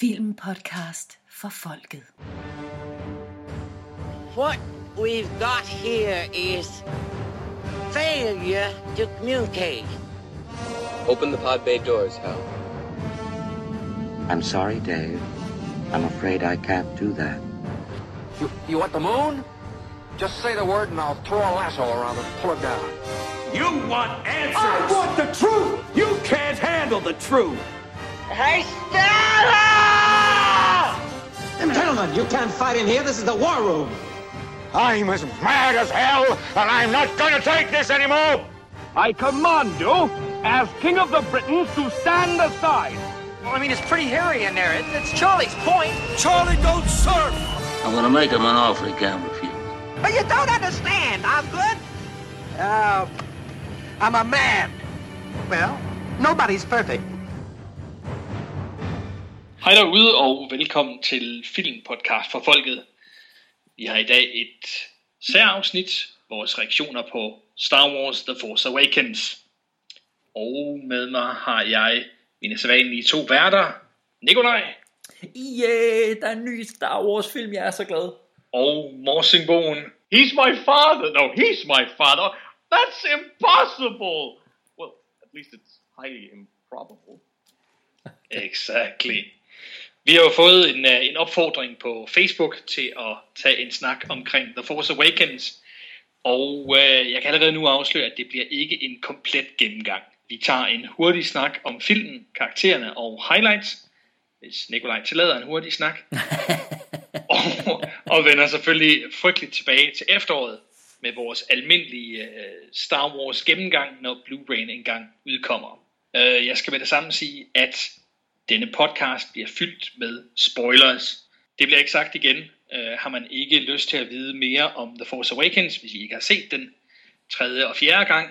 Filmpodcast for folket. What we've got here is failure to communicate. Open the pod bay doors, Hal. I'm sorry, Dave. I'm afraid I can't do that. You, you want the moon? Just say the word and I'll throw a lasso around it and pull it down. You want answers! I want the truth! You can't handle the truth! Hey, Stella! Gentlemen, you can't fight in here. This is the war room. I'm as mad as hell, and I'm not gonna take this anymore! I command you, as King of the Britons, to stand aside. Well, I mean, it's pretty hairy in there. It, it's Charlie's point. Charlie, don't serve! I'm gonna make him an offer he can't refuse. But you don't understand, Osgood. Uh, I'm a man. Well, nobody's perfect. Hej derude og velkommen til Filmpodcast for Folket. Vi har i dag et særafsnit, vores reaktioner på Star Wars The Force Awakens. Og med mig har jeg mine sædvanlige to værter, Nikolaj. Yeah, der er en ny Star Wars film, jeg er så glad. Og Morsingbogen. He's my father. No, he's my father. That's impossible. Well, at least it's highly improbable. exactly. Vi har jo fået en, uh, en opfordring på Facebook til at tage en snak omkring The Force Awakens. Og uh, jeg kan allerede nu afsløre, at det bliver ikke en komplet gennemgang. Vi tager en hurtig snak om filmen, karaktererne og highlights. Hvis Nikolaj tillader en hurtig snak. og, og vender selvfølgelig frygteligt tilbage til efteråret med vores almindelige uh, Star Wars gennemgang, når Blu-ray'en engang udkommer. Uh, jeg skal med det samme sige, at denne podcast bliver fyldt med spoilers. Det bliver ikke sagt igen. Uh, har man ikke lyst til at vide mere om The Force Awakens, hvis I ikke har set den tredje og fjerde gang,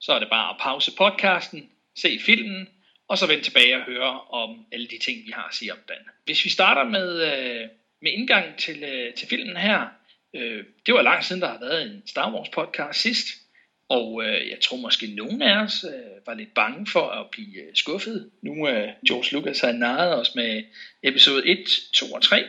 så er det bare at pause podcasten, se filmen, og så vende tilbage og høre om alle de ting, vi har at sige om den. Hvis vi starter med, uh, med indgang til, uh, til filmen her, uh, det var lang siden, der har været en Star Wars podcast sidst, og øh, jeg tror måske nogen af os øh, var lidt bange for at blive øh, skuffet. Nu øh, George Lucas har narret os med episode 1, 2 og 3.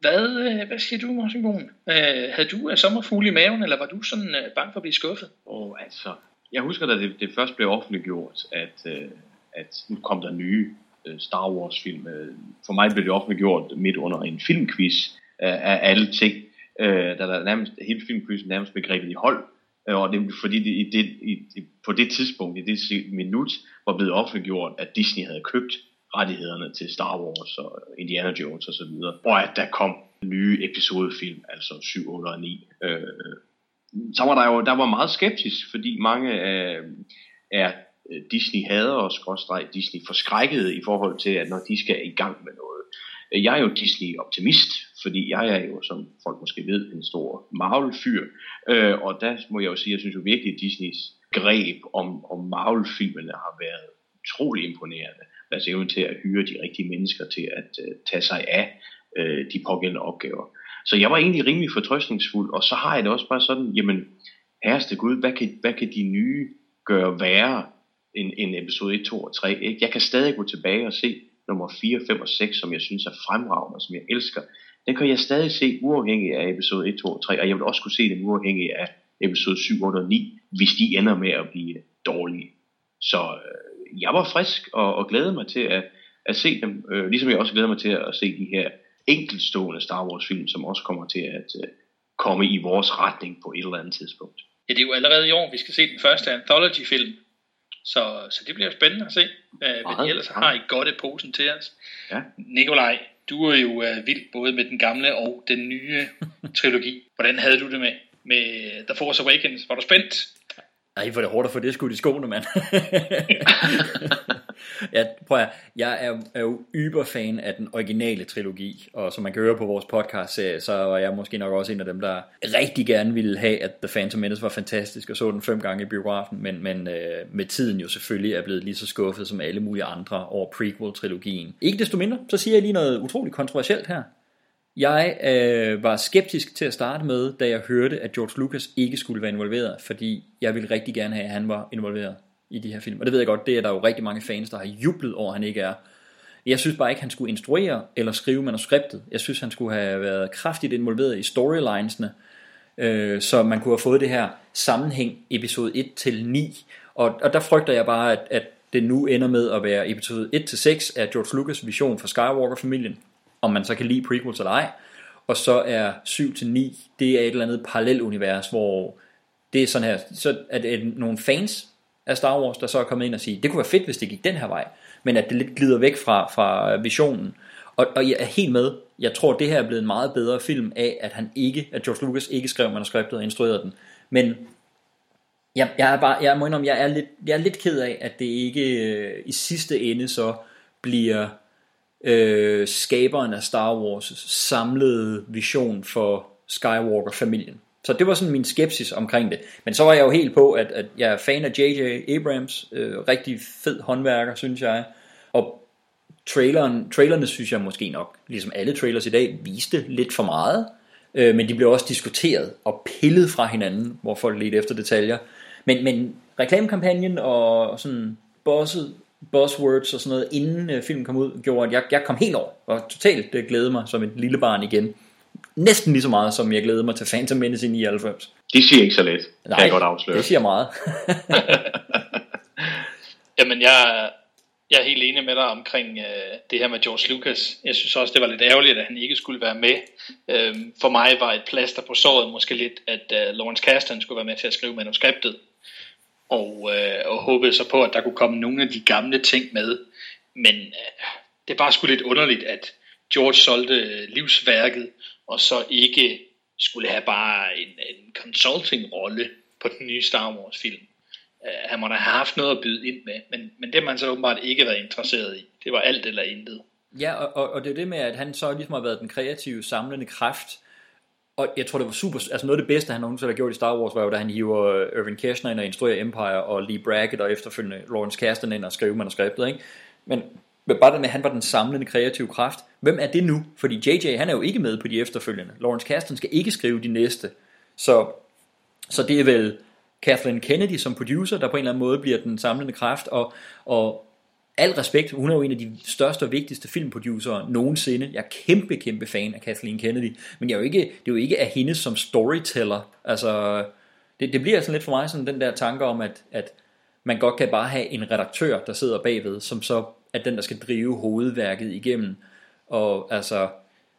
Hvad, øh, hvad siger du, Morten Bohn? Øh, havde du øh, sommerfugle i maven, eller var du sådan øh, bange for at blive skuffet? Og altså, jeg husker, da det, det først blev offentliggjort, at, øh, at nu kom der nye øh, Star Wars film. Øh, for mig blev det offentliggjort midt under en filmquiz øh, af alle ting. Øh, der der nærmest, hele filmquizzen nærmest begrebet i hold. Øh, og det fordi det, i det, i, på det tidspunkt, i det minut, var blevet offentliggjort, at Disney havde købt rettighederne til Star Wars og Indiana Jones og så videre. Og at der kom nye episodefilm, altså 7, 8 og 9. Øh, så var der jo der var meget skeptisk, fordi mange af, af Disney hader og skråstreg Disney forskrækkede i forhold til, at når de skal i gang med noget. Jeg er jo Disney-optimist, fordi jeg er jo, som folk måske ved, en stor Marvel-fyr. Øh, og der må jeg jo sige, at jeg synes jo virkelig, at Disneys greb om, om Marvel-filmene har været utrolig imponerende. Deres evne til at hyre de rigtige mennesker til at øh, tage sig af uh, de pågældende opgaver. Så jeg var egentlig rimelig fortrøstningsfuld, og så har jeg det også bare sådan, jamen, herreste Gud, hvad kan, hvad kan de nye gøre værre end, end episode 1, 2 og 3? Ikke? Jeg kan stadig gå tilbage og se nummer 4, 5 og 6, som jeg synes er fremragende, og som jeg elsker. Den kan jeg stadig se uafhængig af episode 1, 2 og 3, og jeg vil også kunne se den uafhængig af episode 7, 8 og 9, hvis de ender med at blive dårlige. Så øh, jeg var frisk og, og glædede mig til at, at se dem, øh, ligesom jeg også glæder mig til at se de her enkeltstående Star Wars film, som også kommer til at øh, komme i vores retning på et eller andet tidspunkt. Ja, det er jo allerede i år, vi skal se den første anthology film, så, så det bliver spændende at se, hvad, hvad de ellers har I godt i posen til os. Ja. Nikolaj, du er jo uh, vild både med den gamle og den nye trilogi. Hvordan havde du det med, med The Force Awakens? Var du spændt? Ej, hvor er det hårdt at få det skudt i skoene, mand. Jeg, prøv at, jeg er, er jo yberfan af den originale trilogi, og som man kan høre på vores podcast serie, så var jeg måske nok også en af dem, der rigtig gerne ville have, at The Phantom Menace var fantastisk, og så den fem gange i biografen, men, men øh, med tiden jo selvfølgelig er blevet lige så skuffet som alle mulige andre over prequel-trilogien. Ikke desto mindre, så siger jeg lige noget utroligt kontroversielt her. Jeg øh, var skeptisk til at starte med, da jeg hørte, at George Lucas ikke skulle være involveret, fordi jeg ville rigtig gerne have, at han var involveret i de her film. Og det ved jeg godt, det er der jo rigtig mange fans, der har jublet over, at han ikke er. Jeg synes bare ikke, han skulle instruere eller skrive manuskriptet. Jeg synes, han skulle have været kraftigt involveret i storylinesene, øh, så man kunne have fået det her sammenhæng episode 1 til 9. Og, og der frygter jeg bare, at, at det nu ender med at være episode 1 til 6 af George Lucas vision for Skywalker-familien, om man så kan lide prequels eller ej. Og så er 7 til 9, det er et eller andet parallelunivers, hvor det er sådan her, så er det nogle fans af Star Wars, der så er kommet ind og sige, det kunne være fedt, hvis det gik den her vej, men at det lidt glider væk fra, fra visionen. Og, og jeg er helt med, jeg tror, det her er blevet en meget bedre film af, at han ikke, at George Lucas ikke skrev manuskriptet og instruerede den. Men jeg, jeg, er bare, jeg må indrømme, jeg er lidt, jeg er lidt ked af, at det ikke øh, i sidste ende så bliver øh, skaberen af Star Wars samlede vision for Skywalker-familien. Så det var sådan min skepsis omkring det. Men så var jeg jo helt på, at, at jeg er fan af J.J. Abrams. Øh, rigtig fed håndværker, synes jeg. Og traileren, trailerne synes jeg måske nok, ligesom alle trailers i dag, viste lidt for meget. Øh, men de blev også diskuteret og pillet fra hinanden, hvor folk ledte efter detaljer. Men, men reklamekampagnen og sådan bosset, buzzwords og sådan noget, inden øh, filmen kom ud, gjorde, at jeg, jeg kom helt over og totalt øh, glæde mig som et lille barn igen. Næsten lige så meget, som jeg glæder mig til Phantom Menace i 99. Det siger ikke så let, Nej, kan jeg godt afsløre. det siger meget. Jamen, jeg, jeg er helt enig med dig omkring øh, det her med George Lucas. Jeg synes også, det var lidt ærgerligt, at han ikke skulle være med. Øh, for mig var et plaster på såret måske lidt, at øh, Lawrence Kasdan skulle være med til at skrive manuskriptet. Og, øh, og håbede så på, at der kunne komme nogle af de gamle ting med. Men øh, det er bare sgu lidt underligt, at George solgte livsværket, og så ikke skulle have bare en, en consulting-rolle på den nye Star Wars-film. Uh, han må da have haft noget at byde ind med, men, men det har man så åbenbart ikke været interesseret i. Det var alt eller intet. Ja, og, og, og det er det med, at han så ligesom har været den kreative, samlende kraft. Og jeg tror, det var super... Altså noget af det bedste, han nogensinde har gjort i Star Wars, var jo, da han hiver Irvin Kershner ind og instruerer Empire, og Lee Brackett og efterfølgende Lawrence Kasdan ind og skriver manuskriptet, ikke? Men bare det med, at han var den samlende kreative kraft. Hvem er det nu? Fordi JJ, han er jo ikke med på de efterfølgende. Lawrence Kasdan skal ikke skrive de næste. Så, så det er vel Kathleen Kennedy som producer, der på en eller anden måde bliver den samlende kraft, og, og al respekt, hun er jo en af de største og vigtigste filmproducere nogensinde. Jeg er kæmpe, kæmpe fan af Kathleen Kennedy, men jeg er jo ikke, det er jo ikke af hende som storyteller. Altså, det, det bliver sådan lidt for mig sådan den der tanke om, at, at man godt kan bare have en redaktør, der sidder bagved, som så er den, der skal drive hovedværket igennem. Og altså,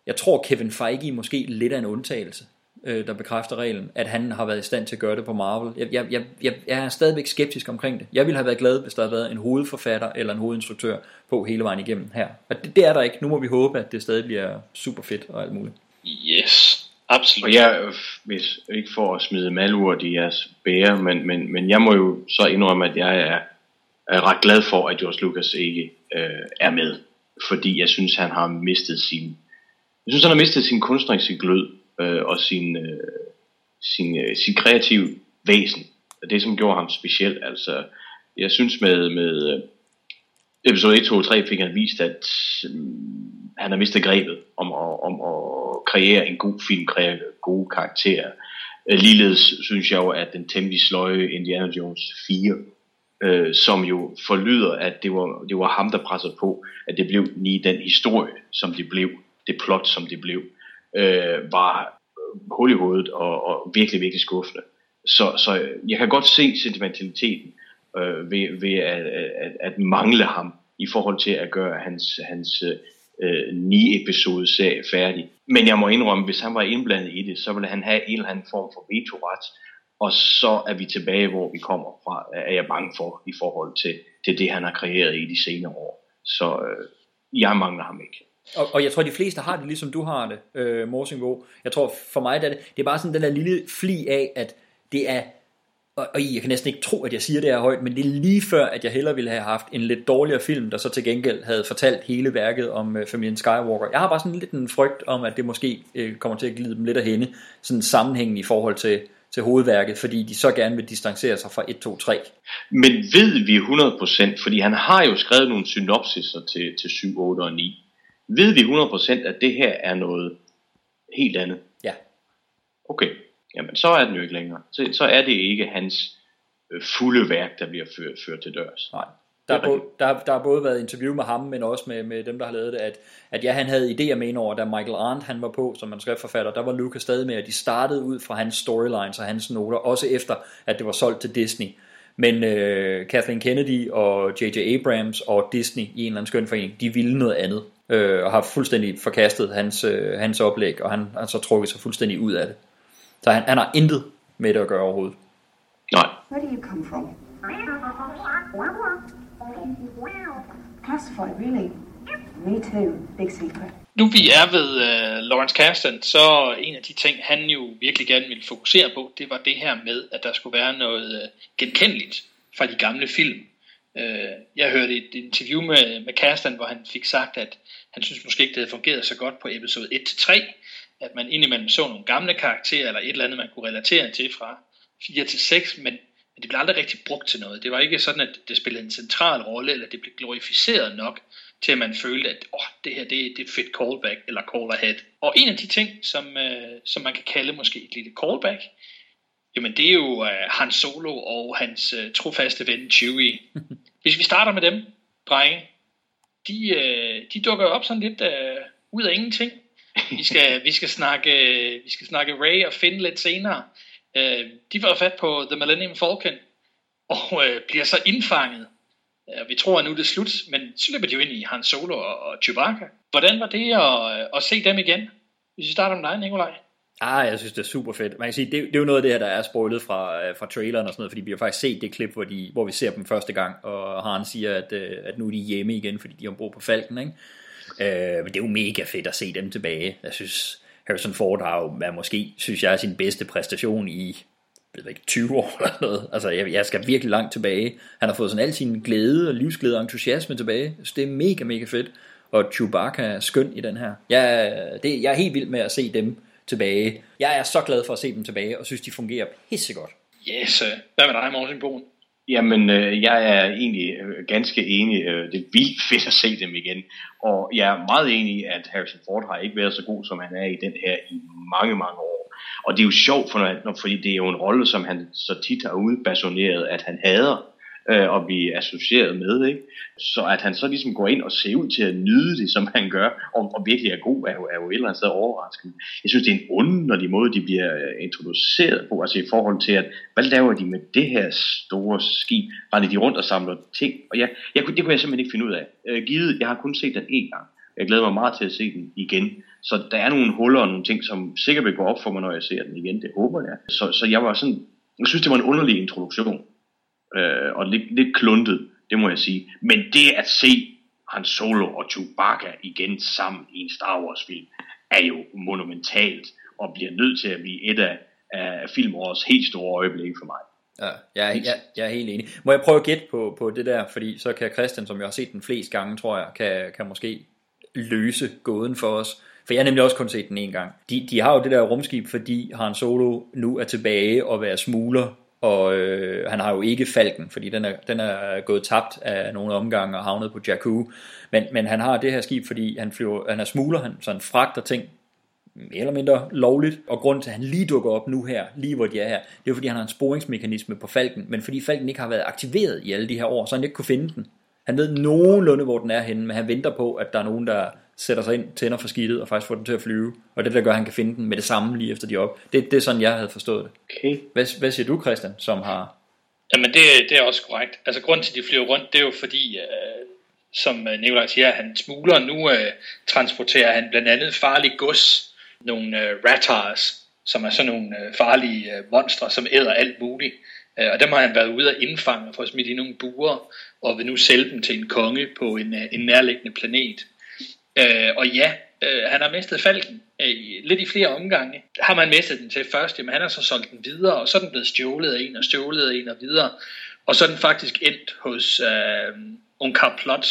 jeg tror Kevin Feige måske lidt af en undtagelse, øh, der bekræfter reglen, at han har været i stand til at gøre det på Marvel. Jeg, jeg, jeg, jeg, jeg er stadigvæk skeptisk omkring det. Jeg ville have været glad, hvis der havde været en hovedforfatter eller en hovedinstruktør på hele vejen igennem her. Og det, det er der ikke. Nu må vi håbe, at det stadig bliver super fedt og alt muligt. Yes, absolut. Og jeg, hvis ikke for at smide malurt i jeres bære, men, men, men jeg må jo så indrømme, at jeg er, er ret glad for, at George Lucas ikke øh, er med. Fordi jeg synes, han har mistet sin, jeg synes, han har mistet sin kunstneriske glød øh, og sin, øh, sin, øh, sin kreative væsen. Og Det, som gjorde ham speciel. Altså, jeg synes med, med øh, episode 1, 2 og 3 fik han vist, at øh, han har mistet grebet om at, om at kreere en god film, kreere gode karakterer. Øh, ligeledes synes jeg jo, at den temmelig sløje Indiana Jones 4 øh, som jo forlyder, at det var, det var ham, der pressede på, at det blev lige den historie, som det blev, det plot, som det blev, øh, var hul i hovedet og, og virkelig, virkelig skuffende. Så, så jeg kan godt se sentimentaliteten øh, ved, ved at, at, at mangle ham i forhold til at gøre hans, hans øh, ni episode serie færdig. Men jeg må indrømme, hvis han var indblandet i det, så ville han have en eller anden form for vetoret, og så er vi tilbage, hvor vi kommer fra, er jeg bange for, i forhold til, til det, han har kreeret i de senere år. Så øh, jeg mangler ham ikke. Og, og jeg tror, de fleste har det, ligesom du har det, øh, Morsingbo. Jeg tror, for mig det er det, det er bare sådan den der lille fli af, at det er, og, og jeg kan næsten ikke tro, at jeg siger det her højt, men det er lige før, at jeg hellere ville have haft en lidt dårligere film, der så til gengæld havde fortalt hele værket om øh, familien Skywalker. Jeg har bare sådan lidt en frygt om, at det måske øh, kommer til at glide dem lidt af hende, sådan sammenhængen i forhold til, til hovedværket, fordi de så gerne vil distancere sig fra 1, 2, 3. Men ved vi 100%, fordi han har jo skrevet nogle synopsiser til, til 7, 8 og 9, ved vi 100% at det her er noget helt andet? Ja. Okay, jamen så er den jo ikke længere. Så, så er det ikke hans øh, fulde værk, der bliver ført, ført til dørs. Nej. Der er, både, der, der har både været interview med ham, men også med, med dem, der har lavet det, at, at ja, han havde idéer med over, da Michael Arndt han var på som manuskriptforfatter, der var Lucas stadig med, at de startede ud fra hans storylines og hans noter, også efter, at det var solgt til Disney. Men øh, Kathleen Kennedy og J.J. Abrams og Disney i en eller anden skøn forening, de ville noget andet, øh, og har fuldstændig forkastet hans, øh, hans oplæg, og han har så trukket sig fuldstændig ud af det. Så han, han har intet med det at gøre overhovedet. Nej. Where do you come from? Classified, really? Me too. Big secret. Nu vi er ved uh, Lawrence Kasdan, så en af de ting, han jo virkelig gerne ville fokusere på, det var det her med, at der skulle være noget uh, genkendeligt fra de gamle film. Uh, jeg hørte et interview med, med Kasdan, hvor han fik sagt, at han synes måske ikke, det havde fungeret så godt på episode 1-3, at man indimellem så nogle gamle karakterer, eller et eller andet, man kunne relatere til fra 4 til 6, men men det blev aldrig rigtig brugt til noget. Det var ikke sådan, at det spillede en central rolle, eller det blev glorificeret nok, til at man følte, at oh, det her det, det er et fedt callback, eller call ahead. Og en af de ting, som, øh, som man kan kalde måske et lille callback, jamen det er jo øh, Han Solo og hans øh, trofaste ven Chewie. Hvis vi starter med dem, drenge, de, øh, de dukker op sådan lidt øh, ud af ingenting. Vi skal, vi skal, snakke, vi skal snakke Ray og Finn lidt senere. Øh, de var fat på The Millennium Falcon, og øh, bliver så indfanget. Øh, vi tror, at nu er det slut, men så løber de jo ind i Han Solo og, og Chewbacca. Hvordan var det at, øh, at se dem igen? Hvis vi starter med dig, Nikolaj. Ah, jeg synes, det er super fedt. Man kan sige, det, det er jo noget af det her, der er spoilet fra, øh, fra traileren og sådan noget, fordi vi har faktisk set det klip, hvor, de, hvor vi ser dem første gang, og Han siger, at, øh, at nu er de hjemme igen, fordi de har brug på Falken, ikke? Øh, men det er jo mega fedt at se dem tilbage. Jeg synes, Harrison Ford har jo været måske, synes jeg, sin bedste præstation i jeg ved ikke, 20 år eller noget. Altså, jeg, jeg skal virkelig langt tilbage. Han har fået sådan al sin glæde og livsglæde og entusiasme tilbage. Så det er mega, mega fedt. Og Chewbacca er skøn i den her. Jeg, det, jeg er helt vild med at se dem tilbage. Jeg er så glad for at se dem tilbage, og synes, de fungerer pissegodt. Yes, hvad med dig, Morten Boen? Jamen, øh, jeg er egentlig øh, ganske enig. Øh, det er vildt fedt at se dem igen. Og jeg er meget enig i, at Harrison Ford har ikke været så god, som han er i den her i mange, mange år. Og det er jo sjovt, for, fordi det er jo en rolle, som han så tit har udbasoneret, at han hader øh, og blive associeret med. Ikke? Så at han så ligesom går ind og ser ud til at nyde det, som han gør, og, og virkelig er god, er jo, er jo et eller andet sted overraskende. Jeg synes, det er en underlig måde, de bliver øh, introduceret på, altså i forhold til, at hvad laver de med det her store skib? Render de rundt og samler ting? Og jeg, jeg, det kunne jeg simpelthen ikke finde ud af. Øh, givet, jeg har kun set den én gang. Jeg glæder mig meget til at se den igen. Så der er nogle huller og nogle ting, som sikkert vil gå op for mig, når jeg ser den igen. Det håber jeg. Så, så jeg var sådan, jeg synes, det var en underlig introduktion øh, og lidt, lidt kluntet, det må jeg sige. Men det at se Han Solo og Chewbacca igen sammen i en Star Wars film, er jo monumentalt, og bliver nødt til at blive et af, af filmårets helt store øjeblikke for mig. Ja, jeg, jeg, jeg er helt enig. Må jeg prøve at gætte på, på det der, fordi så kan Christian, som jeg har set den flest gange, tror jeg, kan, kan måske løse gåden for os. For jeg har nemlig også kun set den en gang. De, de har jo det der rumskib, fordi Han Solo nu er tilbage og være smugler og øh, han har jo ikke falken, fordi den er, den er gået tabt af nogle omgange og havnet på Jakku. Men, men han har det her skib, fordi han, flyver, han er smugler, han, så han fragter ting mere eller mindre lovligt, og grund til, at han lige dukker op nu her, lige hvor de er her, det er fordi, han har en sporingsmekanisme på falken, men fordi falken ikke har været aktiveret i alle de her år, så han ikke kunne finde den. Han ved nogenlunde, hvor den er henne, men han venter på, at der er nogen, der sætter sig ind, tænder for skidtet og faktisk får den til at flyve. Og det der gør, at han kan finde den med det samme lige efter de er op. Det, det er sådan, jeg havde forstået det. Okay. Hvad, hvad siger du, Christian, som har... Jamen, det, det er også korrekt. Altså, grund til, at de flyver rundt, det er jo fordi, øh, som øh, Nikolaj siger, han smugler. Nu øh, transporterer han blandt andet farlig gods, nogle øh, ratars, som er sådan nogle øh, farlige øh, monstre, som æder alt muligt. Øh, og dem har han været ude at indfange for at smide i nogle buer, og vil nu sælge dem til en konge på en, øh, en nærliggende planet. Øh, og ja, øh, han har mistet falken øh, lidt i flere omgange. Har man mistet den til først, jamen han har så solgt den videre, og så er den blevet stjålet af en og stjålet af en og videre. Og så er den faktisk endt hos øh, Unkar Plot,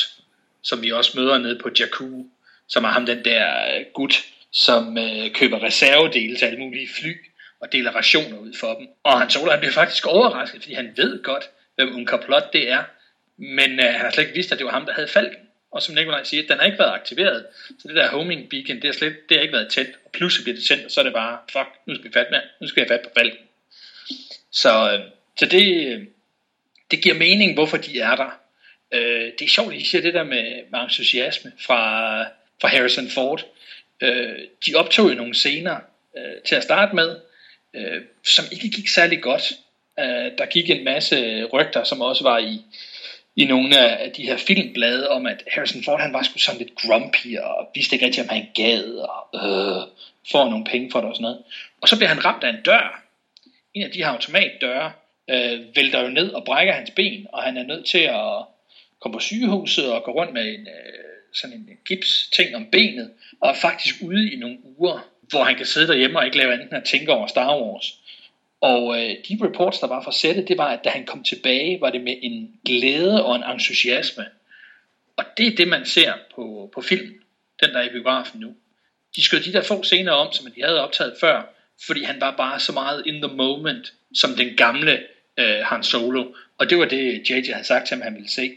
som vi også møder nede på Jakku, som er ham den der øh, gut, som øh, køber reservedele til alle mulige fly og deler rationer ud for dem. Og han så, han bliver faktisk overrasket, fordi han ved godt, hvem Unkar Plot det er. Men øh, han har slet ikke vidst, at det var ham, der havde falken og som Nikolaj siger, den har ikke været aktiveret. Så det der homing beacon, det har, slet, det har ikke været tændt, og pludselig bliver det tændt, og så er det bare, fuck, nu skal vi fat med, nu skal jeg fat på falken. Så, øh, så det, øh, det giver mening, hvorfor de er der. Øh, det er sjovt, at I siger det der med, med entusiasme fra, fra Harrison Ford. Øh, de optog jo nogle scener øh, til at starte med, øh, som ikke gik særlig godt. Øh, der gik en masse rygter, som også var i, i nogle af de her filmblade, om at Harrison Ford han var sgu sådan lidt grumpy, og vidste ikke rigtig, om han gad, og øh, får nogle penge for det og sådan noget. Og så bliver han ramt af en dør. En af de her automatdøre øh, vælter jo ned og brækker hans ben, og han er nødt til at komme på sygehuset og gå rundt med en, øh, sådan en gips ting om benet, og er faktisk ude i nogle uger, hvor han kan sidde derhjemme og ikke lave andet end at tænke over Star Wars. Og øh, de reports, der var fra sættet, det var, at da han kom tilbage, var det med en glæde og en entusiasme. Og det er det, man ser på, på film, den der er i biografen nu. De skød de der få scener om, som de havde optaget før, fordi han var bare så meget in the moment, som den gamle øh, Han Solo. Og det var det, JJ havde sagt til ham, han ville se.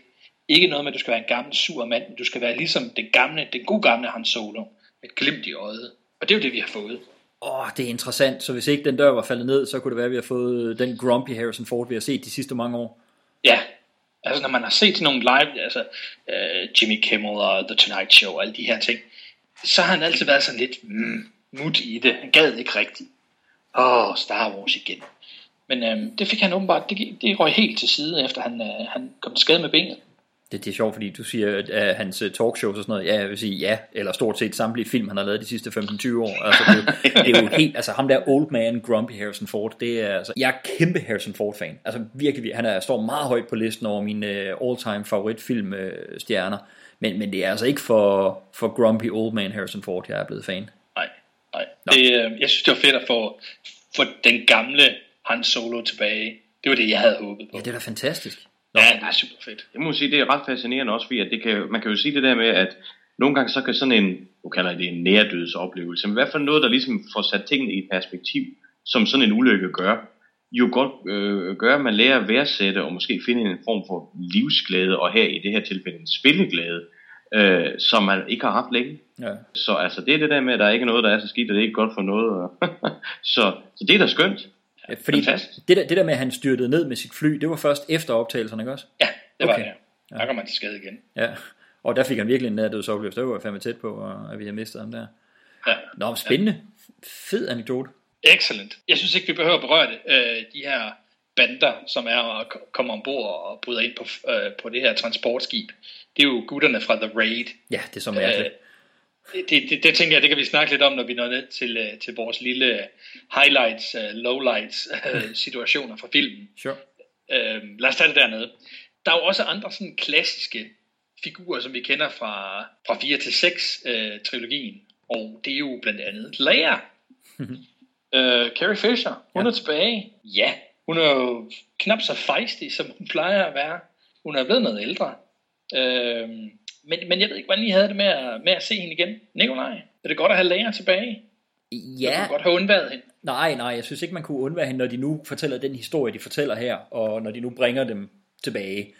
Ikke noget med, at du skal være en gammel sur mand, men du skal være ligesom den gamle, den gode gamle Han Solo. Med et glimt i øjet. Og det er jo det, vi har fået. Åh, oh, det er interessant. Så hvis ikke den dør var faldet ned, så kunne det være, at vi har fået den grumpy Harrison Ford, vi har set de sidste mange år. Ja, altså når man har set nogle live, altså uh, Jimmy Kimmel og The Tonight Show og alle de her ting, så har han altid været sådan lidt mm, mut i det. Han gad ikke rigtigt. Åh, oh, Star Wars igen. Men øhm, det fik han åbenbart, det, det røg helt til side, efter han, øh, han kom til skade med benet. Det, det er sjovt, fordi du siger, at, at hans øh, talkshows og sådan noget, ja, jeg vil sige ja, eller stort set samtlige film, han har lavet de sidste 15-20 år. Altså, det, det, er jo helt, altså ham der old man, grumpy Harrison Ford, det er, altså, jeg er kæmpe Harrison Ford-fan. Altså virkelig, han er, står meget højt på listen over mine uh, all-time favoritfilm uh, stjerner. Men, men det er altså ikke for, for grumpy old man Harrison Ford, jeg er blevet fan. Nej, nej. Det, øh, jeg synes, det var fedt at få, få den gamle Han Solo tilbage. Det var det, jeg havde håbet på. Ja, det er da fantastisk. Nå. Ja, det er super fedt. Jeg må sige, det er ret fascinerende også, fordi at det kan, man kan jo sige det der med, at nogle gange så kan sådan en, nu kalder jeg det en nærdødsoplevelse, men i hvert fald noget, der ligesom får sat tingene i et perspektiv, som sådan en ulykke gør, jo godt øh, gør, at man lærer at værdsætte og måske finde en form for livsglæde, og her i det her tilfælde en spilleglæde, øh, som man ikke har haft længe. Ja. Så altså, det er det der med, at der er ikke noget, der er så skidt, og det er ikke godt for noget. så, så det er da skønt. Ja, fordi det der, det der med, at han styrtede ned med sit fly, det var først efter optagelserne, ikke også? Ja, det var okay. det. Ja. Der kom man til skade igen. Ja, og der fik han virkelig en nærdødsoplevelse. Det var fandme tæt på, at vi har mistet ham der. Ja. Nå, spændende. Ja. Fed anekdote. Excellent. Jeg synes ikke, vi behøver at berøre det. Øh, de her bander, som er og kommer ombord og bryder ind på, øh, på det her transportskib, det er jo gutterne fra The Raid. Ja, det er så mærkeligt. Øh, det, det, det tænker jeg, det kan vi snakke lidt om, når vi når ned til, øh, til vores lille highlights, uh, lowlights situationer fra filmen. Sure. Uh, lad os tage det dernede. Der er jo også andre sådan klassiske figurer, som vi kender fra, fra 4 til 6 uh, trilogien. Og det er jo blandt andet Leia. uh, Carrie Fisher, hun ja. er tilbage. Ja, hun er jo knap så fejstig, som hun plejer at være. Hun er blevet noget ældre. Uh, men, men jeg ved ikke, hvordan I havde det med at, med at se hende igen. Nikolaj, er det godt at have lærer tilbage? Ja. Du godt have undværet hende. Nej, nej, jeg synes ikke, man kunne undvære hende, når de nu fortæller den historie, de fortæller her, og når de nu bringer dem tilbage.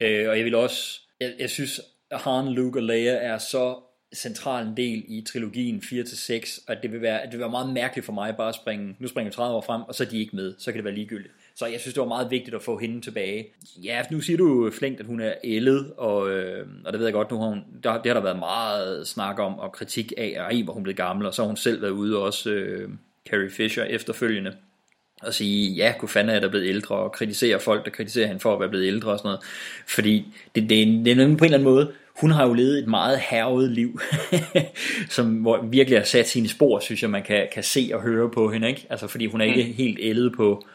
Øh, og jeg vil også, jeg, jeg synes, Han, Luke og Leia er så central en del i trilogien 4-6, at det vil, være, at det vil være meget mærkeligt for mig bare at springe, nu springer 30 år frem, og så er de ikke med, så kan det være ligegyldigt. Så jeg synes, det var meget vigtigt at få hende tilbage. Ja, nu siger du flink, at hun er ældet, og, øh, og det ved jeg godt, nu har hun, der, det har der været meget snak om, og kritik af, ej, hvor hun blev gammel, og så har hun selv været ude også, øh, Carrie Fisher efterfølgende, og sige, ja, kunne fanden er der blevet ældre, og kritisere folk, der kritiserer hende for at være blevet ældre og sådan noget. Fordi det, det, det er på en eller anden måde, hun har jo levet et meget hervet liv, som hvor virkelig har sat sine spor, synes jeg, man kan, kan se og høre på hende, ikke? Altså, fordi hun er ikke mm. helt ældet på,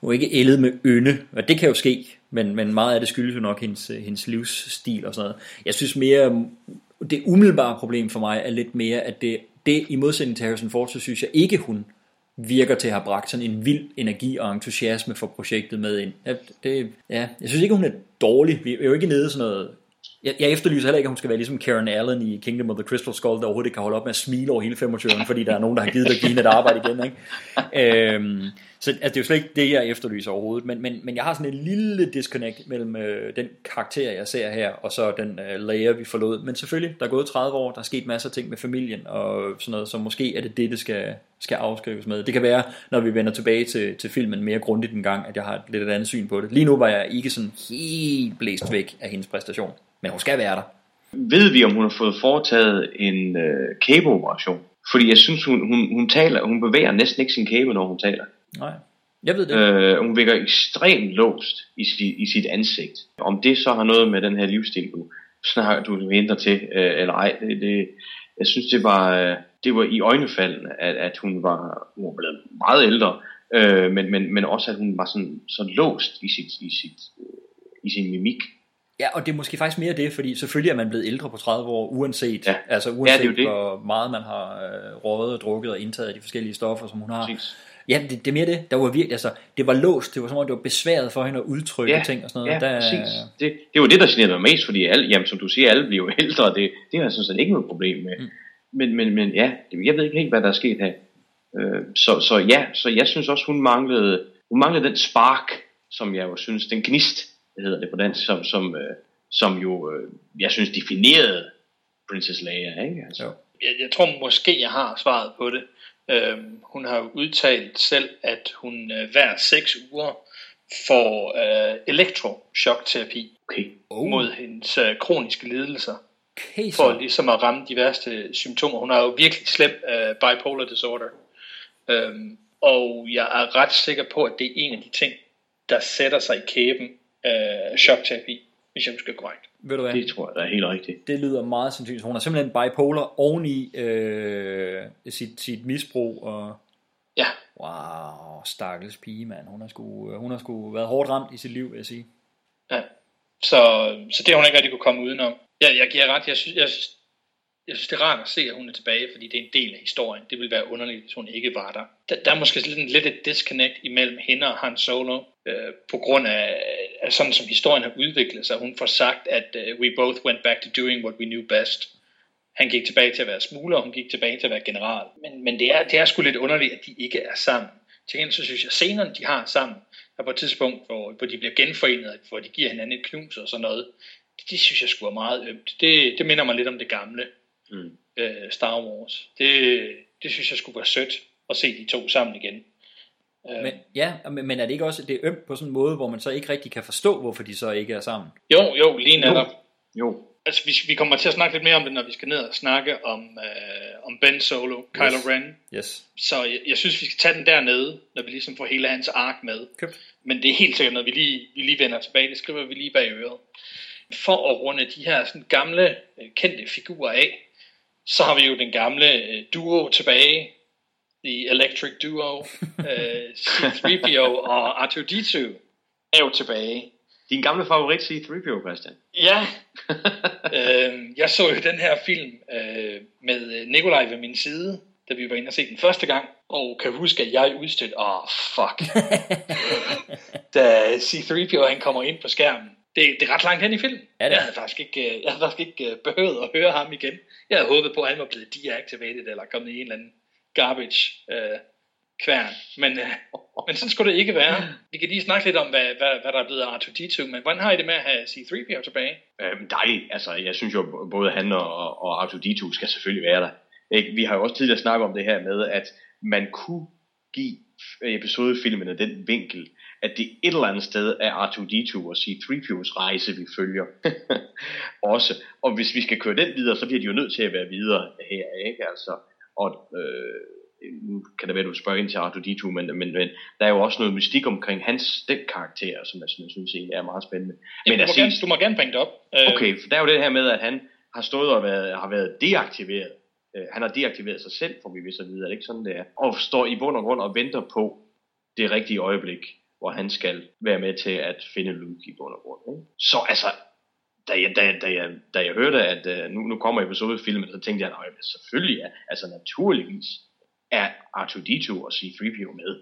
hun er ikke ældet med ynde, og det kan jo ske, men, men meget af det skyldes jo nok hendes, øh, hendes livsstil og sådan noget. Jeg synes mere, det umiddelbare problem for mig er lidt mere, at det, det i modsætning til Harrison Ford, så synes jeg ikke, hun virker til at have bragt sådan en vild energi og entusiasme for projektet med ind. Ja, det, ja, jeg synes ikke, hun er dårlig. Vi er jo ikke nede sådan noget jeg, jeg efterlyser heller ikke, at hun skal være ligesom Karen Allen i Kingdom of the Crystal Skull, der overhovedet ikke kan holde op med at smile over hele 25'eren, fordi der er nogen, der har givet dig give et arbejde igen. Ikke? Øhm, så altså, det er jo slet ikke det, jeg efterlyser overhovedet, men, men, men jeg har sådan en lille disconnect mellem øh, den karakter, jeg ser her, og så den øh, layer, vi forlod. Men selvfølgelig, der er gået 30 år, der er sket masser af ting med familien, og sådan noget, så måske er det det, det skal, skal afskrives med. Det kan være, når vi vender tilbage til, til filmen mere grundigt en gang, at jeg har et lidt et andet syn på det. Lige nu var jeg ikke sådan helt blæst væk af hendes præstation, men hun skal være der. Ved vi, om hun har fået foretaget en øh, kæbeoperation? Fordi jeg synes, hun, hun, hun, taler, hun bevæger næsten ikke sin kæbe, når hun taler. Nej, jeg ved det. Øh, hun virker ekstremt låst i, sit, i sit ansigt. Om det så har noget med den her livsstil, du snakker du henter til, øh, eller ej, det, det, jeg synes, det var, øh, det var i øjnefaldene, at, at hun var, hun var blevet meget ældre, øh, men, men, men også, at hun var sådan, så låst i, sit, i, sit, øh, i sin mimik. Ja, og det er måske faktisk mere det, fordi selvfølgelig er man blevet ældre på 30 år, uanset, Ja. altså Ja, uanset det er jo det. hvor meget man har øh, røget og drukket og indtaget af de forskellige stoffer, som hun har. Præcis. Ja, det, det er mere det. Der var virkelig, altså, det var låst, det var som om, det var besværet for hende at udtrykke Ja, ting og sådan ja, noget. der, præcis. Det, det var det, der generede mig mest, fordi alle, jamen, som du siger, alle bliver ældre, det, det har jeg sådan set ikke noget problem med. Mm. Men, men, men ja, jeg ved ikke helt, hvad der er sket her. Øh, så, så ja, så jeg synes også, hun manglede, hun manglede den spark, som jeg jo synes, den gnist, det hedder det på dansk, som, som, øh, som jo, øh, jeg synes, definerede Princess Leia, ikke? Altså. Jo. jeg, jeg tror måske, jeg har svaret på det. Øhm, hun har jo udtalt selv, at hun øh, hver seks uger får øh, elektroshockterapi Okay. Oh. mod hendes øh, kroniske lidelser, Okay, for ligesom at ramme de værste symptomer. Hun har jo virkelig slem øh, bipolar disorder. Øhm, og jeg er ret sikker på, at det er en af de ting, der sætter sig i kæben øh, chockterapi, hvis jeg husker korrekt. Ved du hvad? Det tror jeg, der er helt rigtigt. Det lyder meget sandsynligt. Hun har simpelthen bipolar oveni øh, sit, sit misbrug. Og... Ja. Wow, stakkels pige, mand. Hun har, sgu, hun har sgu været hårdt ramt i sit liv, vil jeg sige. Ja. Så, så det har hun ikke rigtig kunne komme udenom. Jeg, jeg giver ret. Jeg synes, jeg, synes, jeg synes, det er rart at se, at hun er tilbage, fordi det er en del af historien. Det ville være underligt, hvis hun ikke var der. Der, der er måske lidt, lidt et disconnect imellem hende og Han Solo, øh, på grund af sådan, som historien har udviklet sig. Hun får sagt, at uh, we both went back to doing what we knew best. Han gik tilbage til at være smugler, og hun gik tilbage til at være general. Men, men det, er, det er sgu lidt underligt, at de ikke er sammen. Til gengæld så synes jeg, scenerne de har sammen, der på et tidspunkt, hvor, hvor de bliver genforenet, hvor de giver hinanden et knus og sådan noget, det, det synes jeg skulle være meget ømt. Det, det minder mig lidt om det gamle Mm. øh, Star Wars. Det, det synes jeg skulle være sødt at se de to sammen igen. Øh, Men, ja, men, er det ikke også det er ømt på sådan en måde, hvor man så ikke rigtig kan forstå, hvorfor de så ikke er sammen? jo, jo, lige netop. Jo. Altså, vi, vi kommer til at snakke lidt mere om det, når vi skal ned og snakke om, øh, om Ben Solo, Kylo Yes. Ren. Yes. Så jeg, jeg synes, vi skal tage den dernede, når vi ligesom får hele hans ark med. Købt. Men det er helt sikkert noget, vi lige, vi lige vender tilbage. Det skriver vi lige bag øret. For at runde de her sådan gamle, øh, kendte figurer af, så har vi jo den gamle øh, duo tilbage. The Electric Duo. øh, C-3PO og R2-D2 er jo tilbage. Din gamle favorit C-3PO, Christian. Ja, øh, jeg så jo den her film øh, med øh, Nikolaj ved min side, da vi var inde og se den første gang, og kan huske, at jeg udstødte, åh oh, fuck, da C-3PO han kommer ind på skærmen. Det, det er ret langt hen i filmen. Ja, det er. jeg havde faktisk ikke, øh, jeg havde faktisk ikke øh, behøvet at høre ham igen. Jeg havde håbet på, at han var blevet deactivated, eller kommet i en eller anden garbage øh, kværn. Men, øh, men sådan skulle det ikke være. Vi kan lige snakke lidt om, hvad, hvad, hvad der er blevet af R2-D2, men hvordan har I det med at have C-3PO tilbage? Øhm, dejligt. Altså, jeg synes jo, både han og, og R2-D2 skal selvfølgelig være der. Ikke? Vi har jo også tidligere snakket om det her med, at man kunne give øh, episodefilmene den vinkel, at det et eller andet sted er R2-D2 og C-3PO's rejse, vi følger. også. Og hvis vi skal køre den videre, så bliver de jo nødt til at være videre her, ikke? Altså, og øh, nu kan det være, du spørger ind til R2-D2, men, men, men der er jo også noget mystik omkring hans den karakter, som jeg, som jeg synes egentlig er meget spændende. Men Men du, må gerne, du må gerne bringe det op. Øh, Okay, for der er jo det her med, at han har stået og været, har været deaktiveret. Øh, han har deaktiveret sig selv, får vi vist at vide, er det ikke sådan, det er? Og står i bund og grund og venter på det rigtige øjeblik, hvor han skal være med til at finde Luke i bund og grund. Ikke? Så altså, da jeg, da, da, jeg, da jeg hørte, at uh, nu, nu kommer episodefilmen, så tænkte jeg, nej, selvfølgelig er, altså naturligvis er R2-D2 og C-3PO med.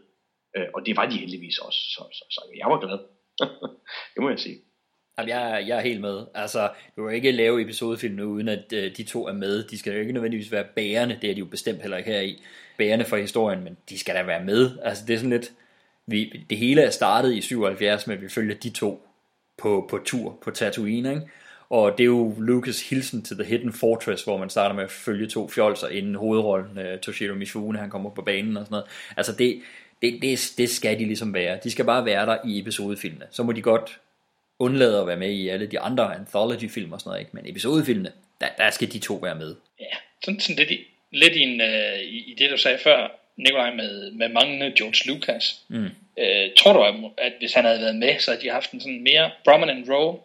Uh, og det var de heldigvis også, så, så, så jeg var glad. det må jeg sige. Jamen, jeg, jeg er helt med. Altså, du kan ikke lave episodefilm nu, uden at øh, de to er med. De skal jo ikke nødvendigvis være bærende, det er de jo bestemt heller ikke her i. Bærende for historien, men de skal da være med. Altså, det er sådan lidt... Vi, det hele er startet i 77 med, vi følger de to på, på tur på Tatooine, ikke? Og det er jo Lucas hilsen til The Hidden Fortress, hvor man starter med at følge to fjolser inden hovedrollen, uh, Toshiro Mifune, han kommer på banen og sådan noget. Altså det, det, det, det skal de ligesom være. De skal bare være der i episodefilmene. Så må de godt undlade at være med i alle de andre anthology-film og sådan noget, ikke? men episodefilmene, der, der skal de to være med. Ja, sådan, sådan lidt, i, lidt i, en, uh, i, i det, du sagde før, Nikolaj, med, med manglende George Lucas. Mm. Uh, tror du, at, hvis han havde været med, så havde de haft en sådan mere prominent role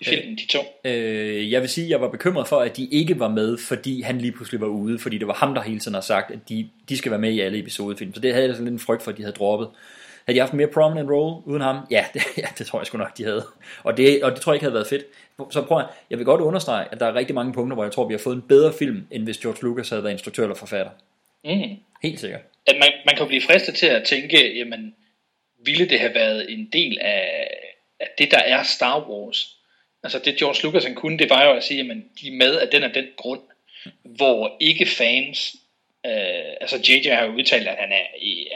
i filmen, de to? Øh, jeg vil sige, at jeg var bekymret for, at de ikke var med, fordi han lige pludselig var ude, fordi det var ham, der hele tiden har sagt, at de, de skal være med i alle episodefilm. Så det havde jeg sådan lidt en frygt for, at de havde droppet. Havde de haft en mere prominent role uden ham? Ja, det, ja, det tror jeg sgu nok, de havde. Og det, og det tror jeg ikke havde været fedt. Så prøv at, jeg vil godt understrege, at der er rigtig mange punkter, hvor jeg tror, vi har fået en bedre film, end hvis George Lucas havde været instruktør eller forfatter. Mm. Helt sikkert. At man, man kan blive fristet til at tænke, jamen, ville det have været en del af, af det, der er Star Wars? Altså det George Lucas han kunne, det var jo at sige, at de er med af den og den grund, hvor ikke fans, øh, altså JJ har jo udtalt, at han, er,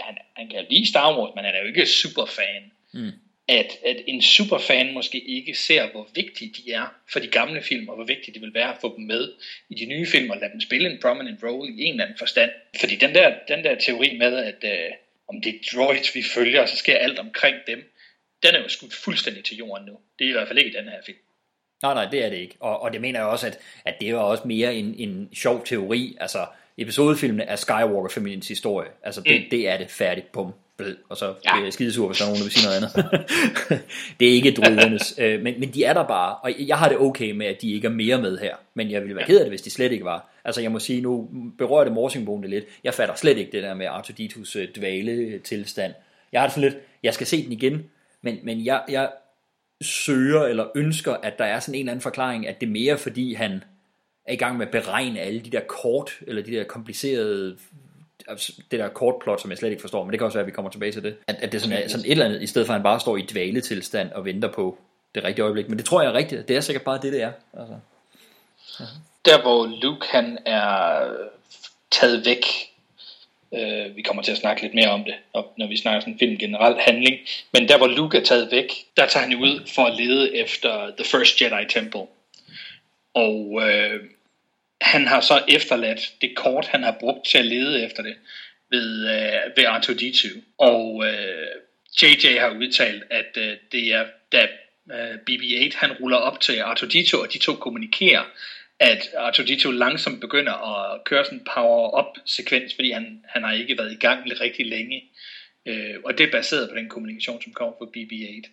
han, han kan lide Star Wars, men han er jo ikke superfan. Mm. At, at en superfan måske ikke ser, hvor vigtige de er for de gamle film, og hvor vigtigt det vil være at få dem med i de nye film, og lade dem spille en prominent role i en eller anden forstand. Fordi den der, den der teori med, at øh, om det er droids, vi følger, og så sker alt omkring dem, den er jo skudt fuldstændig til jorden nu. Det er i hvert fald ikke i den her film. Nej, nej, det er det ikke. Og, og det mener jeg også, at, at det er også mere en, en sjov teori. Altså, episodefilmene er Skywalker-familiens historie. Altså, det, mm. det er det færdigt. Bum. Blød. Og så bliver jeg skidesur, hvis der er nogen, der vil sige noget andet. det er ikke droidernes. øh, men, men de er der bare. Og jeg har det okay med, at de ikke er mere med her. Men jeg ville være ked af det, hvis de slet ikke var. Altså, jeg må sige, nu berører det morsingbogen lidt. Jeg fatter slet ikke det der med Artuditus øh, dvale tilstand. Jeg har det sådan lidt, jeg skal se den igen. Men, men jeg, jeg søger eller ønsker, at der er sådan en eller anden forklaring, at det er mere fordi han er i gang med at beregne alle de der kort, eller de der komplicerede altså, det der kortplot, som jeg slet ikke forstår, men det kan også være, at vi kommer tilbage til det. At, at det sådan er sådan et eller andet, i stedet for at han bare står i dvaletilstand og venter på det rigtige øjeblik. Men det tror jeg er rigtigt. Det er sikkert bare det, det er. Altså. Ja. Der hvor Luke han er taget væk Øh, vi kommer til at snakke lidt mere om det, når vi snakker sådan film generelt handling. Men der hvor Luke er taget væk, der tager han ud for at lede efter The First Jedi Temple. Og øh, han har så efterladt det kort, han har brugt til at lede efter det ved, øh, ved R2-D2. Og øh, JJ har udtalt, at øh, det er, da øh, BB-8 han ruller op til R2-D2, og de to kommunikerer, at Artudito langsomt begynder at køre sådan en power-up sekvens, fordi han, han har ikke været i gang rigtig længe. Øh, og det er baseret på den kommunikation, som kommer fra BB-8.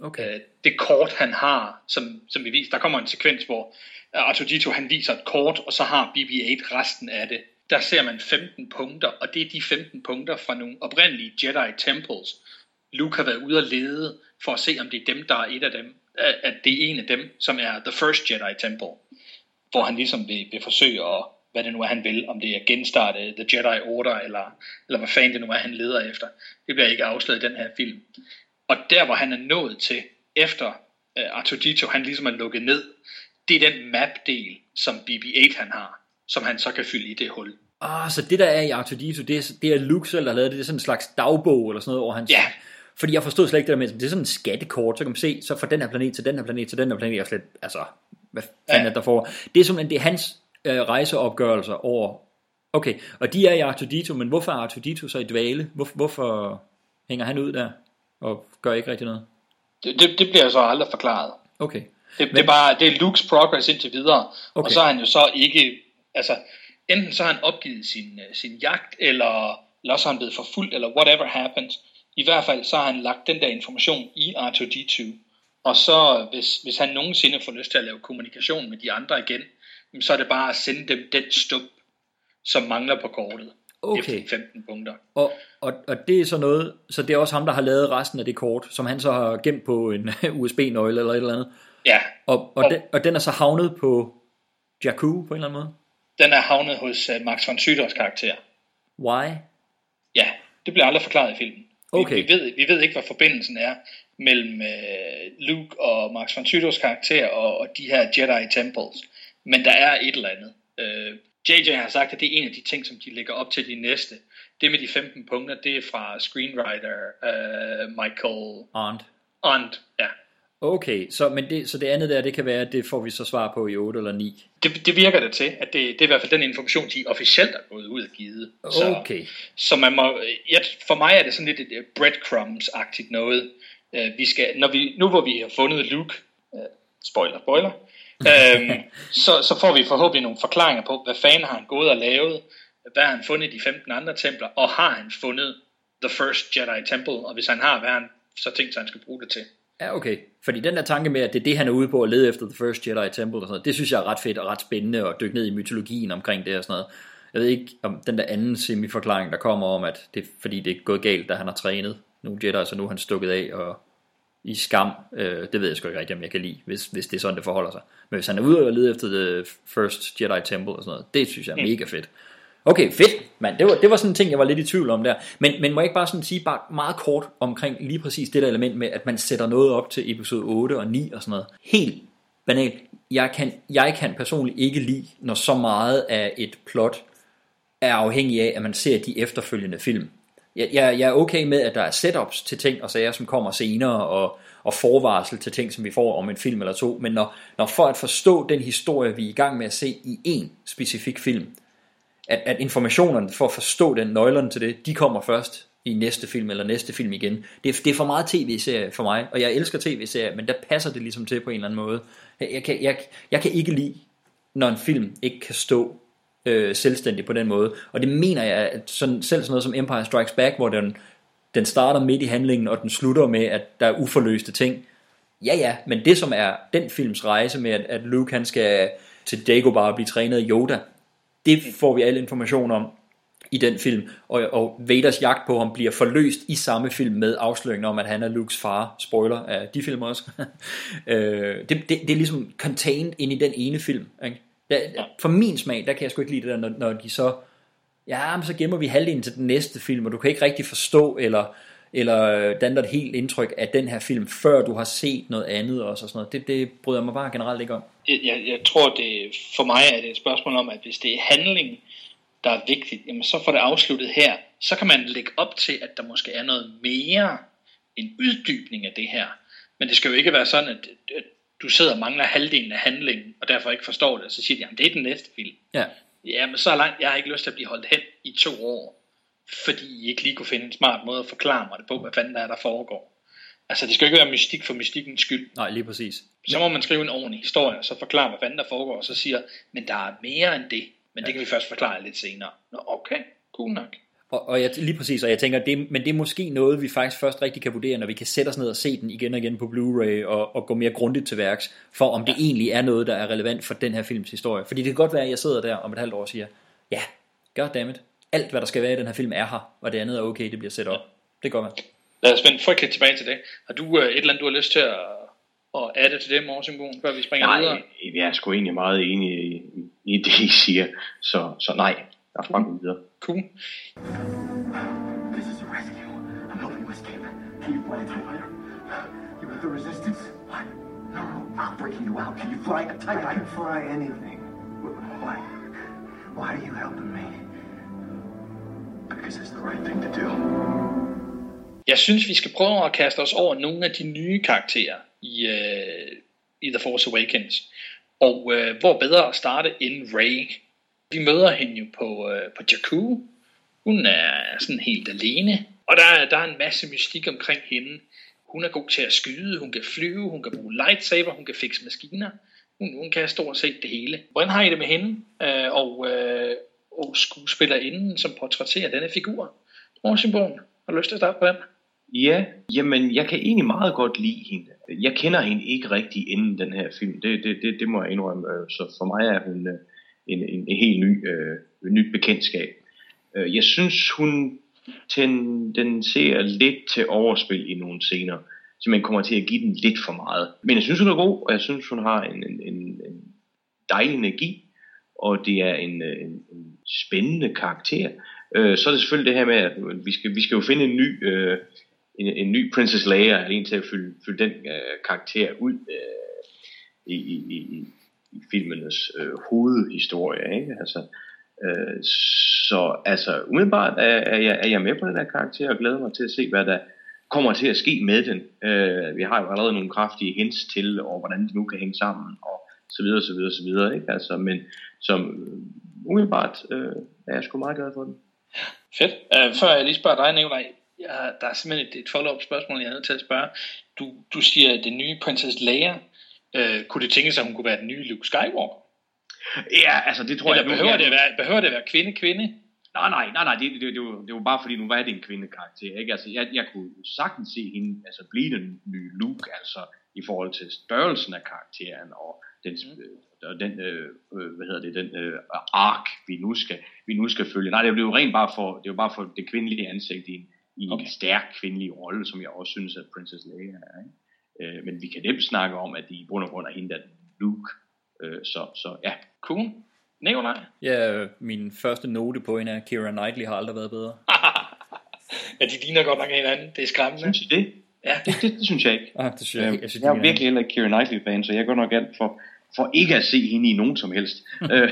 Okay. Øh, det kort, han har, som, som vi viser, der kommer en sekvens, hvor Artudito han viser et kort, og så har BB-8 resten af det. Der ser man 15 punkter, og det er de 15 punkter fra nogle oprindelige Jedi Temples. Luke har været ude og lede for at se, om det er dem, der er et af dem, at det er en af dem, som er The First Jedi Temple hvor han ligesom vil, vil forsøge at, hvad det nu er, han vil, om det er genstarte The Jedi Order, eller, eller hvad fanden det nu er, han leder efter. Det bliver ikke afsløret i den her film. Og der, hvor han er nået til, efter uh, Artudito, han ligesom er lukket ned, det er den map-del, som BB-8 han har, som han så kan fylde i det hul. Ah, så det der er i Artudito, det er, det er Luke selv, der har lavet det, det er sådan en slags dagbog, eller sådan noget, hvor han... Ja. Fordi jeg forstod slet ikke det der med, det er sådan en skattekort, så kan man se, så fra den her planet til den her planet til den her planet, jeg slet, altså, hvad fanden ja. er der for? Det er simpelthen, det er hans øh, rejseopgørelser over, okay, og de er i Artudito, men hvorfor er Artudito så i dvale? Hvor, hvorfor hænger han ud der, og gør ikke rigtig noget? Det, det, det bliver så aldrig forklaret. Okay. Det, men, det, er bare, det er Lukes progress indtil videre, okay. og så er han jo så ikke, altså, enten så har han opgivet sin, øh, sin jagt, eller, eller også har han blevet forfulgt, eller whatever happens. I hvert fald så har han lagt den der information i R2-D2, og så, hvis, hvis han nogensinde får lyst til at lave kommunikation med de andre igen, så er det bare at sende dem den stup, som mangler på kortet. Okay. Efter 15 punkter. Og, og, og det er så noget, så det er også ham, der har lavet resten af det kort, som han så har gemt på en USB-nøgle eller et eller andet. Ja. Og, og, og, den, og den er så havnet på Jakku på en eller anden måde? Den er havnet hos uh, Max von Syders karakter. Why? Ja, det bliver aldrig forklaret i filmen. Okay. Vi, vi, ved, vi ved ikke, hvad forbindelsen er mellem øh, Luke og Max von Sydows karakter og, og de her Jedi Temples. Men der er et eller andet. Øh, JJ har sagt, at det er en af de ting, som de lægger op til de næste. Det med de 15 punkter, det er fra screenwriter øh, Michael Arndt. Arndt, ja. Okay, så, men det, så det andet der, det kan være, at det får vi så svar på i 8 eller 9. Det, det virker det til, at det, det er i hvert fald den information, de officielt er gået ud og givet. Så, Okay. så man må, ja, for mig er det sådan lidt et breadcrumbs-agtigt noget. Øh, vi skal, når vi, nu hvor vi har fundet Luke, øh, spoiler, spoiler, øhm, så, så får vi forhåbentlig nogle forklaringer på, hvad fanden har han gået og lavet, hvad har han fundet i de 15 andre templer, og har han fundet The First Jedi Temple, og hvis han har, hvad han så tænkt sig, han skal bruge det til. Ja, okay. Fordi den der tanke med, at det er det, han er ude på at lede efter The First Jedi Temple og sådan noget, det synes jeg er ret fedt og ret spændende at dykke ned i mytologien omkring det og sådan noget. Jeg ved ikke om den der anden semi-forklaring, der kommer om, at det er fordi det er gået galt, da han har trænet nogle Jedi, så nu er han stukket af og i skam. Øh, det ved jeg sgu ikke rigtig, om jeg kan lide, hvis, hvis det er sådan, det forholder sig. Men hvis han er ude og lede efter The First Jedi Temple og sådan noget, det synes jeg er Mm. mega fedt. Okay, fedt, mand. Det var, det var sådan en ting, jeg var lidt i tvivl om der. Men, men må jeg ikke bare sådan sige bare meget kort omkring lige præcis det der element med, at man sætter noget op til episode 8 og 9 og sådan noget. Helt banalt. Jeg kan, jeg kan personligt ikke lide, når så meget af et plot er afhængig af, at man ser de efterfølgende film. Jeg, jeg, jeg er okay med, at der er setups til ting og sager, som kommer senere, og, og forvarsel til ting, som vi får om en film eller to, men når, når for at forstå den historie, vi er i gang med at se i en specifik film, at, at informationerne for at forstå den nøglerne til det, de kommer først i næste film eller næste film igen. Det er, det er for meget tv-serie for mig, og jeg elsker tv-serier, men der passer det ligesom til på en eller anden måde. Jeg, jeg, kan, jeg, jeg kan ikke lide, når en film ikke kan stå øh, selvstændig på den måde. Og det mener jeg, at sådan, selv sådan noget som Empire Strikes Back, hvor den, den starter midt i handlingen, og den slutter med, at der er uforløste ting. Ja, ja, men det som er den films rejse med, at, at Luke han skal til Dagobah og blive trænet af Yoda, det får vi al information om i den film, og, og Vaders jagt på ham bliver forløst i samme film med afsløringen om, at han er Lukes far. Spoiler af de film også. øh, det, det, det er ligesom contained ind i den ene film. Ikke? Der, for min smag, der kan jeg sgu ikke lide det der, når, når de så, ja, men så gemmer vi halvdelen til den næste film, og du kan ikke rigtig forstå, eller, eller danne et helt indtryk af den her film, før du har set noget andet også, og sådan noget. Det, det bryder jeg mig bare generelt ikke om. Jeg, jeg, jeg tror, det for mig er det et spørgsmål om, at hvis det er handling, der er vigtigt, jamen så får det afsluttet her. Så kan man lægge op til, at der måske er noget mere, en uddybning af det her. Men det skal jo ikke være sådan, at, at du sidder og mangler halvdelen af handlingen, og derfor ikke forstår det, så siger de, jamen det er den næste film. Ja. Jamen så langt, jeg har ikke lyst til at blive holdt hen i to år, fordi I ikke lige kunne finde en smart måde at forklare mig det på, hvad fanden der er, der foregår. Altså det skal jo ikke være mystik for mystikkens skyld. Nej, lige præcis. Så må man skrive en ordentlig historie, og så forklare, hvad fanden der foregår, og så siger, men der er mere end det. Men det kan vi først forklare lidt senere. Nå, okay, cool nok. Og, og jeg, lige præcis, og jeg tænker, det, men det er måske noget, vi faktisk først rigtig kan vurdere, når vi kan sætte os ned og se den igen og igen på Blu-ray, og, og gå mere grundigt til værks, for om det egentlig er noget, der er relevant for den her films historie. Fordi det kan godt være, at jeg sidder der om et halvt år og siger, ja, goddammit, alt hvad der skal være i den her film er her, og det andet er okay, det bliver sat op. Det går man. Lad os vende frygteligt tilbage til det. Har du øh, et eller andet, du har lyst til at, at adde til det, Morsimboen, før vi springer Nej, videre? jeg er sgu egentlig meget enig i, i det, I siger. Så, så nej, lad os bare gå videre. Cool. This is a rescue. I'm helping you escape. Can you fly a TIE fighter? You have the resistance? What? No, no, I'm breaking you out. Can you fly a TIE fighter? I can fly anything. Why? Why are you helping me? Because it's the right thing to do. Jeg synes, vi skal prøve at kaste os over nogle af de nye karakterer i, øh, i The Force Awakens. Og øh, hvor bedre at starte end Rey. Vi møder hende jo på, øh, på Jakku. Hun er sådan helt alene. Og der, der er en masse mystik omkring hende. Hun er god til at skyde, hun kan flyve, hun kan bruge lightsaber, hun kan fikse maskiner. Hun, hun kan stort set det hele. Hvordan har I det med hende? Øh, og, øh, og skuespillerinden, som portrætterer denne figur? Morsimbogen, har du lyst til at starte på den? Ja, jamen jeg kan egentlig meget godt lide hende. Jeg kender hende ikke rigtig inden den her film. Det, det, det, det må jeg indrømme. Øh, så for mig er hun øh, en, en, en helt ny, øh, nyt bekendtskab. Øh, Jeg synes, hun tendenserer lidt til overspil i nogle scener. Så man kommer til at give den lidt for meget. Men jeg synes, hun er god, og jeg synes, hun har en, en, en, en dejlig energi. Og det er en, øh, en, en spændende karakter. Øh, Så er det selvfølgelig det her med, at vi skal, vi skal jo finde en ny... Øh, en, en ny Princess Leia, en til at fylde, fylde den øh, karakter ud øh, i, i, i, i filmenes øh, hovedhistorie. Ikke? Altså, øh, så altså, umiddelbart er, er, jeg, er jeg med på den her karakter og glæder mig til at se, hvad der, kommer til at ske med den. Øh, vi har jo allerede nogle kraftige hints til, og hvordan det nu kan hænge sammen, og så videre, så videre, så videre, ikke? Altså, men som umiddelbart øh, er jeg sgu meget glad for den. Fedt. Uh, før jeg lige spørger dig, Nikolaj, ja, der er simpelthen et, et follow-up spørgsmål, jeg nødt til at spørge. Du, du siger, at den nye Princess Leia, uh, kunne det tænke sig, at hun kunne være den nye Luke Skywalker? Ja, altså det tror Eller jeg... nu- behøver, ja, det at være, behøver det at være kvinde-kvinde? Nej, nej, nej, nej, det, det, det, var, det var bare fordi, nu var det en kvindekarakter, ikke? Altså, jeg, jeg kunne sagtens se hende altså, blive den nye Luke, altså i forhold til størrelsen af karakteren, og den, mm. og den øh, øh, hvad hedder det, den øh, ark, vi nu, skal, vi nu skal følge. Nej, det er jo rent bare for, det jo bare for det kvindelige ansigt i en, i en okay. stærk kvindelig rolle, som jeg også synes, at Princess Leia er, ikke? Øh, men vi kan nemt snakke om, at de i bund og grund er hende, der er den Luke, øh, så, så ja. Cool. Nikolaj? Ja, min første note på hende er, Keira Knightley har aldrig været bedre. Ja, de ligner godt nok hinanden. Det er skræmmende. Synes I det? Ja. Det, det, det synes jeg ikke. Ah, det synes jeg ikke. Jeg synes, jeg er er- virkelig heller ikke Keira Knightley-fan, så jeg gør nok alt for, for ikke at se hende i nogen som helst. Øh,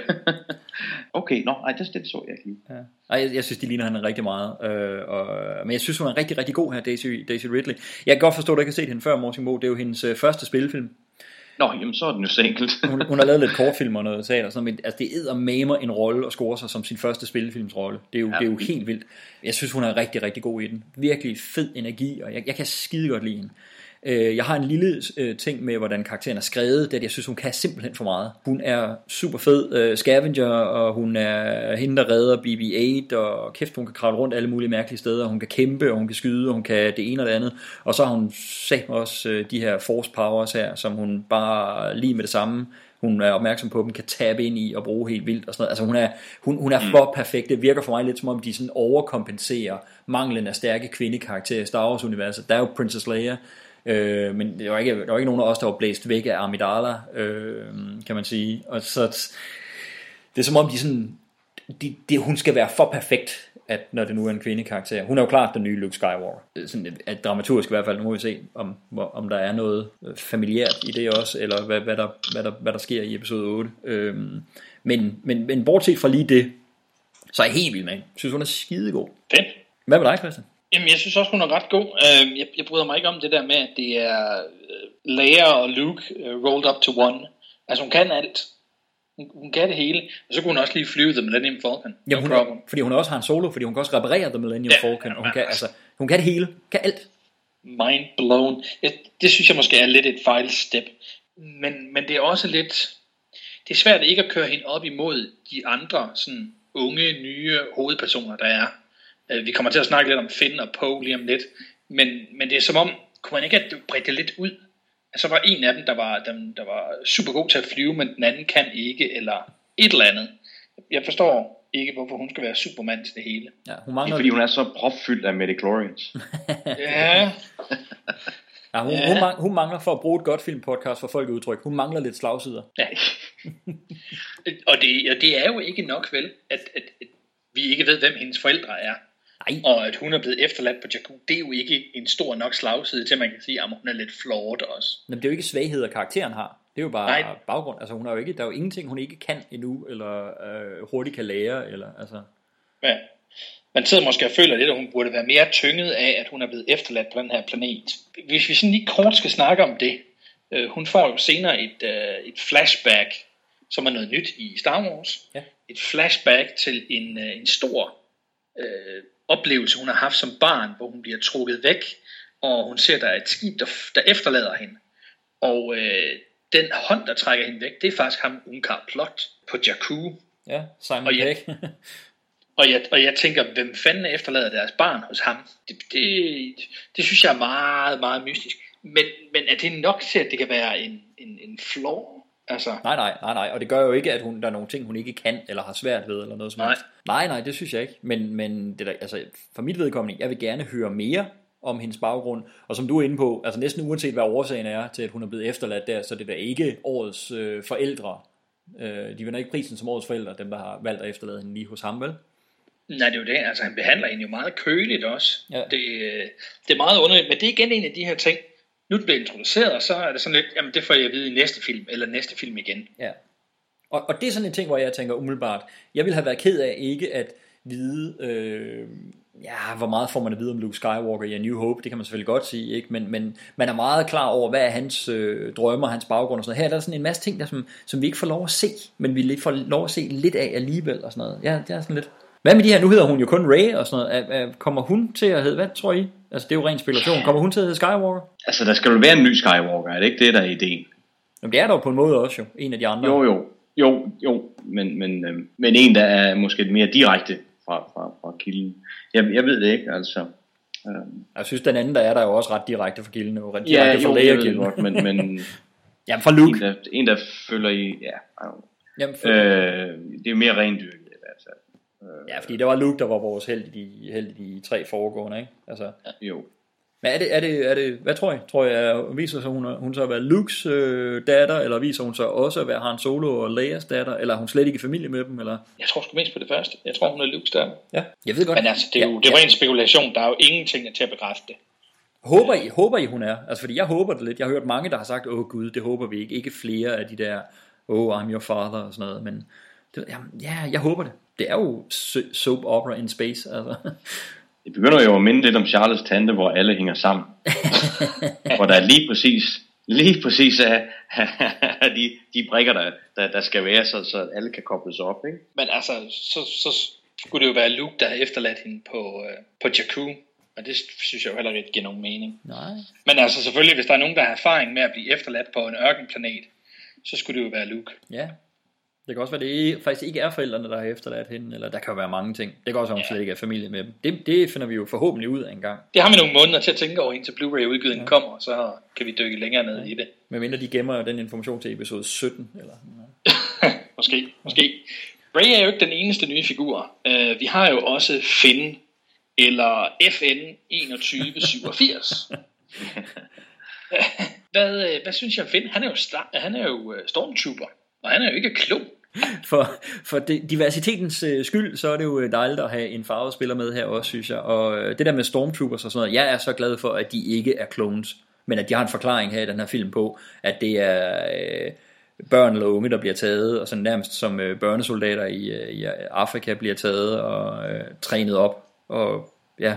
okay, nå, ej, det, det så jeg ikke. Ja. Ej, jeg, jeg synes, de ligner hende rigtig meget. Øh, og, men jeg synes, hun er rigtig, rigtig god her, Daisy, Daisy Ridley. Jeg kan godt forstå, at du ikke har set hende før, Morten Mo. Det er jo hendes øh, første spilfilm. Nå, jamen så er den jo så enkelt. hun, hun har lavet lidt kortfilm og noget teater, og sådan, men altså, det æder mamer en rolle at score sig som sin første spilfilmsrolle. Det er jo, ja. det er jo helt vildt. Jeg synes, hun er rigtig, rigtig god i den. Virkelig fed energi, og jeg, jeg kan skide godt lide hende. Øh, Jeg har en lille øh, ting med, hvordan karakteren er skrevet, det er, at jeg synes, hun kan simpelthen for meget. Hun er super fed øh, scavenger, og hun er hende, der redder BB-8, og kæft, hun kan kravle rundt alle mulige mærkelige steder, hun kan kæmpe, og hun kan skyde, og hun kan det ene og det andet. Og så har hun sagt også øh, de her force powers her, som hun bare lige med det samme hun er opmærksom på dem, kan tabe ind i og bruge helt vildt og sådan noget. Altså hun er, hun, hun er for perfekt. Det virker for mig lidt som om, de sådan overkompenserer manglen af stærke kvindekarakterer i Star Wars-universet. Der er jo Princess Leia, øh, men der var, ikke, der var ikke nogen af os, der var blæst væk af Amidala, øh, kan man sige. Og så det er som om, de sådan, de, de, hun skal være for perfekt, at når det nu er en kvindekarakter. Hun er jo klart den nye Luke Skywalker. Sådan, at dramaturgisk i hvert fald, nu må vi se, om, om der er noget øh, familiært i det også, eller hvad, hvad, der, hvad, der, hvad der sker i episode 8. Øhm, men, men, men bortset fra lige det, så er jeg helt vild med hende. Jeg synes, hun er skidegod. Fedt. Hvad med dig, Christian? Jamen, jeg synes også, hun er ret god. Øh, jeg, jeg bryder mig ikke om det der med, at det er øh, Leia og Luke øh, rolled up to one. Altså, hun kan alt. Hun, hun kan det hele. Og så kunne hun også lige flyve The Millennium Falcon. No Jamen, hun, problem. fordi hun også har en solo, fordi hun kan også reparere The Millennium Ja, Falcon, og hun kan, altså, hun kan det hele, kan alt. Mind blown. Jeg, det synes jeg måske er lidt et fejlstep. Men, men det er også lidt... Det er svært ikke at køre hende op imod de andre sådan unge, nye hovedpersoner, der er. Øh, Vi kommer til at snakke lidt om Finn og Poe lige om lidt. Men, men det er som om, kunne man ikke have bredt det lidt ud? Altså, så var en af dem, der var, dem, der var super god til at flyve, men den anden kan ikke, eller et eller andet. Jeg forstår ikke, hvorfor hun skal være supermand til det hele. Ja, hun Det er mangler, fordi, hun er så propfyldt af midichlorians. Ja, ja, hun, Ja. hun, mang- hun mangler for at bruge et godt filmpodcast for folk udtryk. Hun mangler lidt slagsider. Ja. og, det, og det er jo ikke nok vel, at, at, at vi ikke ved, hvem hendes forældre er. Nej. Og at hun er blevet efterladt på Jakku, det er jo ikke en stor nok slagside til, at man kan sige, at hun er lidt flawed også. Men det er jo ikke svagheder, karakteren har. Det er jo bare Nej. baggrund. Altså, hun har jo ikke, der er jo ingenting, hun ikke kan endnu, eller øh, hurtigt kan lære. Eller, altså. Ja. Man sidder måske og føler lidt, at hun burde være mere tynget af, at hun er blevet efterladt på den her planet. Hvis vi sådan lige kort skal snakke om det. Øh, hun får jo senere et, øh, et flashback, som er noget nyt i Star Wars. Ja. Et flashback til en, øh, en stor øh, oplevelse, hun har haft som barn, hvor hun bliver trukket væk, og hun ser, der er et skib, der, der efterlader hende. Og øh, den hånd, der trækker hende væk, det er faktisk ham, Unkar Plot på Jakku. Ja, Simon Og ja. Pegg. Og jeg, og jeg tænker, hvem fanden efterlader deres barn hos ham? Det, det, det synes jeg er meget, meget mystisk. Men, men er det nok til, at det kan være en, en, en flaw? Altså, nej, nej, nej, nej. Og det gør jo ikke, at hun, der er nogle ting, hun ikke kan, eller har svært ved, eller noget som Nej. helst. Nej, nej, det synes jeg ikke. Men, men det der, altså, for mit vedkommende, jeg vil gerne høre mere om hendes baggrund. Og som du er inde på, altså næsten uanset hvad årsagen er til, at hun er blevet efterladt der, så det er da ikke årets øh, forældre. Øh, de vinder ikke prisen som årets forældre, dem der har valgt at efterlade hende lige hos ham, vel? nej, det er jo det. Altså, han behandler hende jo meget køligt også. Ja. Det, øh, det er meget underligt, men det er igen en af de her ting. Nu er det introduceret, og så er det sådan lidt, jamen det får jeg at vide i næste film, eller næste film igen. Ja. Og, og det er sådan en ting, hvor jeg tænker umiddelbart, jeg ville have været ked af ikke at vide, øh, ja, hvor meget får man at vide om Luke Skywalker i A New Hope, det kan man selvfølgelig godt sige, ikke? Men, men man er meget klar over, hvad er hans øh, drømme og hans baggrund og sådan noget. Her er der sådan en masse ting, der, som, som vi ikke får lov at se, men vi får lov at se lidt af alligevel og sådan noget. Ja, det er sådan lidt... Hvad med de her? Nu hedder hun jo kun Ray og sådan noget. Er, er, kommer hun til at hedde, hvad tror I? Altså det er jo ren spekulation. Kommer hun til at hedde Skywalker? Altså, der skal jo være en ny Skywalker, er det ikke det, der er ideen? Jamen, det er der jo på en måde også jo, en af de andre. Jo, jo, jo, jo, men, men, øh, men en, der er måske mere direkte fra, fra, fra kilden. Jeg, jeg ved det ikke, altså. Øh. Jeg synes, den anden, der er der jo også ret direkte fra kilden. Jo, ret Ja, direkte fra jo, jeg ved godt, men, men Jamen, fra Luke. en, der, en, der følger i, ja. Jamen, for, øh, det er mere rendyrket. Ja, fordi det var Luke, der var vores held i de, held i de tre foregående, ikke? Altså, Jo. men er det, er det, er det, hvad tror I? Tror at viser sig, hun, hun så at være Lukes øh, datter, eller viser hun så også at være Han Solo og Leias datter, eller er hun slet ikke i familie med dem, eller? Jeg tror sgu mest på det første. Jeg tror, hun er Luke's datter. Ja, jeg ved godt. Men altså, det er jo, Ja, det er ja. ren spekulation. Der er jo ingenting til at bekræfte det. Håber I, håber I, hun er? Altså, fordi jeg håber det lidt. Jeg har hørt mange, der har sagt, åh gud, det håber vi ikke. Ikke flere af de der, oh, I'm your father og sådan noget. Men det, jamen, ja, jeg håber det. Det er jo so- soap opera in space, altså. Det begynder jo at minde lidt om Charles tante, hvor alle hænger sammen. hvor der er lige præcis, lige præcis er, er de, de brikker, der, der, der skal være, så, så alle kan kobles op. Ikke? Men altså, så, så skulle det jo være Luke, der har efterladt hende på, øh, på Jakku. Og det synes jeg jo heller ikke giver nogen mening. Nej. Men altså selvfølgelig, hvis der er nogen, der har erfaring med at blive efterladt på en ørkenplanet, så skulle det jo være Luke. Ja. Det kan også være, det faktisk ikke er forældrene, der har efterladt hende, eller der kan jo være mange ting. Det kan også være, hun slet ikke er familie med dem. Det, det finder vi jo forhåbentlig ud af en gang. Det har vi nogle måneder til at tænke over, indtil Blu-ray-udgivelsen ja. kommer, og så kan vi dykke længere ned i det. Medmindre de gemmer den information til episode 17. Eller, Måske, måske. Ray er jo ikke den eneste nye figur. Uh, vi har jo også Finn, eller FN 2187. hvad, øh, hvad synes jeg om Finn? Han er jo, star- han er jo øh, stormtrooper, og han er jo ikke klog. For, for de, diversitetens øh, skyld, så er det jo øh, dejligt at have en farvet spiller med her også, synes jeg. Og øh, det der med Stormtroopers og sådan noget, jeg er så glad for, at de ikke er clones, men at de har en forklaring her i den her film på, at det er øh, børn eller unge, der bliver taget, og sådan nærmest som øh, børnesoldater i, øh, i Afrika bliver taget og øh, trænet op, og ja,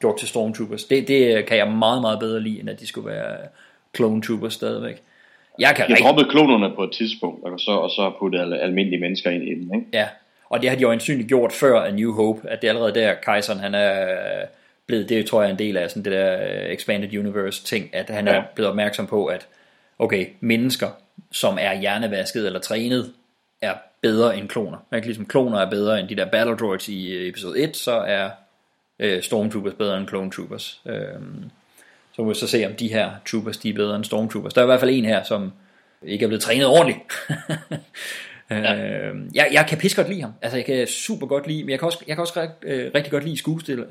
gjort til Stormtroopers. Det, det kan jeg meget, meget bedre lide, end at de skulle være clone troopers stadigvæk. Jeg kan Jeg rigtig droppede klonerne på et tidspunkt, og så, og så puttet alle almindelige mennesker ind i den. Ikke? Ja, og det har de jo ansynligt gjort før af New Hope, at det er allerede der, kejseren han er blevet, det tror jeg er en del af sådan det der øh, Expanded Universe ting, at han er Ja. blevet opmærksom på, at okay, mennesker, som er hjernevasket eller trænet, er bedre end kloner. Man kan ligesom kloner er bedre end de der battle droids i øh, episode 1, så er øh, Stormtroopers bedre end Clone Troopers. Øhm, så må vi så se, om de her troopers, de er bedre end Stormtroopers. Der er i hvert fald en her, som ikke er blevet trænet ordentligt. ja. jeg, jeg kan pisse godt lide ham. Altså, jeg kan super godt lide, men jeg kan også, jeg kan også øh, rigtig godt lide skuespiller,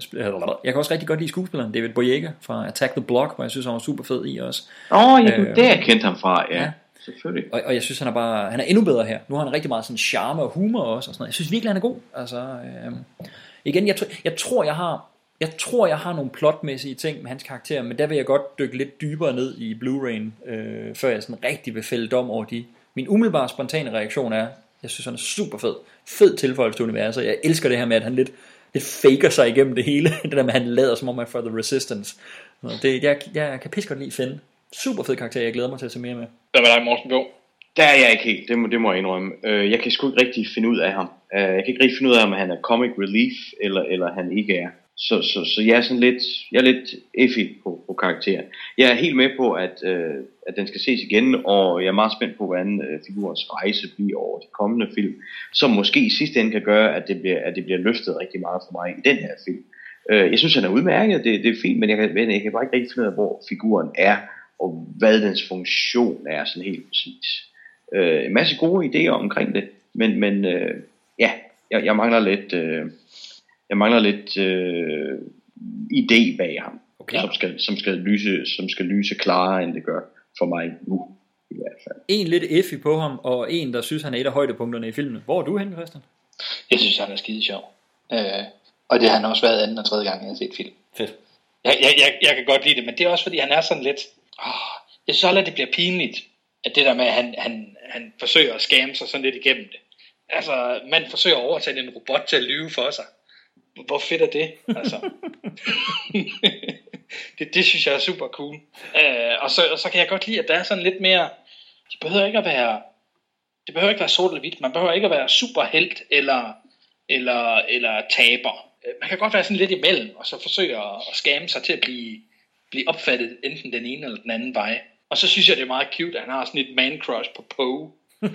jeg kan også rigtig godt lide skuespilleren David Boyega fra Attack the Block, hvor jeg synes, han var super fed i også. Åh, oh, ja, Øh, det jeg kendte ham fra, ja. ja. ja. Selvfølgelig. Og, og jeg synes, han er bare, han er endnu bedre her. Nu har han rigtig meget sådan charme og humor også. Og sådan noget. Jeg synes virkelig, han er god. Altså, øh, igen, jeg, tr- jeg tror, jeg har, jeg tror, jeg har nogle plotmæssige ting med hans karakter, men der vil jeg godt dykke lidt dybere ned i Blu-ray'en, øh, før jeg sådan rigtig vil fælde dom over de. Min umiddelbare spontane reaktion er, jeg synes, han er super fed. Fed tilføjelse til universet. Jeg elsker det her med, at han lidt, lidt faker sig igennem det hele. det der med, at han lader som om, han er for The Resistance. Det, jeg, jeg kan pisse godt lide Finn. Super fed karakter, jeg glæder mig til at se mere med. Hvad med dig, Morten Bjørn? Der er jeg ikke helt, det må, det må jeg indrømme. Øh, jeg kan sgu ikke rigtig finde ud af ham. Øh, jeg kan ikke rigtig finde ud af, om han er comic relief, eller, eller han ikke er. Så, så, så jeg er sådan lidt, jeg er lidt effig på, på karakteren. Jeg er helt med på, at, øh, at den skal ses igen, og jeg er meget spændt på, hvordan øh, figurens rejse bliver over de kommende film, som måske i sidste ende kan gøre, at det bliver, at det bliver løftet rigtig meget for mig i den her film. Øh, jeg synes, han er udmærket, det, det er fint, men jeg kan, men jeg kan bare ikke rigtig finde ud af, hvor figuren er, og hvad dens funktion er sådan helt præcis. Øh, en masse gode idéer omkring det, men, men øh, ja, jeg, jeg mangler lidt, øh, jeg mangler lidt øh, idé bag ham, Okay. som, skal, som, skal lyse, som skal lyse klarere, end det gør for mig nu, i hvert fald. En lidt effig på ham, og en, der synes, han er et af højdepunkterne i filmen. Hvor er du henne, Christian? Jeg synes, han er skide sjov. Øh, og det har han også været anden og tredje gang, jeg har set film. Fedt. Jeg, jeg, jeg, jeg kan godt lide det, men det er også fordi, han er sådan lidt... Åh, jeg synes aldrig, det bliver pinligt, at det der med, at han, han, han forsøger at skamme sig sådan lidt igennem det. Altså, man forsøger at overtale en robot til at lyve for sig hvor fedt er det? Altså. det, det synes jeg er super cool. Øh, og, så, og så kan jeg godt lide, at der er sådan lidt mere, det behøver ikke at være, det behøver ikke være sort eller hvidt, man behøver ikke at være superhelt eller, eller, eller taber. Øh, man kan godt være sådan lidt imellem, og så forsøge at, at skamme sig til at blive, blive opfattet enten den ene eller den anden vej. Og så synes jeg, det er meget cute, at han har sådan et man crush på Poe.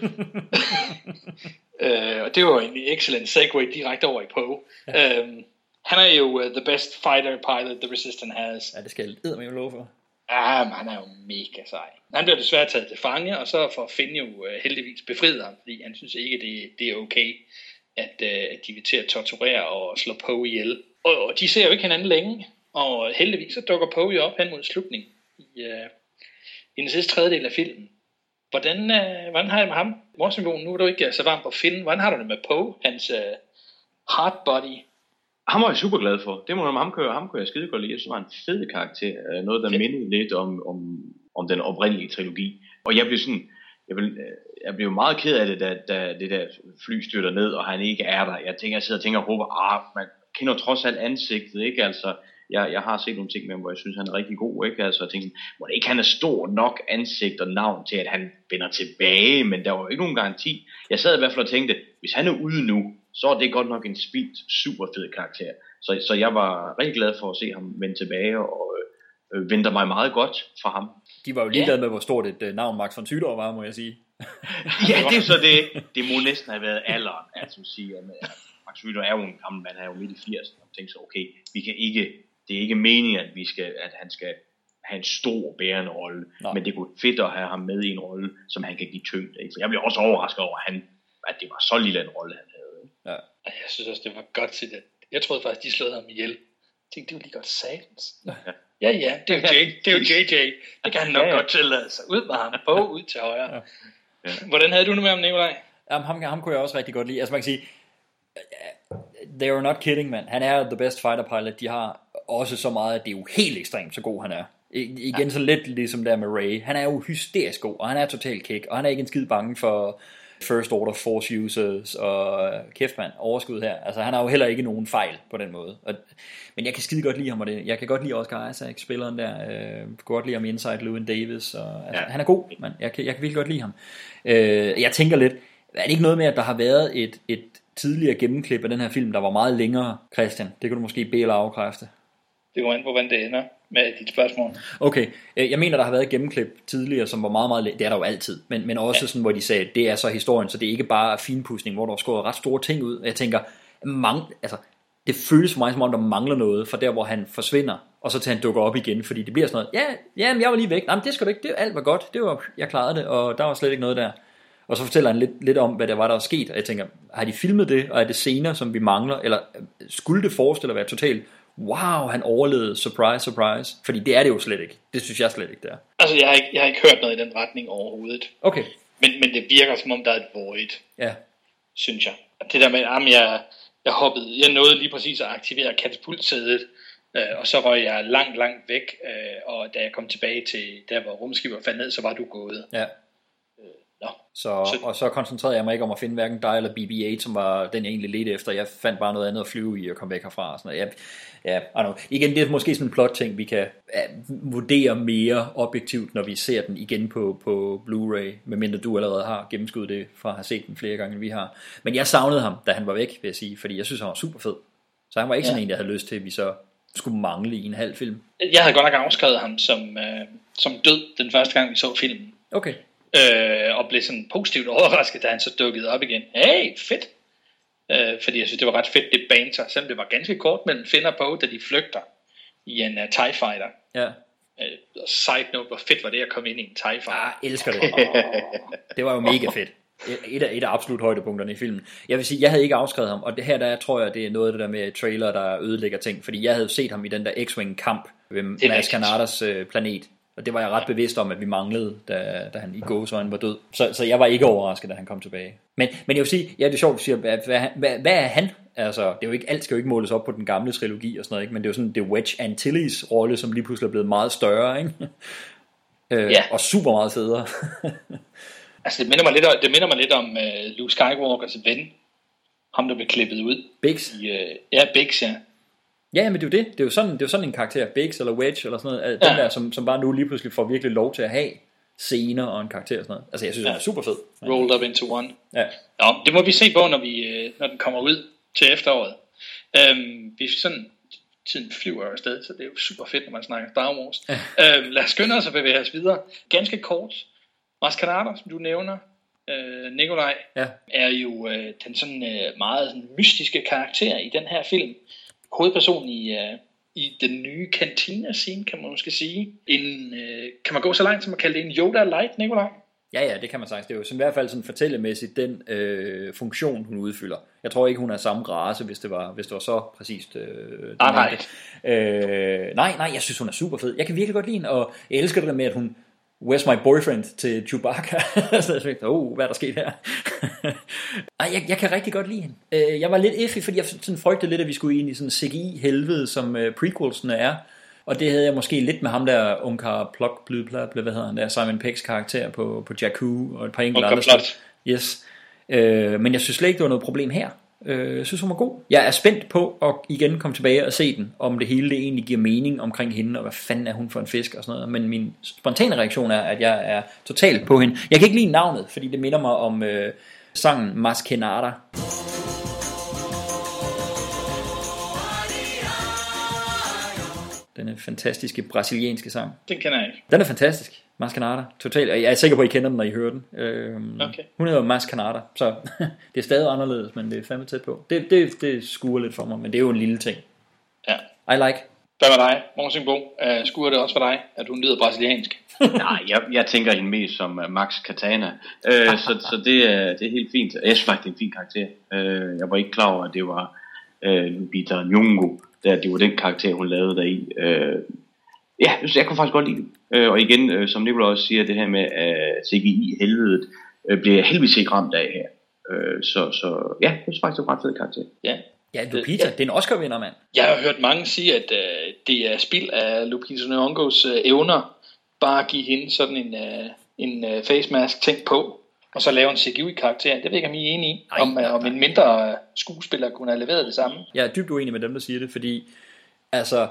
øh, og det var en excellent segue direkte over i Poe. Ja. Øhm, han er jo uh, the best fighter pilot the Resistance has. Ja, det skal jeg med lov for. Ja, men han er jo mega sej. Han bliver desværre taget til fange, og så får Finn jo uh, heldigvis befriet ham, fordi han synes ikke, det, det er okay, at, uh, at de vil til at torturere og slå Poe ihjel. Og, og de ser jo ikke hinanden længe, og heldigvis så dukker Poe jo op hen mod slutningen i, uh, i den sidste tredjedel af filmen. Hvordan, uh, hvordan har jeg med ham? Morsenbogen, nu er du ikke så varm på Finn. Hvordan har du det med Poe, hans uh, hard body? ham var jeg super glad for. Det må man ham køre, ham kunne jeg skide godt lide. Jeg synes, var en fed karakter. Øh, Noget, der mindede lidt om, om, om den oprindelige trilogi. Og jeg blev sådan, jeg, vil, øh, jeg blev meget ked af det, da, da det der fly styrter ned, og han ikke er der. Jeg tænker, jeg sidder og tænker og håber, ah, man kender trods alt ansigtet, ikke? Altså, jeg, jeg har set nogle ting med ham, hvor jeg synes, han er rigtig god, ikke? Altså, jeg tænkte, må det ikke han er stor nok ansigt og navn til, at han vender tilbage, men der var jo ikke nogen garanti. Jeg sad i hvert fald og tænkte, hvis han er ude nu, så er det godt nok en spildt, super fed karakter. Så, så jeg var rigtig glad for at se ham vende tilbage, og øh, venter mig meget godt for ham. De var jo ligeglade yeah. med, hvor stort et uh, navn Max von Sydow var, må jeg sige. ja, det er så det. Det må næsten have været alderen, at som siger, at Max Sydow er jo en gammel mand, han er jo midt i 80'erne, og tænkte så, okay, vi kan ikke, det er ikke meningen, at, vi skal, at han skal have en stor bærende rolle, men det kunne fedt at have ham med i en rolle, som han kan give tyngde. Ikke? For jeg blev også overrasket over, at, han, at det var så lille en rolle, han havde. Ikke? Ja. Jeg synes også, det var godt til det. Jeg troede faktisk, de slåede ham ihjel. Jeg tænkte, det var lige godt satans. Ja. ja, ja, det er jo, J, det er jo JJ. Det kan han nok ja, ja. godt tillade sig. Ud med ham. På ud til højre. Ja. Ja. Hvordan havde du det med ham, Nikolaj? Jamen, ham, ham kunne jeg også rigtig godt lide. Altså man kan sige, they are not kidding, man. Han er the best fighter pilot. De har også så meget, at det er jo helt ekstremt, så god han er. I, igen ja. så lidt ligesom der med Ray. Han er jo hysterisk god, og han er totalt kick, og han er ikke en skid bange for first order force users og kæft mand, overskud her. Altså han har jo heller ikke nogen fejl på den måde. Og, men jeg kan skide godt lide ham, og det, jeg kan godt lide Oscar Isaac, spilleren der. Øh, godt lide ham Inside Llewyn Davis. Og, altså, ja. Han er god, mand. Jeg kan, jeg kan virkelig godt lide ham. Øh, jeg tænker lidt, er det ikke noget med, at der har været et, et tidligere gennemklip af den her film, der var meget længere, Christian? Det kan du måske bede eller afkræfte. Det går ind på, hvordan det ender med dit spørgsmål. Okay, jeg mener, der har været et gennemklip tidligere, som var meget, meget, det er der jo altid, men, men også ja. sådan, hvor de sagde, at det er så historien, så det er ikke bare finpudsning, hvor der er skåret ret store ting ud. Jeg tænker, mange, altså, det føles for mig, som om der mangler noget, fra der, hvor han forsvinder, og så til han dukker op igen, fordi det bliver sådan noget, ja, ja men jeg var lige væk, nej, men det skal du ikke, det, alt var godt, det var, jeg klarede det, og der var slet ikke noget der. Og så fortæller han lidt, lidt om, hvad der var, der var sket, og jeg tænker, har de filmet det, og er det scener, som vi mangler, eller skulle det forestille at være totalt wow, han overlevede, surprise, surprise. Fordi det er det jo slet ikke. Det synes jeg slet ikke, det er. Altså, jeg har ikke, jeg har ikke hørt noget i den retning overhovedet. Okay. Men, men det virker, som om der er et void. Ja. Synes jeg. Det der med, at jeg, jeg hoppede, jeg nåede lige præcis at aktivere katapultsædet, øh, og så var jeg langt, langt væk, øh, og da jeg kom tilbage til der, hvor rumskibet faldt ned, så var du gået. Ja. Nå. Så, så, og så koncentrerede jeg mig ikke om at finde hverken dig eller BB-8, som var den jeg egentlig ledte efter. Jeg fandt bare noget andet at flyve i og komme væk herfra. Og sådan noget. Ja, ja, I know. Igen, det er måske sådan en plot ting, vi kan ja, vurdere mere objektivt, når vi ser den igen på, på Blu-ray, medmindre du allerede har gennemskuddet det fra at have set den flere gange, end vi har. Men jeg savnede ham, da han var væk, vil jeg sige, fordi jeg synes, han var super fed. Så han var ikke ja. sådan en, jeg havde lyst til, at vi så skulle mangle i en halv film. Jeg havde godt nok afskrevet ham som, øh, som død den første gang, vi så filmen. Okay. Øh, og blev sådan positivt overrasket, da han så dukkede op igen. Hey, fedt! Øh, fordi jeg synes, det var ret fedt, det banter, selvom det var ganske kort mellem Finn og Poe, da de flygter i en uh, TIE Fighter. Ja. Uh, side note, hvor fedt var det at komme ind i en TIE Fighter. Ah, elsker det. det var jo mega fedt. Et af, et af absolut højdepunkterne i filmen. Jeg vil sige, jeg havde ikke afskrevet ham, og det her der tror jeg, det er noget af det der med trailer, der ødelægger ting, fordi jeg havde set ham i den der X-Wing kamp ved Mads Canadas øh, planet, og det var jeg ret bevidst om, at vi manglede, da, da han i gåsøjne var død. Så, så jeg var ikke overrasket, da han kom tilbage. Men, men jeg vil sige, ja, det er sjovt, du siger, hvad, hvad, hvad, hvad er han? Altså, det er jo ikke, alt skal jo ikke måles op på den gamle trilogi og sådan noget, ikke? men det er jo sådan, det er Wedge Antilles rolle, som lige pludselig er blevet meget større, ikke? øh, Ja. Og super meget federe. Altså, det minder mig lidt om, det minder mig lidt om uh, Luke Skywalkers ven, ham der blev klippet ud. Biggs? I, øh, ja, Biggs, ja. Ja, men det er jo det. Det er jo sådan, det er jo sådan en karakter, Biggs eller Wedge eller sådan noget. Ja. Den der, som, som bare nu lige pludselig får virkelig lov til at have scener og en karakter og sådan noget. Altså, jeg synes, ja. den er super fed. Rolled up into one. Ja. Nå, det må vi se på, når, vi, øh, når den kommer ud til efteråret. Øhm, vi sådan, tiden flyver afsted, så det er jo super fedt, når man snakker Star Wars. Ja. Øhm, lad os skynde os at bevæge os videre. Ganske kort. Maskanada, som du nævner, øh, Nikolaj, ja. er jo øh, den sådan øh, meget sådan, mystiske karakter i den her film. Hovedpersonen i, øh, i den nye cantina-scene, kan man måske sige. En, øh, kan man gå så langt som at kalde det en Yoda Light, Nikolaj? Ja, ja, det kan man sagtens. Det er jo sådan, i hvert fald sådan fortællemæssigt den øh, funktion, hun udfylder. Jeg tror ikke, hun er samme race, hvis det var, hvis det var så præcist. Øh, ah, nej. Øh, nej, nej, jeg synes, hun er super fed. Jeg kan virkelig godt lide hende, og jeg elsker det der med, at hun Where's my boyfriend til Chewbacca? så jeg tænkte, oh, hvad er der sket her? Ej, jeg, jeg kan rigtig godt lide hende. Øh, jeg var lidt effig, fordi jeg sådan frygtede lidt, at vi skulle ind i sådan CGI-helvede, som uh, prequelsene er. Og det havde jeg måske lidt med ham der, Unkar Plok, hvad hedder han der, Simon Peggs karakter på, på Jakku, og et par enkelte andre. Yes. Øh, men jeg synes slet ikke, det var noget problem her. Øh, jeg synes, hun var god. Jeg er spændt på at igen komme tilbage og se den, om det hele det egentlig giver mening omkring hende, og hvad fanden er hun for en fisk og sådan noget. Men min spontane reaktion er, at jeg er totalt på hende. Jeg kan ikke lide navnet, fordi det minder mig om øh, sangen Maskenada. Den fantastiske brasilianske sang. Den kender jeg ikke. Den er fantastisk. Mascanada. Totalt. Jeg er sikker på, at I kender den, når I hører den. Øhm, okay. Hun hedder Mascanada, så det er stadig anderledes, men det er fandme tæt på. Det, det, det skuer lidt for mig, men det er jo en lille ting. Ja. I like. Hvad med dig, Morsing Bo? Uh, skuer det også for dig, at du lyder brasiliansk? Nej, jeg, jeg tænker hende mest som uh, Max Katana. Uh, så så det, er, det er helt fint. Jeg synes faktisk, det er en fin karakter. Uh, jeg var ikke klar over, at det var uh, Lupita Nyong'o, der det var den karakter, hun lavede deri. Uh, ja, jeg kunne faktisk godt lide det. Øh, og igen, øh, som Nicolai også siger, det her med at CGI-helvedet øh, bliver jeg heldigvis ikke ramt af her. Så, så ja, det er faktisk en ret fed karakter. Ja. Ja, Lupita, ja. det er en Oscar-vinder, mand. Jeg har hørt mange sige, at øh, det er spil af Lupita Nyong'os øh, evner, bare at give hende sådan en, øh, en øh, face mask tænk på, og så lave en CGI-karakter. Det ved jeg ikke, om I er enige i, om, øh, om en mindre skuespiller kunne have leveret det samme. Jeg er dybt uenig med dem, der siger det, fordi altså,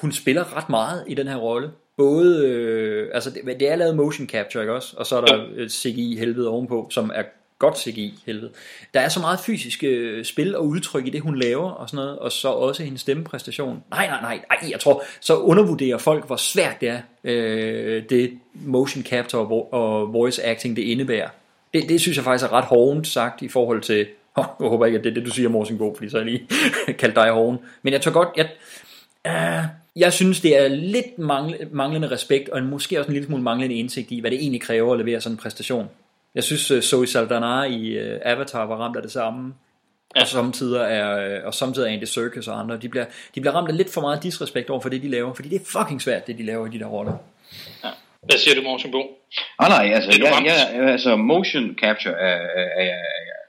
hun spiller ret meget i den her rolle. Både, øh, altså det, det er lavet motion capture, ikke også? Og så er der ja. CGI helvede ovenpå, som er godt CGI helvede. Der er så meget fysisk øh, spil og udtryk i det, hun laver og sådan noget, og så også hendes stemmepræstation. Nej, nej, nej, nej, jeg tror, så undervurderer folk, hvor svært det er, øh, det motion capture og, og voice acting, det indebærer. Det, det synes jeg faktisk er ret hårdt sagt i forhold til, oh, jeg håber ikke, at det er det, du siger, Morsen God, fordi så har jeg lige kaldt dig hården. Men jeg tror godt, jeg, uh, jeg synes, det er lidt manglende respekt, og måske også en lille smule manglende indsigt i, hvad det egentlig kræver at levere sådan en præstation. Jeg synes, uh, Zoe Saldana i uh, Avatar var ramt af det samme. Ja. Og samtidig er, uh, og samtidig er Andy Serkis og andre, de bliver, de bliver ramt af lidt for meget disrespekt over for det, de laver, fordi det er fucking svært, det de laver i de der roller. Ja. Hvad siger du, Motion Bo? Ah, nej, altså, jeg, jeg, altså motion capture er, er, er, er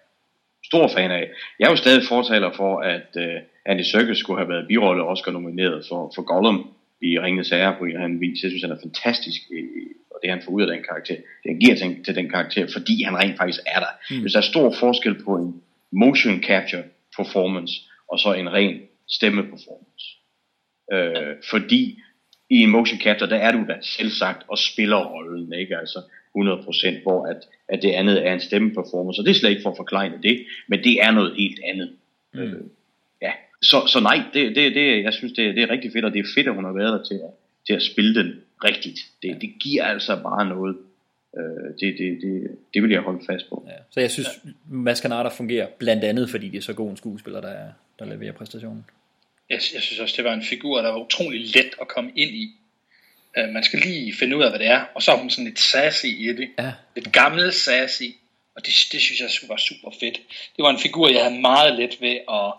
stor fan af. Jeg er jo stadig fortaler for, at uh, Andy Serkis skulle have været birolle Oscar nomineret for, for Gollum i Ringens Herre på en eller anden vis. Jeg synes, han er fantastisk, og det han får ud af den karakter, det han giver til, til den karakter, fordi han rent faktisk er der. Mm. Hvis der er stor forskel på en motion capture performance, og så en ren stemme performance. Øh, fordi i en motion capture, der er du da selv sagt og spiller rollen, ikke? Altså 100%, hvor at, at det andet er en stemmeperformance, og det er slet ikke for at forklare det, men det er noget helt andet. Mm. Øh, så, så nej, det, det, det, jeg synes, det, det er rigtig fedt, og det er fedt, at hun har været der til at, til at spille den rigtigt. Det, det giver altså bare noget. Øh, det, det, det, det vil jeg holde fast på. Ja. Så jeg synes, ja. Mads Canada fungerer blandt andet, fordi det er så god en skuespiller, der, er, der leverer præstationen. Jeg, jeg synes også, det var en figur, der var utrolig let at komme ind i. Uh, man skal lige finde ud af, hvad det er. Og så er hun sådan lidt sassy i det. Ja. Lidt gammel sassy. Og det, det synes jeg var super fedt. Det var en figur, jeg havde meget let ved at,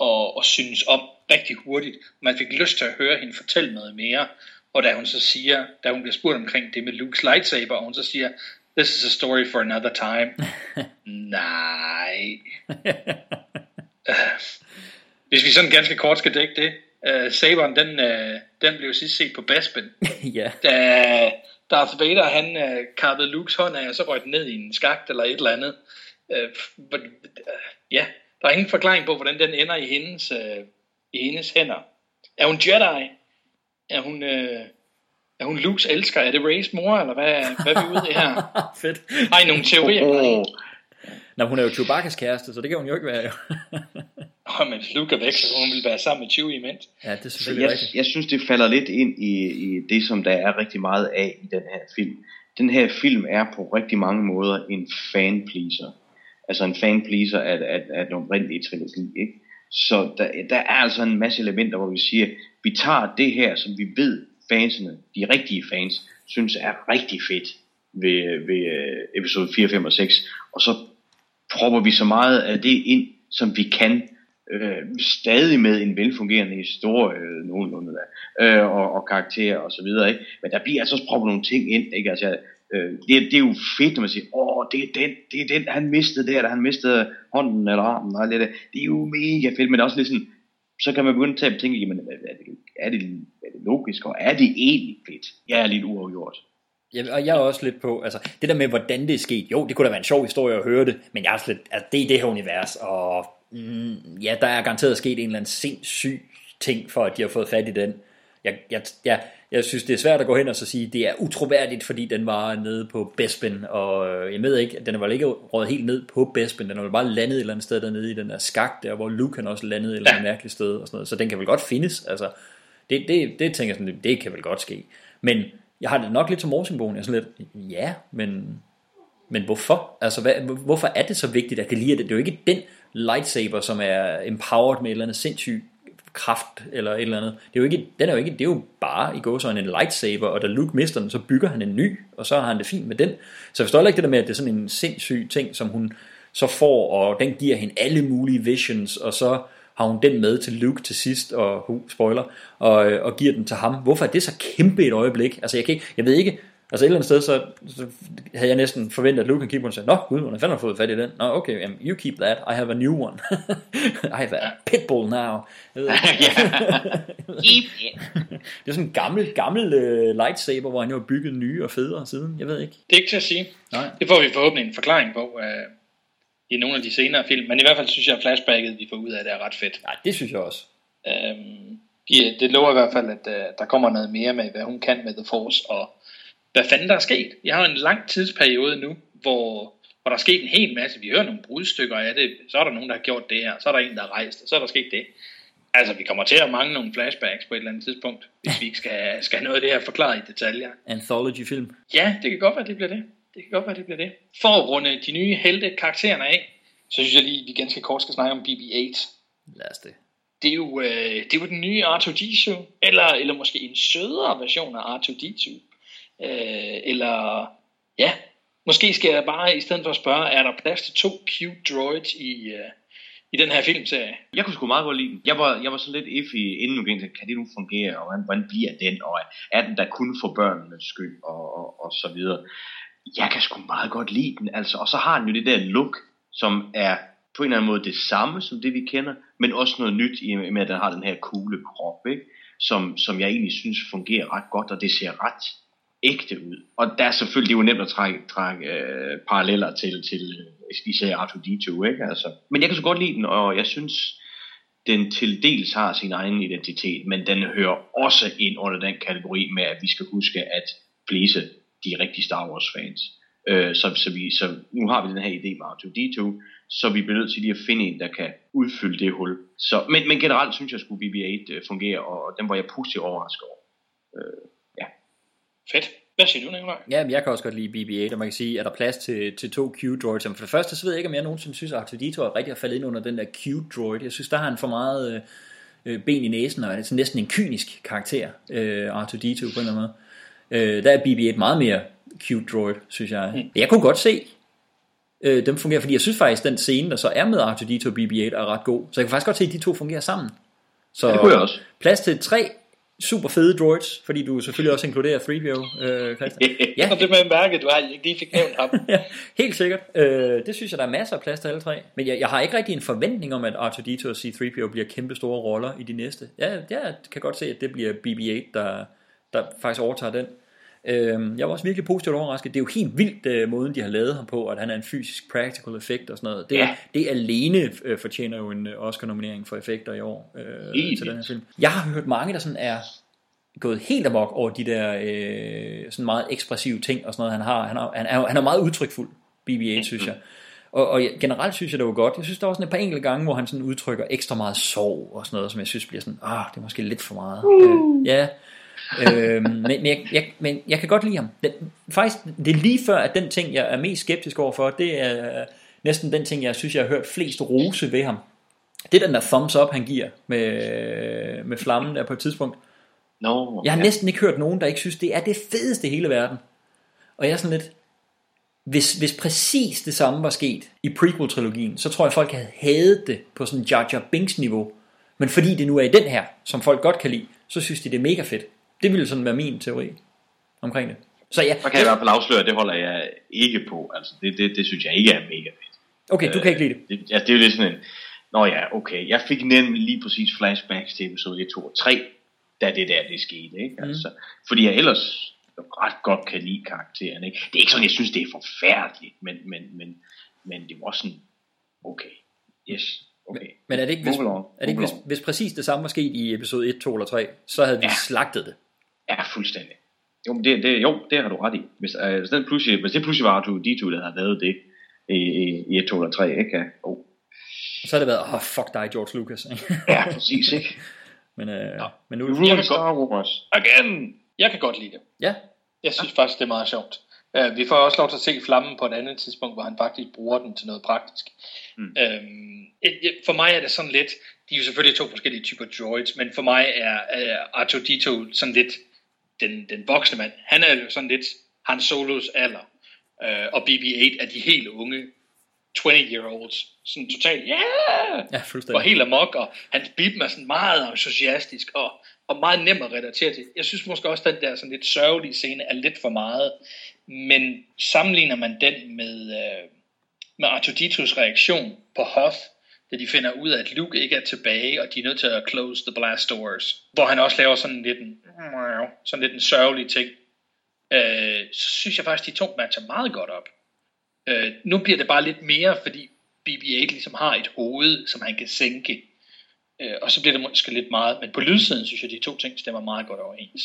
at, at synes om rigtig hurtigt. Man fik lyst til at høre hende fortælle noget mere. Og da hun så siger, da hun bliver spurgt omkring det med Luke's lightsaber, og hun så siger, this is a story for another time. Nej. uh, hvis vi sådan ganske kort skal dække det, uh, saberen, den, uh, den blev sidst set på Baspin. ja. Da Darth Vader, han uh, kappede Lukes hånd af, og så røg den ned i en skagt eller et eller andet. Uh, uh, ja, Der er ingen forklaring på, hvordan den ender i hendes, øh, i hendes hænder. Er hun Jedi? Er hun, øh, er hun Lukes elsker? Er det Rays mor, eller hvad, hvad er vi ude i her? Fedt. Har I nogle teorier? Åh, Nå, hun er jo Chewbacca's kæreste, så det kan hun jo ikke være. Jo. Åh, men Luke er væk, så hun vil være sammen med Chewie imens. Ja, det er Så selvfølgelig jeg, rigtigt. jeg synes, det falder lidt ind i, i det, som der er rigtig meget af i den her film. Den her film er på rigtig mange måder en fan-pleaser. Altså en fan-pleaser af, af, af den oprindelige trilogi. Ikke? Så der, der er altså en masse elementer, hvor vi siger, vi tager det her, som vi ved, fansene, de rigtige fans, synes er rigtig fedt ved, ved øh, episode 4, 5 og 6, og så propper vi så meget af det ind, som vi kan, øh, stadig med en velfungerende historie, øh, nogenlunde der, øh, og, og karakterer og så videre, ikke? Men der bliver altså også proppet nogle ting ind, ikke? Altså, øh, det, det er jo fedt, når man siger, åh, det er den, det er den, han mistede der, da han mistede hånden eller armen, og alt det der. Det er jo mega fedt, men det er også lidt sådan, så kan man begynde at tænke, jamen, er det, er det, er det logisk, og er det egentlig fedt? Jeg er lidt uafgjort. Ja, og jeg er også lidt på, altså det der med, hvordan det er sket, jo, det kunne da være en sjov historie at høre det, men jeg er også lidt, altså det er det her univers, og mm, ja, der er garanteret sket en eller anden sindssyg ting, for at de har fået fat i den. Jeg, jeg, jeg, jeg synes, det er svært at gå hen og så sige, det er utroværdigt, fordi den var nede på Bespin, og øh, jeg ved ikke, den er vel ikke rådet helt ned på Bespin, den vel bare landet et eller andet sted dernede i den der skak der, hvor Luke han også landede et eller andet ja. mærkeligt sted, og sådan noget, så den kan vel godt findes, altså det, det, det tænker jeg sådan, det kan vel godt ske, men jeg har det nok lidt som Morsingbogen, jeg er sådan lidt, ja, men, men hvorfor? Altså, hvad, hvorfor er det så vigtigt, at det lige er det? Det er jo ikke den lightsaber, som er empowered med et eller andet sindssygt kraft, eller et eller andet. Det er jo ikke, den er jo ikke, det er jo bare i går sådan en lightsaber, og da Luke mister den, så bygger han en ny, og så har han det fint med den. Så jeg forstår ikke det der med, at det er sådan en sindssyg ting, som hun så får, og den giver hende alle mulige visions, og så har hun den med til Luke til sidst, og uh, spoiler, og, øh, og giver den til ham. Hvorfor er det så kæmpe et øjeblik? Altså jeg, kan ikke, jeg ved ikke, altså et eller andet sted, så, så havde jeg næsten forventet, at Luke kan kigge på og sige, Nå gud, hvordan fanden har fået fat i den? Nå okay, um, you keep that, I have a new one. I have a pitbull now. Ved ikke. det er sådan en gammel, gammel uh, lightsaber, hvor han jo har bygget nye og federe siden, jeg ved ikke. Det er ikke til at sige. Nej. Det får vi forhåbentlig en forklaring på uh, i nogle af de senere film, men i hvert fald synes jeg, at flashbacket, vi får ud af det, er ret fedt. Nej, det synes jeg også. Um, de, det lover i hvert fald, at uh, der kommer noget mere med, hvad hun kan med The Force, og hvad fanden der er sket. Vi har en lang tidsperiode nu, hvor, hvor der er sket en hel masse. Vi hører nogle brudstykker af det. Så er der nogen, der har gjort det her. Så er der en, der har rejst, og så er der sket det. Altså, vi kommer til at mangle nogle flashbacks på et eller andet tidspunkt, hvis vi ikke skal, skal noget af det her forklaret i detaljer. Anthology-film. Ja, det kan godt være, det bliver det. Det kan godt være, det bliver det. For at runde de nye helte karaktererne af, så synes jeg lige, at vi ganske kort skal snakke om BB-8. Lad os det. Det er jo, øh, det er jo den nye R2-D2, eller, eller måske en sødere version af R2-D2. Øh, eller ja, måske skal jeg bare i stedet for at spørge, er der plads til to cute droids i, øh, i den her filmserie? Jeg kunne sgu meget godt lide den. Jeg var, jeg var så lidt iffy inden nu gik, kan det nu fungere, og hvordan, hvordan bliver den, og er den der kun for børnenes skyld, og, og, og så videre. Jeg kan sgu meget godt lide den, altså, og så har den jo det der look, som er på en eller anden måde det samme som det vi kender, men også noget nyt i med at den har den her kugle krop, ikke? Som, som jeg egentlig synes fungerer ret godt, og det ser ret ægte ud. Og der er selvfølgelig, det er jo nemt at trække, trække øh, paralleller til, til øh, især R2-D2, ikke? Altså. Men jeg kan så godt lide den, og jeg synes, den til dels har sin egen identitet, men den hører også ind under den kategori med, at vi skal huske at please de rigtige Star Wars fans. Øh, så, så, vi, så nu har vi den her idé med R2-D2, så vi bliver nødt til lige at finde en, der kan udfylde det hul. Så, men, men generelt synes jeg, at BB-8 øh, fungerer, og den var jeg positivt overrasket over. Øh. Fedt. Hvad siger du, Nikolaj? Ja, men jeg kan også godt lide BB-8, og man kan sige, er der plads til, til to Q-droids? For det første, så ved jeg ikke, om jeg nogensinde synes, at R2-D2 er rigtig har faldet ind under den der Q-droid. Jeg synes, der har han for meget øh, ben i næsen, og er det næsten en kynisk karakter, øh, R2-D2 på en eller anden måde. Øh, der er BB-8 meget mere Q-droid, synes jeg. Mm. Jeg kunne godt se, øh, dem fungerer, fordi jeg synes faktisk, den scene, der så er med R2-D2 og BB-8, er ret god. Så jeg kan faktisk godt se, at de to fungerer sammen. Så ja, det kunne jeg også. plads til tre super fede droids, fordi du selvfølgelig også inkluderer 3PO, øh, Christian. Ja. Og det med mærke, du har ikke lige fik nævnt ham. ja, helt sikkert. Øh, det synes jeg, der er masser af plads til alle tre. Men jeg, jeg har ikke rigtig en forventning om, at R2-D2 og C-3PO bliver kæmpe store roller i de næste. Ja, jeg kan godt se, at det bliver BB-8, der, der faktisk overtager den. Øh, jeg var også virkelig positivt overrasket. Det er jo helt vildt øh, måden, de har lavet ham på, at han er en fysisk practical effekt og sådan noget. Det, Ja. det alene øh, fortjener jo en øh, Oscar-nominering for effekter i år øh, til den her film. Jeg har hørt mange, der sådan er gået helt amok over de der øh, sådan meget ekspressive ting og sådan noget, han har. Han, har, han, er, han er meget udtrykfuld, BB-8, synes jeg. Og, og generelt synes jeg, det var godt. Jeg synes, der var sådan et par enkelte gange, hvor han sådan udtrykker ekstra meget sorg og sådan noget, som jeg synes bliver sådan, ah, det er måske lidt for meget. Uh. Øh, ja. Øh, men, men, jeg, jeg, men jeg kan godt lide ham. Den, faktisk, det er lige før, at den ting, jeg er mest skeptisk overfor, det er næsten den ting, jeg synes, jeg har hørt flest rose ved ham. Det er den der thumbs up, han giver med, med flammen der på et tidspunkt. No, Jeg har ja. næsten ikke hørt nogen, der ikke synes, det er det fedeste i hele verden. Og jeg er sådan lidt, hvis, hvis præcis det samme var sket i prequel-trilogien, så tror jeg, folk havde hadet det på sådan Jar Jar Binks niveau. Men fordi det nu er i den her, som folk godt kan lide, så synes de, det er mega fedt. Det ville sådan være min teori omkring det. Så ja, Så kan jeg i hvert fald afsløre, at det holder jeg ikke på. Altså, det, det, det synes jeg ikke er mega fedt. Okay, du kan ikke lide det. det, altså, det er jo lidt sådan en, Nå ja, okay, jeg fik nemlig lige præcis flashbacks til episode 1, 2 og 3, da det der, det skete, ikke? Altså, fordi jeg ellers ret godt kan lide karakteren, ikke? Det er ikke sådan, jeg synes, det er forfærdeligt, men, men, men, men det var sådan, okay, yes, okay. Men er det ikke, hvis, er det ikke hvis, hvis præcis det samme var sket i episode 1, 2 eller 3, så havde vi Ja. slagtet det. Ja, fuldstændig. Jo, men det, det, jo, det har du ret i. Hvis, øh, hvis, den pludselig, hvis det pludselig var R2 D2, der havde lavet det i, i, i 1, 2 eller 3, ikke? Ja, oh. Så har det været, åh, oh, fuck dig, George Lucas. ikke? ja præcis, ikke? men, øh, men nu, Jeg kan Star Wars. Again! Jeg kan godt lide det. Ja. Jeg synes faktisk, det er meget sjovt. Uh, vi får også lov til at se flammen på et andet tidspunkt, hvor han faktisk bruger den til noget praktisk. Mm. Et- for mig er det sådan lidt, de er jo selvfølgelig to forskellige typer droids, men for mig er uh, R2-D2 sådan lidt den, den voksne mand. Han er jo sådan lidt Han Solos alder, uh, og BB-8 er de helt unge 20-year-olds. Sådan totalt, yeah! Ja, Og fuldstændig. helt amok, og hans bip er sådan meget entusiastisk, og, og meget nem at relatere til. Jeg synes måske også, at den der sådan lidt sørgelige scene er lidt for meget, men sammenligner man den med, øh, med Artuditos reaktion på Hoth, da de finder ud af, at Luke ikke er tilbage, og de er nødt til at close the blast doors, hvor han også laver sådan lidt en, sådan lidt en sørgelig ting, øh, så synes jeg faktisk, de to matcher meget godt op. Øh, nu bliver det bare lidt mere, fordi BB-8 ligesom har et hoved, som han kan sænke. Øh, og så bliver det måske lidt meget, men på lydsiden synes jeg, de to ting stemmer meget godt overens.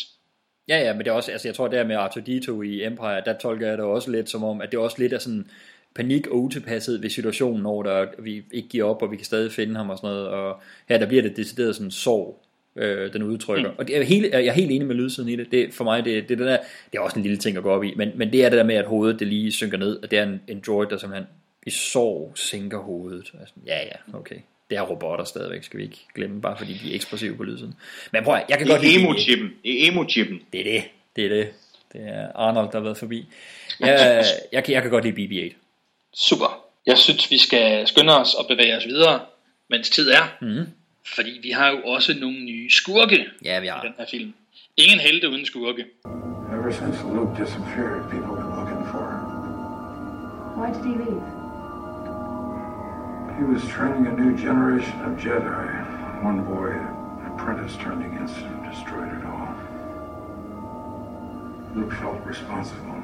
Ja, ja, men det er også, altså jeg tror der med R2-D2 i Empire, der tolker jeg det også lidt som om, at det også lidt er sådan panik og utilpasset ved situationen, hvor der, vi ikke giver op, og vi kan stadig finde ham og sådan noget, og her der bliver det decideret sådan sorg, øh, den udtrykker. Mm. Og det er helt, jeg er helt enig med lydsiden i det. det for mig, det, det, er det, der, det er også en lille ting at gå op i, men, men det er det der med, at hovedet det lige synker ned, og det er en, en droid, der simpelthen i sorg sænker hovedet. Altså, ja, ja, okay. Det er robotter stadigvæk, skal vi ikke glemme, bare fordi de er ekspressive på lydsiden. Men prøv at, jeg kan Det godt lide... emo-chippen. Det er emo-chippen. Det er det. Det er det. Det er Arnold, der har været forbi. Jeg, jeg, kan, jeg kan godt lide BB-8. Super. Jeg synes, vi skal skynde os og bevæge os videre, mens tid er. Mm. Fordi vi har jo også nogle nye skurke Ja, vi i har. den her film. Ingen helte uden skurke. Ever since Luke disappeared, people have been looking for him. Why did he leave? He was training a new generation of Jedi. One boy, an apprentice, turned against him and destroyed it all. Luke felt responsible.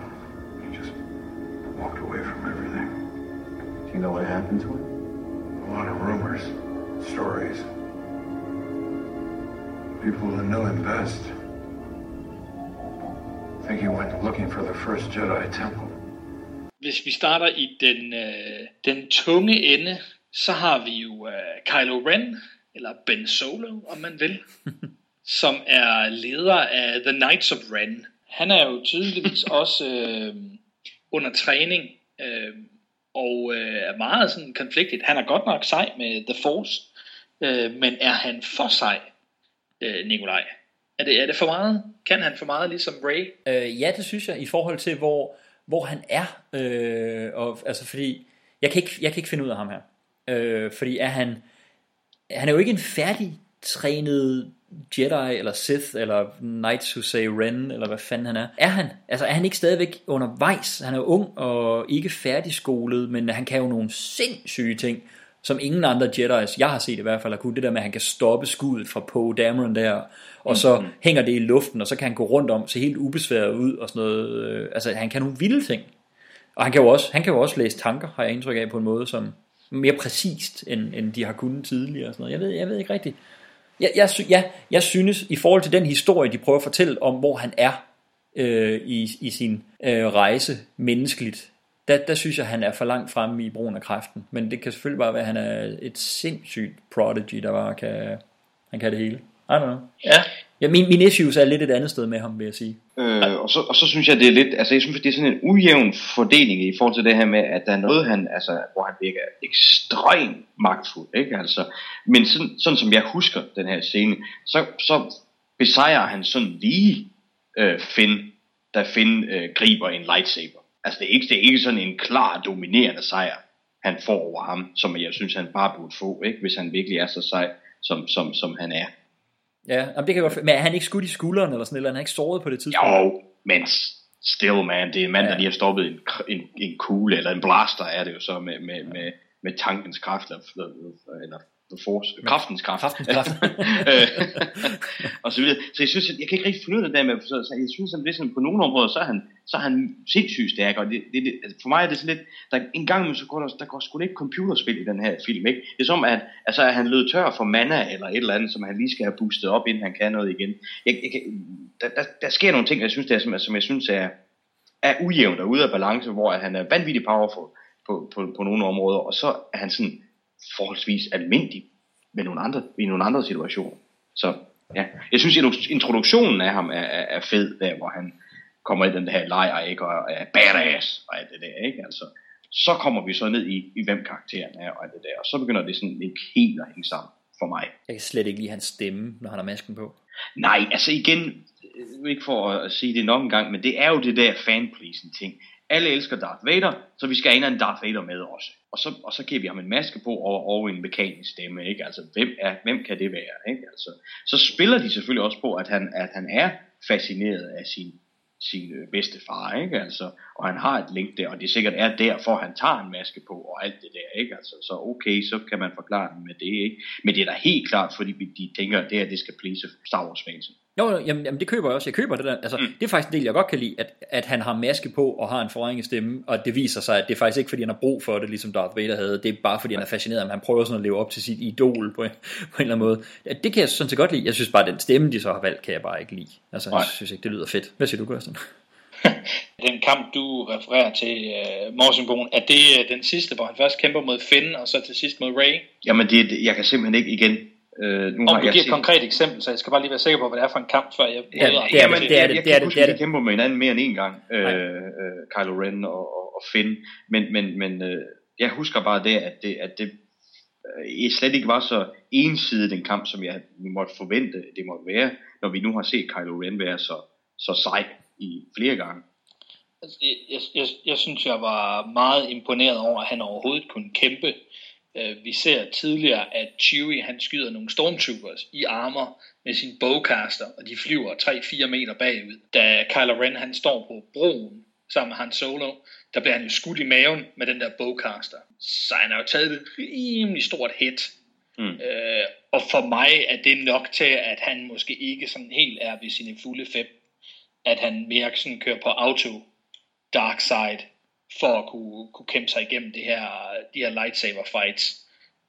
He just walked away from everything. Do you know what happened to him? A lot of rumors, stories. People who knew him best think he went looking for the first Jedi temple. Hvis vi starter i den, øh, den tunge ende, så har vi jo øh, Kylo Ren, eller Ben Solo, om man vil, som er leder af The Knights of Ren. Han er jo tydeligvis også øh, under træning, øh, og øh, er meget sådan konfliktet. Han er godt nok sej med The Force, øh, men er han for sej, øh, Nikolaj? Er det, er det for meget? Kan han for meget ligesom Ray? Øh, ja, det synes jeg, i forhold til, hvor, hvor han er. Øh, og, altså, fordi, jeg kan, ikke, jeg kan ikke finde ud af ham her. Øh, fordi er han, han er jo ikke en færdig trænet Jedi, eller Sith, eller Knights Who Say Ren, eller hvad fanden han er. Er han? Altså, er han ikke stadigvæk undervejs? Han er jo ung og ikke færdigskolet, men han kan jo nogle sindssyge ting. som ingen andre Jedi's, jeg har set i hvert fald, har kunnet. Det der med, at han kan stoppe skuddet fra Poe Dameron der, og så mm-hmm. hænger det i luften, og så kan han gå rundt om, se helt ubesværet ud og sådan noget. Øh, altså, han kan nogle vilde ting. Og han kan jo også, han kan jo også læse tanker, har jeg indtryk af, på en måde, som mere præcist, end, end de har kunnet tidligere. Og sådan noget. Jeg, ved, jeg ved ikke rigtigt. Jeg, jeg, jeg, jeg synes, i forhold til den historie, de prøver at fortælle om, hvor han er øh, i, i sin øh, rejse menneskeligt, der, der synes jeg, han er for langt fremme i brugen af kræften. Men det kan selvfølgelig bare være, at han er et sindssygt prodigy, der bare kan, han kan det hele. I don't know. Ja. Ja, min, min issues er lidt et andet sted med ham, vil jeg sige. Øh, og, så, og så synes jeg, det er lidt, altså jeg synes, det er sådan en ujævn fordeling i forhold til det her med, at der er noget, han, altså, hvor han virker ekstremt magtfuld, ikke? Altså, men sådan, sådan som jeg husker den her scene, så, så besejrer han sådan lige øh, Finn, da Finn øh, griber en lightsaber. Altså det er, ikke, det er ikke sådan en klar dominerende sejr, han får over ham, som jeg synes, han bare burde få, ikke? hvis han virkelig er så sej, som, som, som han er. Ja, det kan godt Men er han ikke skudt i skulderen eller sådan eller? Han er ikke såret på det tidspunkt? Jo, men still man, det er en mand, ja. der lige har stoppet en, en, en kugle, eller en blaster er det jo så med, med, med, med tankens kraft, eller, eller The Force, kraftens kraft. Kraftens kraft. og så videre. Så jeg synes, jeg, jeg kan ikke rigtig finde ud af det der med, så, så jeg synes, at det er sådan, på nogle områder, så er han, så er han sindssygt stærk, og det, det, det, altså, for mig er det sådan lidt, der, en gang så går der, der går sgu lidt computerspil i den her film, ikke? Det er som, at, altså, at han lød tør for mana, eller et eller andet, som han lige skal have boostet op, inden han kan noget igen. Jeg, jeg, der, der, der, sker nogle ting, jeg synes, det er, som, som jeg synes er, er ujævnt og ude af balance, hvor han er vanvittigt powerful på, på, på nogle områder, og så er han sådan forholdsvis almindelig med nogle andre, i nogle andre situationer. Så ja, jeg synes introduktionen af ham er, er, er fed, der hvor han kommer i den her lejr, ikke, og er badass, og alt det der, ikke, altså. Så kommer vi så ned i, i hvem karakteren er, og alt det der, og så begynder det sådan ikke helt at hænge sammen for mig. Jeg kan slet ikke lide hans stemme, når han har masken på. Nej, altså igen, ikke for at sige det nok en gang, men det er jo det der fanpleasing ting alle elsker Darth Vader, så vi skal have en Darth Vader med også. Og så, og så giver vi ham en maske på og, og en mekanisk stemme, ikke? Altså, hvem, er, hvem kan det være, ikke? Altså, så spiller de selvfølgelig også på, at han, at han er fascineret af sin, sin øh, bedste far, ikke? Altså, og han har et link der, og det sikkert er derfor, han tager en maske på og alt det der, ikke? Altså, så okay, så kan man forklare det med det, ikke? Men det er da helt klart, fordi de tænker, at det her, det skal please Star Wars jo, jamen, jamen det køber jeg også. Jeg køber det der. Altså, mm. Det er faktisk en del, jeg godt kan lide, at, at han har maske på og har en forringet stemme, og det viser sig, at det er faktisk ikke, fordi han har brug for det, ligesom Darth Vader havde. Det er bare, fordi han er fascineret, at han prøver sådan at leve op til sit idol på en, på en eller anden måde. Det kan jeg sådan set godt lide. Jeg synes bare, at den stemme, de så har valgt, kan jeg bare ikke lide. Altså, Nej. jeg synes ikke, det lyder fedt. Hvad siger du, Kirsten? den kamp, du refererer til, uh, Morsenbogen, er det uh, den sidste, hvor han først kæmper mod Finn, og så til sidst mod Ray? Jamen, det, jeg kan simpelthen ikke igen Øh, nu Om har du jeg giver et konkret eksempel, så jeg skal bare lige være sikker på, hvad det er for en kamp, før jeg... Ja, det, det, er, det, det er det. Jeg, jeg, jeg kan huske, at de kæmper med hinanden mere end en gang, øh, øh, Kylo Ren og, og, og Finn, men, men, men øh, jeg husker bare det, at det, at det øh, slet ikke var så ensidigt en kamp, som jeg måtte forvente, det måtte være, når vi nu har set Kylo Ren være så, så sej i flere gange. Altså, jeg, jeg, jeg, jeg synes, jeg var meget imponeret over, at han overhovedet kunne kæmpe Øh, vi ser tidligere, at Chewie han skyder nogle stormtroopers i armor med sin bowcaster, og de flyver 3-4 meter bagud. Da Kylo Ren han står på broen sammen med Han Solo, der bliver han jo skudt i maven med den der bowcaster. Så han har jo taget et rimelig stort hit. Mm. Øh, og for mig er det nok til, at han måske ikke sådan helt er ved sine fulde fem. At han mere sådan kører på auto dark side for at kunne, kunne kæmpe sig igennem det her, de her lightsaber fights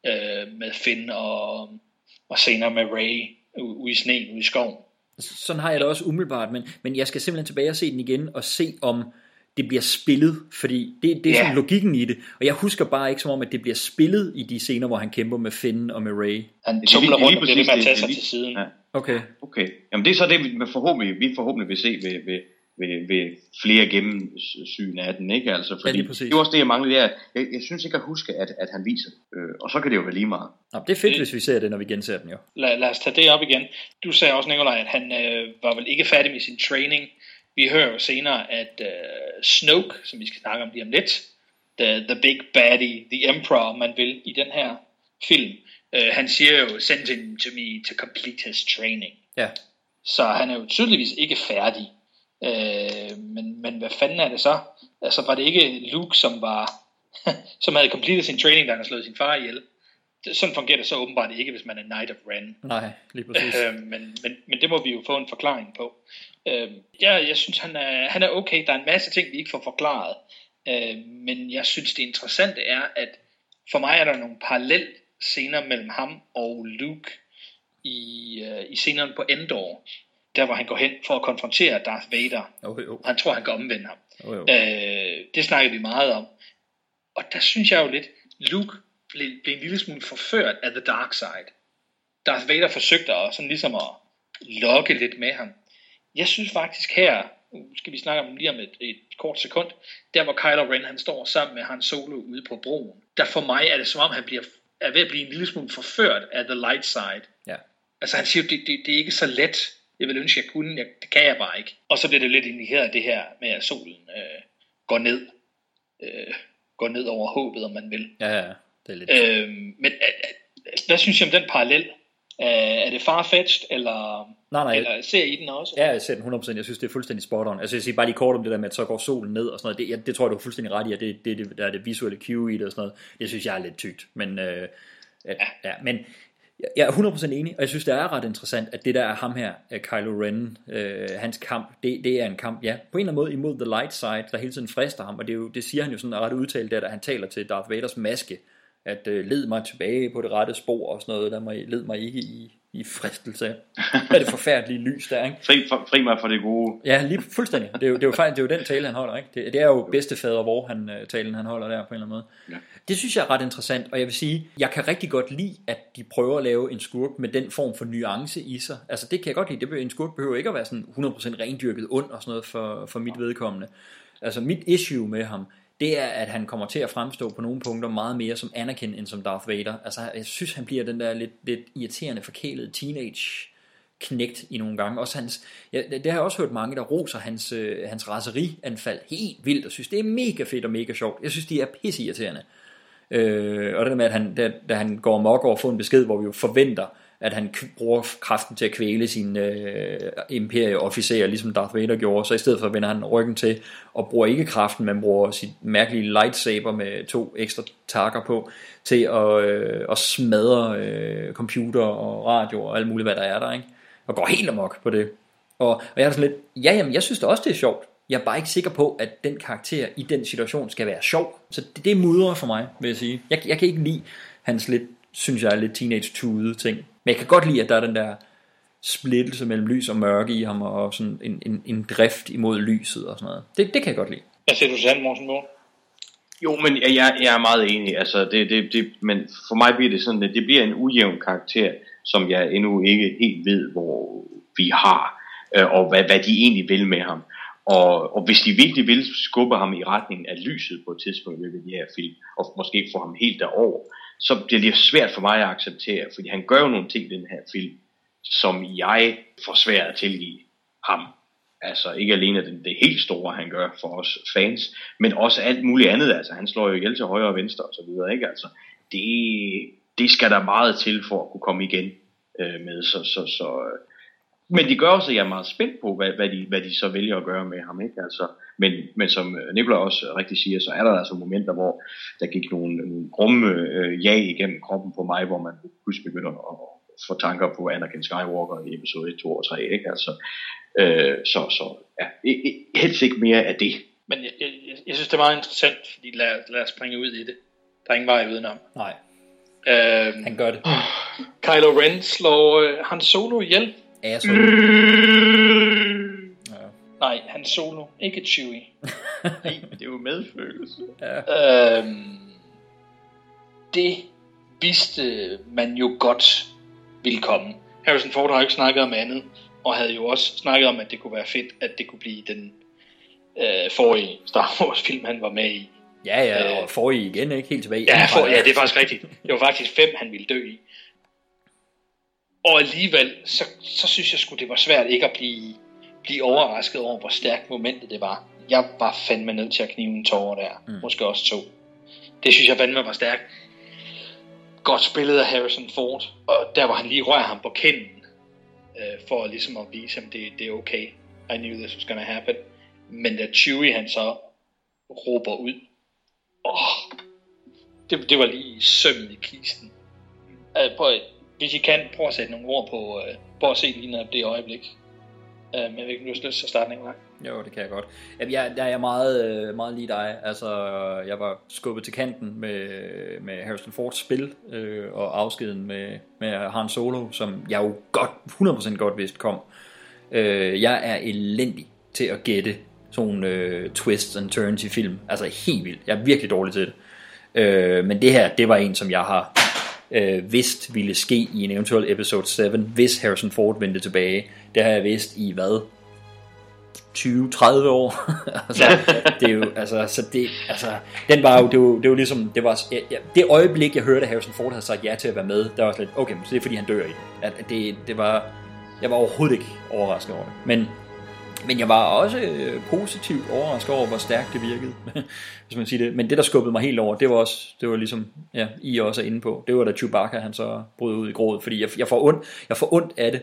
øh, med Finn og, og senere med Ray ude i sneen, ude i skoven. Sådan har jeg det også umiddelbart, men, men jeg skal simpelthen tilbage og se den igen og se om det bliver spillet, fordi det, det er yeah. sådan logikken i det. Og jeg husker bare ikke som om, at det bliver spillet i de scener, hvor han kæmper med Finn og med Ray. Han tumler rundt og bliver ved med at tage sig til siden. Ja. Okay. okay. Jamen det er så det, vi forhåbentlig, vi forhåbentlig vil se ved, ved, ved, ved flere gennemsyn af den, ikke? Altså, fordi ja, det er også det, jeg mangler, det er, jeg, jeg synes ikke at huske, at, at han viser øh, og så kan det jo være lige meget. Nå, det er fedt, det, hvis vi ser det, når vi genser den jo. Lad, lad os tage det op igen. Du sagde også, Nikolaj, at han øh, var vel ikke færdig med sin training. Vi hører jo senere, at øh, Snoke, som vi skal snakke om lige om lidt, the, the big baddie, the emperor, man vil i den her film, øh, han siger jo, send him to me to complete his training. Ja. Så han er jo tydeligvis ikke færdig. Øh, men, men hvad fanden er det så? Altså var det ikke Luke, som var som havde completed sin training, da han slået sin far ihjel? sådan fungerer det så åbenbart ikke, hvis man er Knight of Ren. Nej, lige præcis. Øh, men, men, men det må vi jo få en forklaring på. Øh, jeg, jeg synes, han er, han er okay. Der er en masse ting, vi ikke får forklaret. Øh, men jeg synes, det interessante er, at for mig er der nogle parallel scener mellem ham og Luke i, øh, i scenerne på Endor. Der, hvor han går hen for at konfrontere Darth Vader. Oh, jo. Han tror, han kan omvende ham. Oh, jo. Øh, det snakker vi meget om. Og der synes jeg jo lidt, Luke blev, blev en lille smule forført af The Dark Side. Darth Vader forsøgte at, sådan ligesom at lokke lidt med ham. Jeg synes faktisk her, nu skal vi snakke om lige om et, et kort sekund, der hvor Kylo Ren han står sammen med Han Solo ude på broen, der for mig er det som om han bliver, er ved at blive en lille smule forført af The Light Side. Ja. Altså han siger, det, det, det er ikke så let, jeg vil ønske, jeg kunne, jeg, det kan jeg bare ikke. Og så bliver det lidt indikeret af det her med, at solen øh, går ned, øh, går ned over håbet, om man vil. Ja, ja, det er lidt... Øh, men øh, hvad synes I om den parallel? Øh, er det farfetched, eller, Nej, nej. eller ser I den også? Ja, jeg ser den 100%. Jeg synes, det er fuldstændig spot on. Altså, jeg siger bare lige kort om det der med, at så går solen ned og sådan noget. Det, jeg, det tror jeg, du er fuldstændig ret i, at det, det, det, der er det visuelle cue i det og sådan noget. Det synes jeg er lidt tygt. Men, øh, at, ja. men jeg er 100% enig, og jeg synes, det er ret interessant, at det der er ham her, øh, Kylo Ren, øh, hans kamp, det, det er en kamp, ja, på en eller anden måde imod The Light Side, der hele tiden frister ham, og det, er jo, det siger han jo sådan ret udtalt, der, da han taler til Darth Vaders maske, at øh, led mig tilbage på det rette spor og sådan noget, der må, led mig ikke i, i fristelse af det forfærdelige lys der, ikke? Fri, for, fri mig for det gode. Ja, lige fuldstændig. Det er jo, det er jo, faktisk, det er jo den tale, han holder, ikke? Det, det er jo bedstefader, hvor han, øh, talen, han holder der på en eller anden måde. Ja. Det synes jeg er ret interessant, og jeg vil sige, jeg kan rigtig godt lide, at de prøver at lave en skurk med den form for nuance i sig. Altså det kan jeg godt lide. Det, en skurk behøver ikke at være sådan 100% rendyrket ond og sådan noget for, for mit vedkommende. Altså mit issue med ham, det er, at han kommer til at fremstå på nogle punkter meget mere som Anakin end som Darth Vader. Altså, jeg synes, han bliver den der lidt, lidt irriterende, forkælede teenage knægt i nogle gange. Også hans, ja, det har jeg også hørt mange, der roser hans, øh, hans raserianfald helt vildt, og synes, det er mega fedt og mega sjovt. Jeg synes, de er pisse irriterende. Øh, og det der med, at han, da, da han går mok over at få en besked, hvor vi jo forventer, at han bruger kraften til at kvæle sine øh, imperieofficerer, ligesom Darth Vader gjorde, så i stedet for vender han ryggen til og bruger ikke kraften, men bruger sit mærkelige lightsaber med to ekstra takker på, til at, øh, at smadre øh, computer og radio og alt muligt, hvad der er der, ikke? og går helt amok på det. Og, og jeg er sådan lidt, ja, jamen, jeg synes det også, det er sjovt. Jeg er bare ikke sikker på, at den karakter i den situation skal være sjov. Så det, det er mudre for mig, vil jeg sige. Jeg, jeg kan ikke lide hans lidt, synes jeg, lidt teenage tude ting. Men jeg kan godt lide, at der er den der splittelse mellem lys og mørke i ham, og sådan en, en, en drift imod lyset og sådan noget. Det, det kan jeg godt lide. Hvad siger du selv, Morten Moore? Jo, men jeg, jeg er meget enig. Altså, det, det, det, men for mig bliver det sådan, at det bliver en ujævn karakter, som jeg endnu ikke helt ved, hvor vi har, øh, og hvad, hvad de egentlig vil med ham. Og, og hvis de virkelig vil skubbe ham i retningen af lyset på et tidspunkt ved de her film, og måske få ham helt derover, så bliver det svært for mig at acceptere, fordi han gør jo nogle ting i den her film, som jeg får svært at tilgive ham. Altså ikke alene det, det helt store, han gør for os fans, men også alt muligt andet. Altså han slår jo ihjel til højre og venstre og så videre. Ikke? Altså, det, det skal der meget til for at kunne komme igen øh, med. Så, så, så. Øh, men de gør også, at jeg er meget spændt på, hvad, hvad, de, hvad de så vælger at gøre med ham. Ikke? Altså, men, men som Nikolaj også rigtig siger, så er der altså momenter, hvor der gik nogle, nogle grumme øh, jag igennem kroppen på mig, hvor man pludselig begynder at få tanker på Anakin Skywalker i episode 1, 2 og 3. Ikke? Altså, øh, så, så ja, helst ikke mere af det. Men jeg, jeg, jeg synes, det er meget interessant, fordi lad, lad os springe ud i det. Der er ingen vej udenom. Nej. Øhm, Han gør det. Kylo Ren slår øh, Han Solo ihjel. Jeg så Ja. Nej, Han Solo, ikke Chewie. Nej, det er jo medfølelse. Ja. Øhm, det vidste man jo godt ville komme. Harrison Ford har jo ikke snakket om andet, og havde jo også snakket om, at det kunne være fedt, at det kunne blive den øh, forrige Star Wars film, han var med i. Ja, ja, og forrige igen, ikke? Helt tilbage. Ja, for, ja, det er faktisk rigtigt. Det var faktisk fem, han ville dø i. Og alligevel, så, så synes jeg sgu, det var svært ikke at blive, blive overrasket over, hvor stærkt momentet det var. Jeg var fandme nødt til at knive en tårer der. Mm. Måske også to. Det synes jeg fandme var stærkt. Godt spillet af Harrison Ford. Og der hvor han lige rører ham på kinden. Øh, for ligesom at vise ham, det, det er okay. I knew this was gonna happen. Men da Chewie han så råber ud. Åh, det, det var lige sømmen i kisten. Uh, prøv, at- hvis I kan, prøv at sætte nogle ord på, øh, på at se lige netop det øjeblik. Øh, men jeg ved ikke, du har lyst til at starte en Jo, det kan jeg godt. Jamen, jeg, der er jeg meget, øh, meget lige dig. Altså, jeg var skubbet til kanten med, med Harrison Fords spil øh, og afskeden med, med Han Solo, som jeg jo godt, 100% godt vidste kom. Øh, jeg er elendig til at gætte sådan nogle øh, twists and turns i film. Altså helt vildt. Jeg er virkelig dårlig til det. Øh, men det her, det var en, som jeg har øh, vidst ville ske i en eventuel episode 7, hvis Harrison Ford vendte tilbage. Det har jeg vidst i hvad? 20-30 år. altså, det er jo, altså, så det, altså, den var jo, det var, det var ligesom, det var, ja, det øjeblik, jeg hørte, at Harrison Ford havde sagt ja til at være med, der var lidt, okay, så det er fordi, han dør i den. At det, det var, jeg var overhovedet ikke overrasket over det. Men, men jeg var også øh, positivt overrasket over, hvor stærkt det virkede, hvis man siger det. Men det, der skubbede mig helt over, det var også, det var ligesom, ja, I også er inde på, det var da Chewbacca, han så brød ud i grådet, fordi jeg, jeg, får ondt, jeg får ondt af det,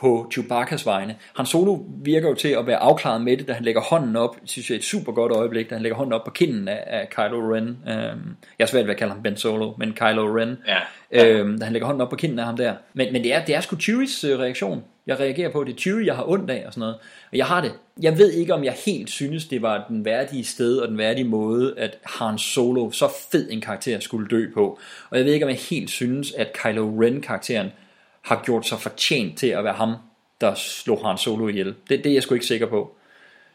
på Chewbaccas vegne. Han Solo virker jo til at være afklaret med det, da han lægger hånden op, synes jeg er et super godt øjeblik, da han lægger hånden op på kinden af, af Kylo Ren. Øhm, jeg er svært ved at kalde ham Ben Solo, men Kylo Ren. Ja. Øhm, da han lægger hånden op på kinden af ham der. Men, men det er, det er sgu Chewies øh, reaktion. Jeg reagerer på, det er Chewie, jeg har ondt af og sådan noget. Og jeg har det. Jeg ved ikke, om jeg helt synes, det var den værdige sted og den værdige måde, at Han Solo, så fed en karakter, skulle dø på. Og jeg ved ikke, om jeg helt synes, at Kylo Ren-karakteren har gjort sig fortjent til at være ham, der slog Han Solo ihjel. Det, det er jeg sgu ikke sikker på,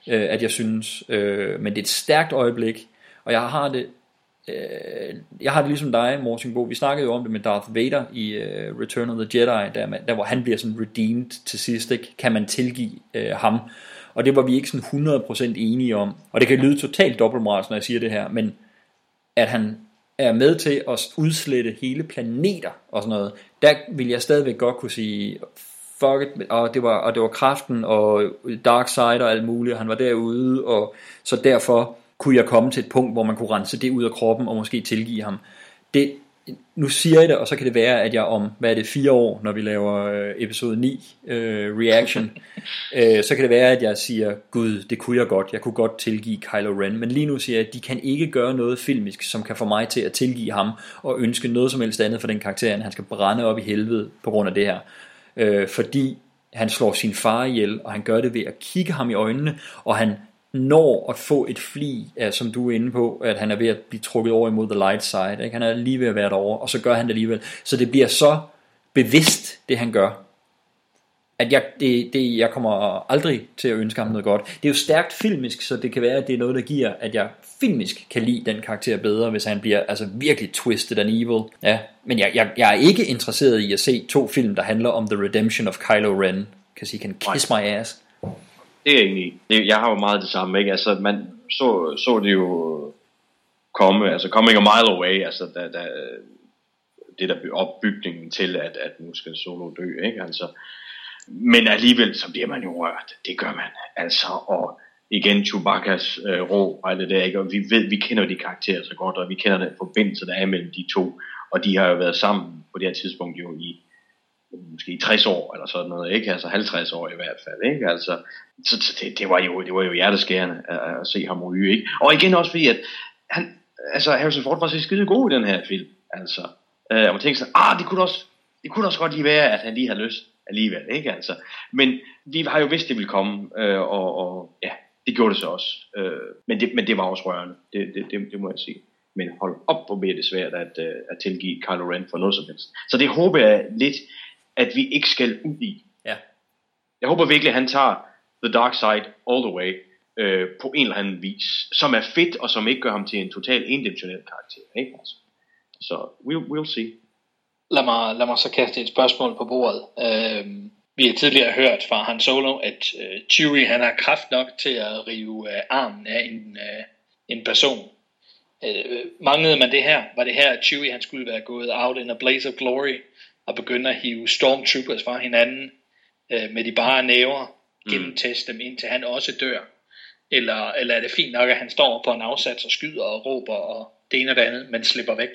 øh, at jeg synes. Øh, men det er et stærkt øjeblik, og jeg har det øh, jeg har det ligesom dig, Morten Bo. Vi snakkede jo om det med Darth Vader i øh, Return of the Jedi, der, man- der hvor han bliver sådan redeemed til sidst. Ikke? Kan man tilgive øh, ham? Og det var vi ikke sådan 100% enige om. Og det kan lyde totalt dobbeltmoralsk, når jeg siger det her, men at han er med til at udslette hele planeter og sådan noget, der vil jeg stadigvæk godt kunne sige, fuck it, og det var, og det var kraften og dark side og alt muligt, og han var derude, og så derfor kunne jeg komme til et punkt, hvor man kunne rense det ud af kroppen og måske tilgive ham. Det, nu siger jeg det, og så kan det være, at jeg om, hvad er det, fire år, når vi laver øh, episode 9 øh, reaction, øh, så kan det være, at jeg siger, gud, det kunne jeg godt, jeg kunne godt tilgive Kylo Ren, men lige nu siger jeg, at de kan ikke gøre noget filmisk, som kan få mig til at tilgive ham, og ønske noget som helst andet for den karakter, end han skal brænde op i helvede på grund af det her. Øh, fordi han slår sin far ihjel, og han gør det ved at kigge ham i øjnene, og han når at få et fli, som du er inde på, at han er ved at blive trukket over imod the light side. Ikke? Han er lige ved at være derovre, og så gør han det alligevel. Så det bliver så bevidst, det han gør, at jeg, det, det, jeg kommer aldrig til at ønske ham noget godt. Det er jo stærkt filmisk, så det kan være, at det er noget, der giver, at jeg filmisk kan lide den karakter bedre, hvis han bliver altså virkelig twisted and evil. Ja, men jeg, jeg, jeg er ikke interesseret i at se to film, der handler om The Redemption of Kylo Ren. Kan he can kiss my ass. Det er jeg enig i. Det, jeg har jo meget det samme, ikke? Altså, man så, så det jo komme, altså coming a mile away, altså, da, da, det der opbygningen til, at, at nu skal Solo dø, ikke? Altså, men alligevel, så bliver man jo rørt. Det gør man. Altså, og igen Chewbacca's øh, rå og alt det der, ikke? Og vi ved, vi kender de karakterer så godt, og vi kender den forbindelse, der er mellem de to, og de har jo været sammen på det her tidspunkt jo i måske 60 år eller sådan noget, ikke? Altså 50 år i hvert fald, ikke? Altså, så, så det, det, var jo, det var jo hjerteskærende at, at se ham ryge, ikke? Og igen også fordi, at han, altså Harrison Ford var så skide god i den her film, altså. Øh, og man tænkte sådan, ah, det kunne også, det kunne også godt lige være, at han lige havde lyst alligevel, ikke? Altså, men vi har jo vidst, det ville komme, øh, og, og ja, det gjorde det så også. Øh, men, det, men det var også rørende, det, det, det, det må jeg sige. Men hold op, hvor bliver det svært at, øh, at tilgive Kylo Ren for noget som helst. Så det håber jeg lidt, at vi ikke skal ud i. Ja. Jeg håber virkelig, at han tager The Dark Side all the way øh, på en eller anden vis, som er fedt, og som ikke gør ham til en total endimensionel karakter. Ikke? Altså. Så we'll, we'll see. Lad mig, lad mig så kaste et spørgsmål på bordet. Øhm, vi har tidligere hørt fra Han Solo, at øh, Chewie han har kraft nok til at rive øh, armen af en, øh, en person. Øh, manglede man det her? Var det her, at Chewie han skulle være gået out in a blaze of glory og begynde at hive stormtroopers fra hinanden øh, med de bare næver, gennemteste dem indtil han også dør? Eller, eller er det fint nok, at han står på en afsats og skyder og råber og det ene og det andet, men slipper væk?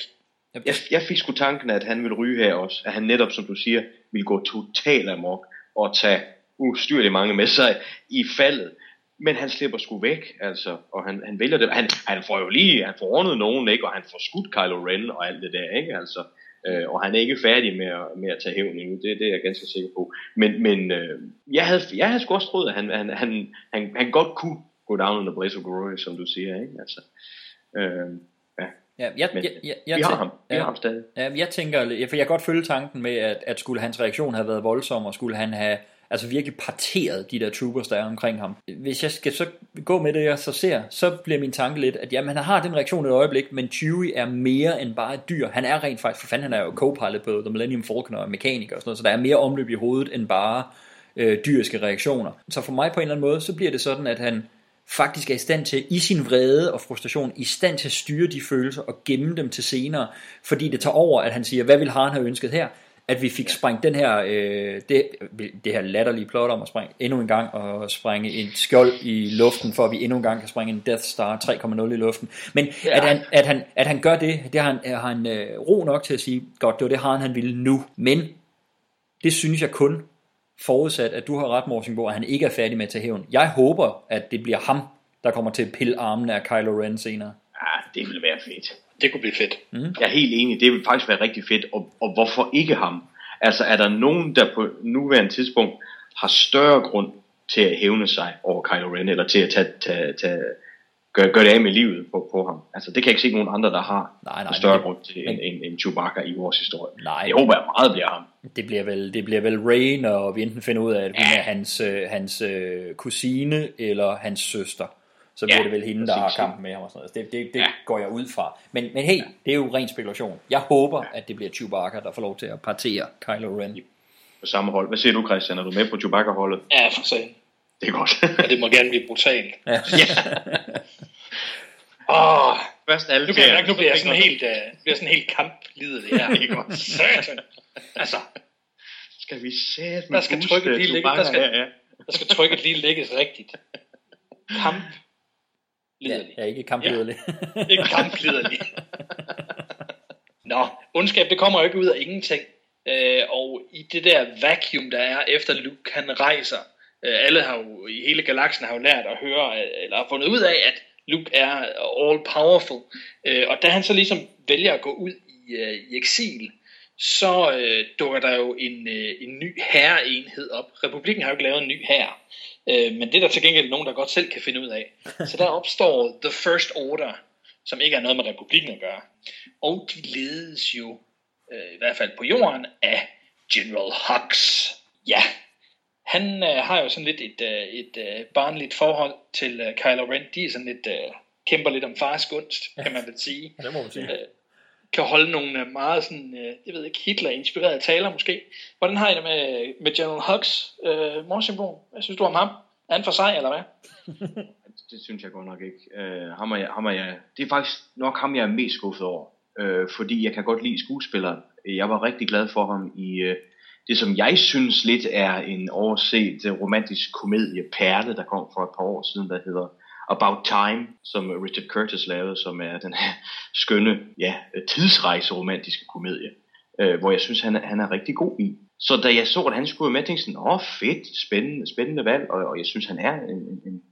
Jeg, jeg fik sgu tanken, at han ville ryge her også. At han netop, som du siger, ville gå totalt amok og tage ustyrligt mange med sig i faldet. Men han slipper sgu væk, altså, og han, han vælger det. Han, han får jo lige, han får ordnet nogen, ikke, og han får skudt Kylo Ren og alt det der, ikke, altså. Øh, og han er ikke færdig med at, med at tage hævn endnu, det, det er jeg ganske sikker på. Men, men øh, jeg, havde, jeg havde sgu også troet, at han, han, han, han, han godt kunne gå down the blaze of glory, som du siger. Ikke? Altså, øh, ja. Ja, jeg, Men, jeg, jeg, jeg vi har ham. Vi har ham stadig. Ja, jeg tænker, ja, for jeg kan godt følge tanken med, at, at skulle hans reaktion have været voldsom, og skulle han have altså virkelig parteret de der troopers, der er omkring ham. Hvis jeg skal så gå med det, jeg så ser, så bliver min tanke lidt, at jamen, han har den reaktion et øjeblik, men Chewie er mere end bare et dyr. Han er rent faktisk, for fanden, han er jo co-pilot på The Millennium Falcon og mekaniker og sådan noget, så der er mere omløb i hovedet end bare øh, dyriske reaktioner. Så for mig på en eller anden måde, så bliver det sådan, at han faktisk er i stand til, i sin vrede og frustration, i stand til at styre de følelser og gemme dem til senere, fordi det tager over, at han siger, hvad vil Han have ønsket her? At vi fik sprængt den her, øh, det, det her latterlige plot om at sprænge endnu en gang og sprænge en skjold i luften, for at vi endnu en gang kan sprænge en Death Star 3.0 i luften. Men ja. at, han, at, han, at han gør det, det har han, har han øh, ro nok til at sige, godt, det var det Han han ville nu. Men det synes jeg kun, forudsat, at du har ret, Morsingbo, at han ikke er færdig med at tage hævn. Jeg håber, at det bliver ham, der kommer til at pille armene af Kylo Ren senere. Ja, det ville være fedt. Det kunne blive fedt. Mm. Jeg er helt enig, det vil faktisk være rigtig fedt, og, og hvorfor ikke ham? Altså er der nogen, der på nuværende tidspunkt har større grund til at hævne sig over Kylo Ren, eller til at tage, tage, tage, gøre, gøre det af med livet på, på ham? Altså det kan jeg ikke se nogen andre, der har nej, nej, større men- grund til en, en, en Chewbacca i vores historie. Nej. Jeg håber, at meget bliver ham. Det bliver vel, det bliver vel Rey, når vi enten finder ud af, at hun er hans, øh, hans øh, kusine eller hans søster. Så bliver Ja, det vel hende, der har kampen med ham og sådan noget. Det, det, det ja. går jeg ud fra. Men, men hey, det er jo ren spekulation. Jeg håber, at det bliver Chewbacca, der får lov til at partere Kylo Ren. På samme hold. Hvad siger du, Christian? Er du med på Chewbacca-holdet? Ja, for sagen. Det er godt. Og det må gerne blive brutalt. Ja. Åh, Først alle nu bliver jeg, tæerne, nu bliver jeg så sådan det er helt, uh, bliver sådan helt kamplidet det her. Det er godt. Satan. Altså, Skal vi sætte der skal trykket lige ligge, der skal, Ja, ja. der skal trykket lige lægges rigtigt. Kamp. Ja, ja ikke kamplederlig. Ikke kampliderlig. Nå, ondskab, det kommer jo ikke ud af ingenting. Øh, og i det der vacuum, der er efter Luke, han rejser, øh, alle har jo, i hele galaksen har jo lært at høre, eller har fundet ud af, at Luke er all powerful. Øh, og da han så ligesom vælger at gå ud i, øh, i eksil, så øh, dukker der jo en, øh, en ny herreenhed op. Republikken har jo ikke lavet en ny herre. Øh, men det er der til gengæld nogen, der godt selv kan finde ud af. Så der opstår The First Order, som ikke er noget med republikken at gøre. Og de ledes jo, øh, i hvert fald på jorden, af General Hux. Ja, han øh, har jo sådan lidt et, øh, et øh, barnligt forhold til øh, Kylo Ren. De er sådan lidt, øh, kæmper lidt om fars gunst, kan man vel sige. Ja, det må man sige. Øh, kan holde nogle øh, meget sådan, øh, jeg ved ikke, Hitler-inspirerede taler måske. Hvordan har I det med, med General Hux, øh, morsymbol? Hvad synes du om ham? Er han for sig, eller hvad? det synes jeg godt nok ikke. Øh, ham er jeg, ham er jeg, det er faktisk nok ham, jeg er mest skuffet over. Øh, fordi jeg kan godt lide skuespilleren. Jeg var rigtig glad for ham i øh, det, som jeg synes lidt er en overset øh, romantisk komedie, Perle, der kom for et par år siden, der hedder About Time, som Richard Curtis lavede, som er den her skønne ja, tidsrejse romantiske komedie, øh, hvor jeg synes, han er, han er rigtig god i. Så da jeg så, at han skulle med, tænkte jeg sådan, åh fedt, spændende, spændende valg, og, og jeg synes, han er en, en, en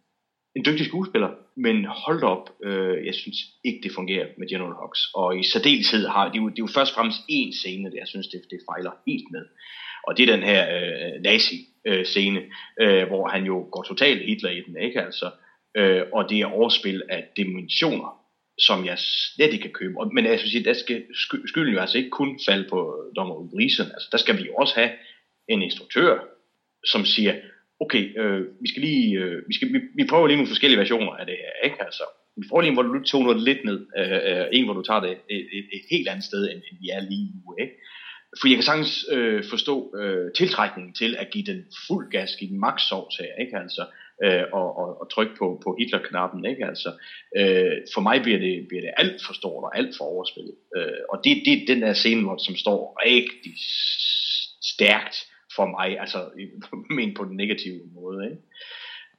en dygtig skuespiller, men hold op, øh, jeg synes ikke, det fungerer med General Hux. Og i særdeleshed har det er jo, det er jo først og fremmest én scene, der jeg synes, det, det fejler helt med. Og det er den her øh, nazi-scene, øh, øh, hvor han jo går totalt Hitler i den, ikke altså? Øh, og det er overspil af dimensioner, som jeg slet ikke kan købe. Og, men altså, jeg vil sige, der skal skylden jo altså ikke kun falde på dommer Ulrisen. Altså, der skal vi også have en instruktør, som siger, okay, øh, vi skal lige, øh, vi, skal, vi, vi prøver lige nogle forskellige versioner af det her, ikke? Altså, vi prøver lige en, hvor du tog noget lidt ned, øh, øh, en, hvor du tager det et, et, et helt andet sted, end, end vi er lige nu, ikke? For jeg kan sagtens øh, forstå øh, tiltrækningen til at give den fuld gas, give den max sovs her, ikke? Altså, øh, og, og, og trykke på, på Hitler-knappen, ikke? Altså, øh, for mig bliver det, bliver det alt for stort og alt for overspillet. Øh, og det, det er den der scene, hvor, som står rigtig stærkt for mig, altså men på den negative måde, ikke?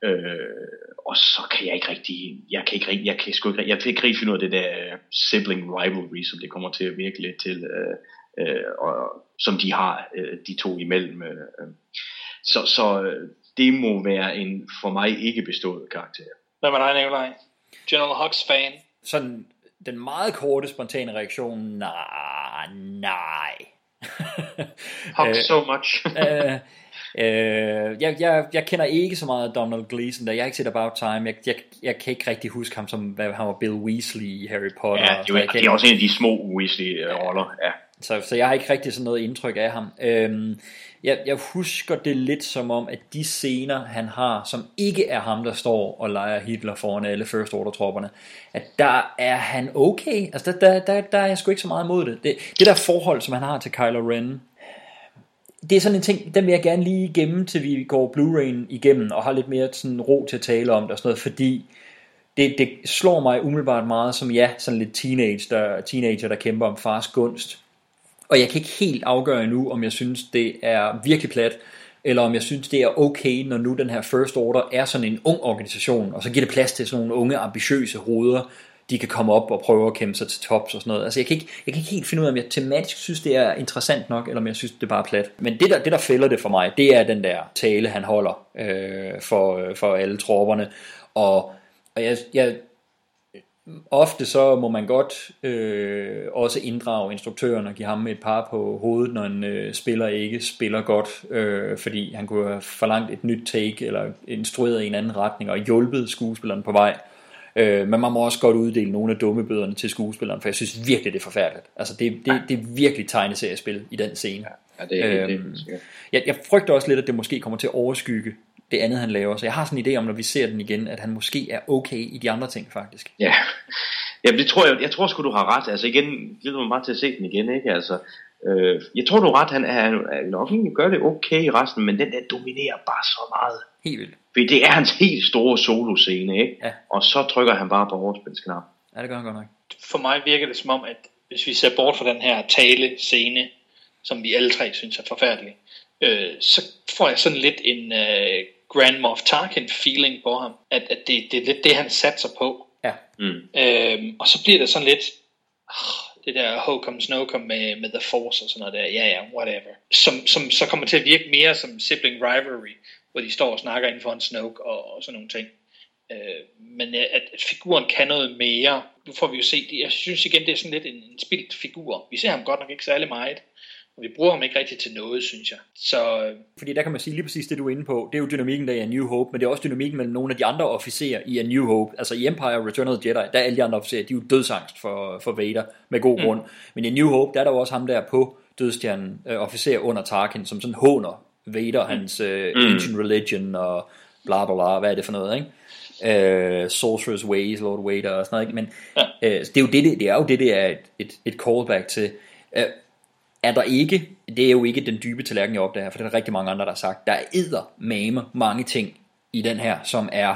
Øh, og så kan jeg ikke rigtig, jeg kan ikke rigtig, jeg kan sgu ikke, jeg kan ikke rigtig finde ud af det der sibling rivalry, som det kommer til at virke lidt til, øh, øh, og, som de har, øh, de to imellem. Øh. øh. Så, så øh, det må være en for mig ikke bestået karakter. Hvad med dig, Nikolaj? General Hux fan? Sådan den meget korte, spontane reaktion, nej, nej. Hug so much. øh, øh, jeg, jeg, jeg kender ikke så meget Donald Gleason, der jeg har ikke set About Time. Jeg, jeg, jeg kan ikke rigtig huske ham som, hvad han var Bill Weasley i Harry Potter. Ja, det er, det er også en af de små Weasley-roller. Ja. Så, så jeg har ikke rigtig sådan noget indtryk af ham. Øhm, jeg, jeg husker det lidt som om, at de scener, han har, som ikke er ham, der står og leger Hitler foran alle First Order-tropperne, at der er han okay. Altså, der, der, der, der er jeg sgu ikke så meget imod det. det. Det der forhold, som han har til Kylo Ren, det er sådan en ting, den vil jeg gerne lige gemme, til vi går Blu-ray'en igennem, og har lidt mere sådan ro til at tale om det og sådan noget, fordi det, det slår mig umiddelbart meget som, ja, sådan lidt teenage, der, teenager, der kæmper om fars gunst. Og jeg kan ikke helt afgøre endnu, om jeg synes, det er virkelig plat, eller om jeg synes, det er okay, når nu den her First Order er sådan en ung organisation, og så giver det plads til sådan nogle unge, ambitiøse hoveder, de kan komme op og prøve at kæmpe sig til tops og sådan noget. Altså jeg kan ikke, jeg kan ikke helt finde ud af, om jeg tematisk synes, det er interessant nok, eller om jeg synes, det er bare plat. Men det der, det, der fælder det for mig, det er den der tale, han holder øh, for, øh, for alle tropperne. Og, og jeg, jeg, ofte så må man godt øh, også inddrage instruktøren og give ham et par på hovedet, når en øh, spiller ikke spiller godt, øh, fordi han kunne have forlangt et nyt take, eller instrueret i en anden retning, og hjulpet skuespilleren på vej. Øh, men man må også godt uddele nogle af dummebøderne til skuespilleren, for jeg synes virkelig, det er forfærdeligt. Altså, det, det, det er virkelig tegneseriespil i den scene. Ja, det er øhm, det, jeg, jeg frygter også lidt, at det måske kommer til at overskygge det andet, han laver. Så jeg har sådan en idé om, når vi ser den igen, at han måske er okay i de andre ting, faktisk. Ja, ja det tror jeg, jeg tror sgu, du har ret. Altså igen, det mig bare til at se den igen, ikke? Altså, øh, jeg tror, du har ret, han er, er nok ikke gør det okay i resten, men den der dominerer bare så meget. Helt vildt. Fordi det er hans helt store solo-scene, ikke? Ja. Og så trykker han bare på overspilsknap. Ja, det gør han godt nok. For mig virker det som om, at hvis vi ser bort fra den her tale-scene, som vi alle tre synes er forfærdelig, øh, så får jeg sådan lidt en øh, Grand Moff Tarkin feeling på ham, at, at det, det er lidt det, han satser på. Ja. Mm. Øhm, og så bliver det sådan lidt, oh, det der Hocum Snowcom med, med The Force og sådan noget der, ja ja, whatever. Som, som så kommer til at virke mere som sibling rivalry, hvor de står og snakker inden for en Snoke og, og sådan nogle ting. Øh, men at, at figuren kan noget mere, nu får vi jo se, jeg synes igen, det er sådan lidt en, en spildt figur. Vi ser ham godt nok ikke særlig meget, og vi bruger ham ikke rigtig til noget, synes jeg. Så, øh, Fordi der kan man sige lige præcis det, du er inde på. Det er jo dynamikken der i A New Hope, men det er også dynamikken mellem nogle af de andre officerer i A New Hope. Altså i Empire Return of the Jedi, der er alle de andre officerer, de er jo dødsangst for, for Vader, med god grund. Mm. Men i A New Hope, der er der jo også ham der på dødstjernen, øh, officer under Tarkin, som sådan håner Vader, mm. hans øh, mm. ancient religion og bla bla bla, hvad er det for noget, ikke? Uh, Sorcerer's Ways, Lord Vader og sådan noget, ikke? men ja. uh, det, er jo det, det, det er jo det, det er et, et, et callback til. Uh, er der ikke, det er jo ikke den dybe tallerken, jeg opdager, for det er der rigtig mange andre, der har sagt, der er edder mame mange ting i den her, som er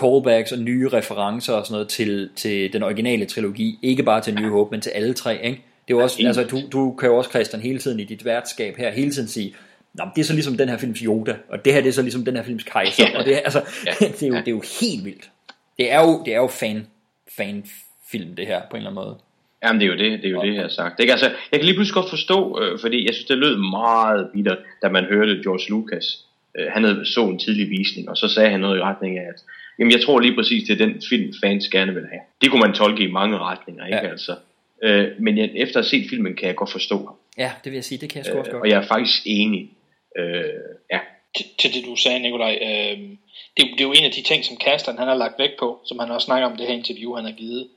callbacks og nye referencer og sådan noget til, til den originale trilogi, ikke bare til New Hope, men til alle tre, ikke? Det er jo også, altså, du, du kan jo også, Christian, hele tiden i dit værtskab her, hele tiden sige, Nå, det er så ligesom den her films Yoda, og det her det er så ligesom den her films kejser, ja. og det, er, altså, ja. det, er jo, det er jo helt vildt. Det er jo, det er jo fan, fan film, det her, på en eller anden måde. Jamen det er jo det, det er jo okay. det, jeg har sagt. Ikke? Altså, jeg kan lige pludselig godt forstå, øh, fordi jeg synes, det lød meget bittert, da man hørte George Lucas. Øh, han havde så en tidlig visning, og så sagde han noget i retning af, at jamen, jeg tror lige præcis, det er den film, fans gerne vil have. Det kunne man tolke i mange retninger, ikke ja. altså. Øh, men jeg, efter at have set filmen, kan jeg godt forstå ham. Ja, det vil jeg sige, det kan jeg sgu også øh, godt. Og jeg er faktisk enig. Øh, ja. til, til det du sagde, Nikolaj, øh, det, det er jo en af de ting, som Kasteren han har lagt vægt på, som han også snakker om det her interview, han har givet,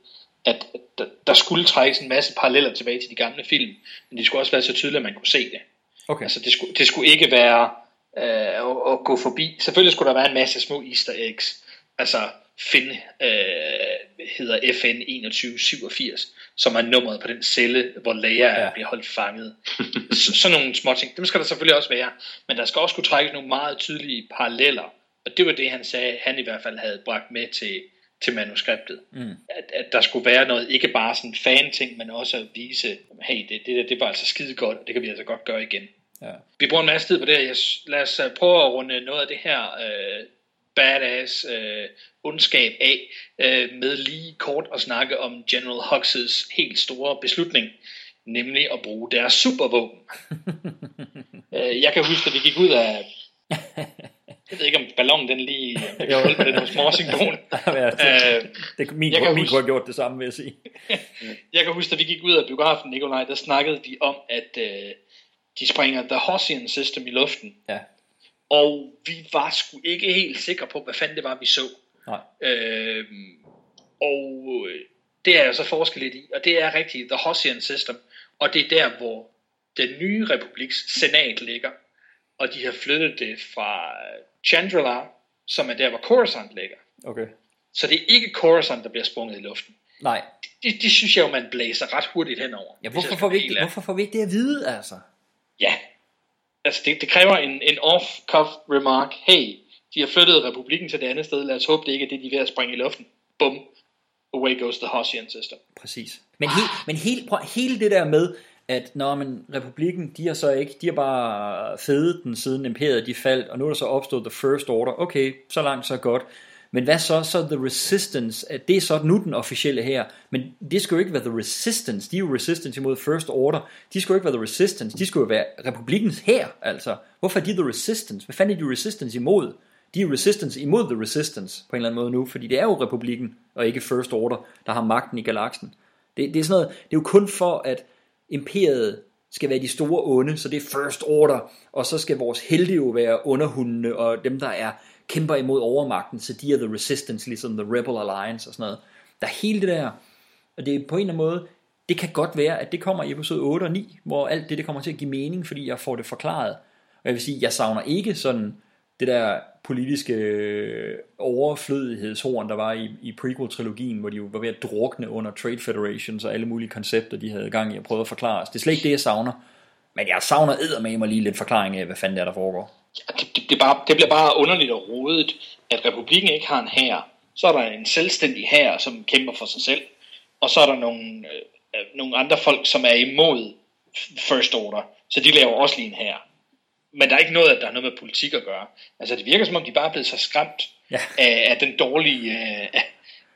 at, at der skulle trækkes en masse paralleller tilbage til de gamle film, men det skulle også være så tydeligt, at man kunne se det. Okay. Altså det skulle, det skulle ikke være øh, at, at gå forbi. Selvfølgelig skulle der være en masse små easter eggs. Altså Finn øh, hedder FN 2187, som er nummeret på den celle, hvor Leia ja. bliver holdt fanget. så, sådan nogle små ting, dem skal der selvfølgelig også være. Men der skal også kunne trækkes nogle meget tydelige paralleller. Og det var det, han sagde, han i hvert fald havde bragt med til, til manuskriptet. Mm. At, at der skulle være noget, ikke bare sådan fan-ting, men også at vise, hey, det, det, der, det var altså skide godt, og det kan vi altså godt gøre igen. Ja. Vi bruger en masse tid på det her. Lad os øh, prøve at runde noget af det her øh, badass øh, ondskab af, øh, med lige kort at snakke om General Hux's helt store beslutning, nemlig at bruge deres supervåben. øh, jeg kan huske, at vi gik ud af Jeg ved ikke, om ballonen den lige øh, holdt på den hos morsymbol. ja, det, det, min, jeg kan min huske- have gjort det samme, vil jeg sige. Jeg kan huske, da vi gik ud af biografen, Nikolaj, der snakkede vi om, at øh, de springer The Hossian System i luften. Ja. Og vi var sgu ikke helt sikre på, hvad fanden det var, vi så. Nej. Øh, og øh, det er jeg så forsket lidt i, og det er rigtigt The Hossian System, og det er der, hvor den nye republiks senat ligger, og de har flyttet det fra Chandrila, som er der, hvor Coruscant ligger. Okay. Så det er ikke Coruscant, der bliver sprunget i luften. Nej. Det, det synes jeg jo, man blæser ret hurtigt henover. Ja, hvorfor får, vi ikke, hvorfor får vi ikke det at vide, altså? Ja. Altså, det, det kræver en, en off-cuff remark. Hey, de har flyttet republikken til det andet sted. Lad os håbe, det ikke er det, de er ved at springe i luften. Bum. Away goes the Hossian system. Præcis. Men, he, men hele, prøv, hele det der med, at når men republikken, de har så ikke, de har bare fedet den siden imperiet de faldt, og nu er der så opstået The First Order. Okay, så langt så godt. Men hvad så, så The Resistance, at det er så nu den officielle her, men det skulle jo ikke være The Resistance, de er jo Resistance imod First Order, de skulle jo ikke være The Resistance, de skulle jo være republikens her, altså. Hvorfor er de The Resistance? Hvad fanden er de Resistance imod? De er Resistance imod The Resistance, på en eller anden måde nu, fordi det er jo republikken, og ikke First Order, der har magten i galaksen. Det, det er sådan noget, det er jo kun for, at imperiet skal være de store onde, så det er First Order, og så skal vores helte jo være underhundene, og dem, der er kæmper imod overmagten, så de er The Resistance, ligesom The Rebel Alliance og sådan noget. Der er hele det der, og det er på en eller anden måde, det kan godt være, at det kommer i episode 8 og 9, hvor alt det, det kommer til at give mening, fordi jeg får det forklaret. Og jeg vil sige, jeg savner ikke sådan det der politiske øh, overflødighedshorn, der var i, i prequel-trilogien, hvor de jo var ved at drukne under Trade Federations og alle mulige koncepter, de havde gang i at prøve at forklare os. Det er slet ikke det, jeg savner. Men jeg savner eddermame lige lidt forklaring af, hvad fanden det er, der foregår. Det, det, det, er bare, det bliver bare underligt og rodet, at republikken ikke har en hær. Så er der en selvstændig hær, som kæmper for sig selv. Og så er der nogle, øh, nogle andre folk, som er imod First Order. Så de laver også lige en hær. Men der er ikke noget, at der er noget med politik at gøre. Altså det virker som om, de bare er blevet så skræmt ja. af, af den dårlige øh,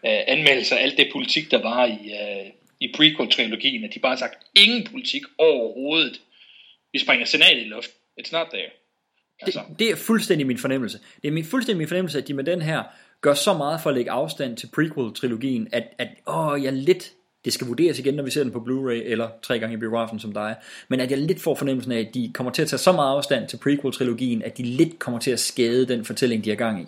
øh, anmeldelse af alt det politik, der var i, øh, i prequel-trilogien, at de bare har sagt, ingen politik overhovedet. Vi springer senatet i luft. It's not there. Altså. Det, det er fuldstændig min fornemmelse. Det er min, fuldstændig min fornemmelse, at de med den her gør så meget for at lægge afstand til prequel-trilogien, at, at åh, jeg lidt, det skal vurderes igen, når vi ser den på Blu-ray, eller tre gange i biografen som dig, men at jeg lidt får fornemmelsen af, at de kommer til at tage så meget afstand til prequel-trilogien, at de lidt kommer til at skade den fortælling, de har gang i.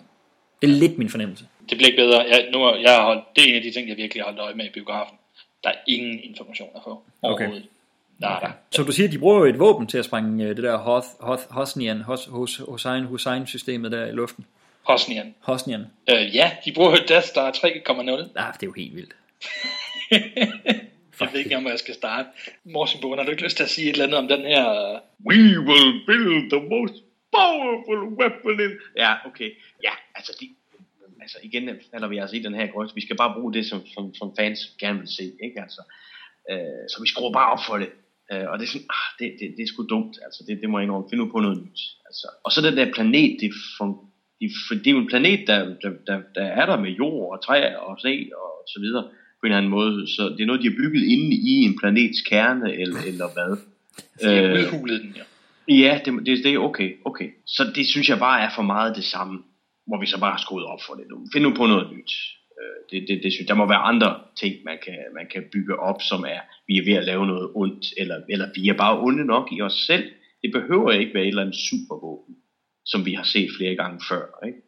Det er lidt min fornemmelse. Det bliver ikke bedre. Jeg, nu, jeg har holdt, det er en af de ting, jeg virkelig har holdt øje med i biografen. Der er ingen information at få overhovedet. Okay. Er der. Så du siger, at de bruger jo et våben til at sprænge øh, det der Hoth, Hoth, Hosnian, Hos, Hos, Hossein, Hussein-systemet der i luften. Hosnian. Hosnian. Øh, ja, de bruger jo Death Star 3.0. Ah, det er jo helt vildt. jeg ved ikke hvor jeg skal starte. Morsenbogen, har du ikke lyst til at sige et eller andet om den her... We will build the most powerful weapon in... Ja, okay. Ja, altså, de, altså igen falder vi altså i den her grøft. Vi skal bare bruge det, som, som, som fans gerne vil se, ikke? Altså, øh, så vi skruer bare op for det. Øh, og det er sådan, ah, det, det, det er sgu dumt, altså, det, det må jeg indrømme. Finde ud på noget nyt. Altså, og så den der planet, det, fun, det, det er jo en planet, der, der, der, der er der med jord og træer og sne og så videre på en eller anden måde. Så det er noget, de har bygget inde i en planets kerne, eller, eller hvad. De har udhulet den, ja. Ja, det, det, det er okay, okay. Så det synes jeg bare er for meget det samme, hvor vi så bare har skruet op for det nu. Find nu på noget nyt. Øh, Det, det, det synes, der må være andre ting, man kan, man kan bygge op, som er, vi er ved at lave noget ondt, eller, eller vi er bare onde nok i os selv. Det behøver ikke være et eller andet supervåben, som vi har set flere gange før. Ikke?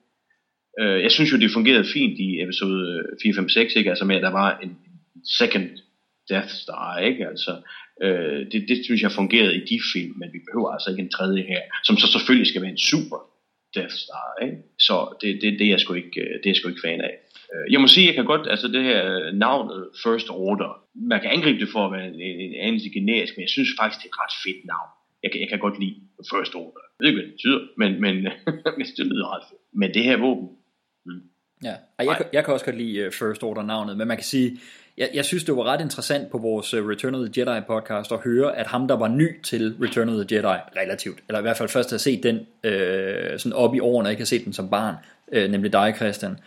Øh, Jeg synes jo, det fungerede fint i episode 4, 5, 6, ikke? Altså med, at der var en second Death Star, ikke? Altså, øh, det, det synes jeg fungerede i de film, men vi behøver altså ikke en tredje her, som så selvfølgelig skal være en super Death Star, ikke? Så det, det, det, er jeg sgu ikke, øh, det er jeg sgu ikke fan af. Øh, jeg må sige, jeg kan godt, altså det her øh, navnet First Order, man kan angribe det for at være en, en, en anelse generisk, men jeg synes faktisk, det er et ret fedt navn. Jeg, kan- jeg kan godt lide First Order. Jeg ved ikke, hvad det betyder, men, men det lyder ret fedt. Men det her våben, Ja, og jeg, kan- jeg kan også godt lide uh, First Order navnet, men man kan sige, jeg, jeg synes det var ret interessant på vores uh, Return of the Jedi podcast at høre, at ham der var ny til Return of the Jedi, relativt, eller i hvert fald først har set den øh, sådan op i årene, og ikke har set den som barn, øh, nemlig dig Christian,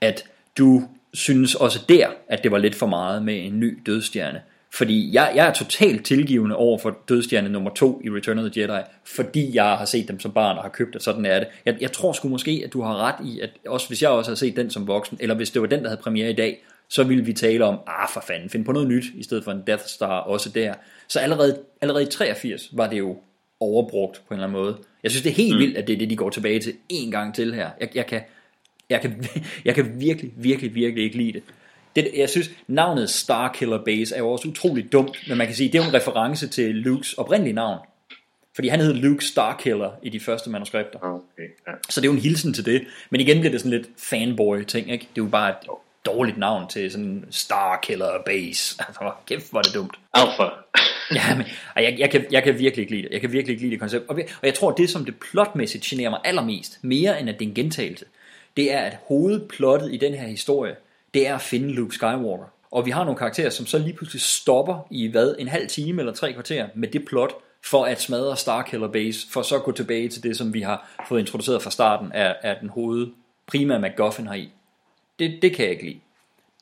at du synes også der, at det var lidt for meget med en ny dødstjerne. Fordi jeg, jeg er totalt tilgivende over for dødstjerne nummer to i Return of the Jedi, fordi jeg har set dem som barn og har købt det, sådan er det. Jeg, jeg tror sgu måske, at du har ret i, at også hvis jeg også har set den som voksen, eller hvis det var den, der havde premiere i dag, så ville vi tale om, ah for fanden, find på noget nyt, i stedet for en Death Star også der. Så allerede, allerede i 83 var det jo overbrugt på en eller anden måde. Jeg synes, det er helt mm. vildt, at det er det, de går tilbage til en gang til her. Jeg, jeg, kan, jeg, kan, jeg kan virkelig, virkelig, virkelig ikke lide det. Det. Jeg synes, navnet Starkiller Base er jo også utroligt dumt, men man kan sige, det er jo en reference til Lukes oprindelige navn. Fordi han hed Luke Starkiller i de første manuskripter. Okay, ja. Så det er jo en hilsen til det. Men igen bliver det sådan lidt fanboy-ting, ikke? Det er jo bare et dårligt navn til sådan en Starkiller Base. Altså, kæft, hvor er det dumt. Alpha. ja, men jeg, jeg, kan, jeg kan virkelig ikke lide det. Jeg kan virkelig ikke lide det koncept. Og, og jeg tror, det som det plotmæssigt generer mig allermest, mere end at det er en gentagelse, det er, at hovedplottet i den her historie, det er at finde Luke Skywalker. Og vi har nogle karakterer, som så lige pludselig stopper i hvad, en halv time eller tre kvarter med det plot, for at smadre Starkiller Base, for så at gå tilbage til det, som vi har fået introduceret fra starten af, af den hoved primære MacGuffin her i. Det, det kan jeg ikke lide.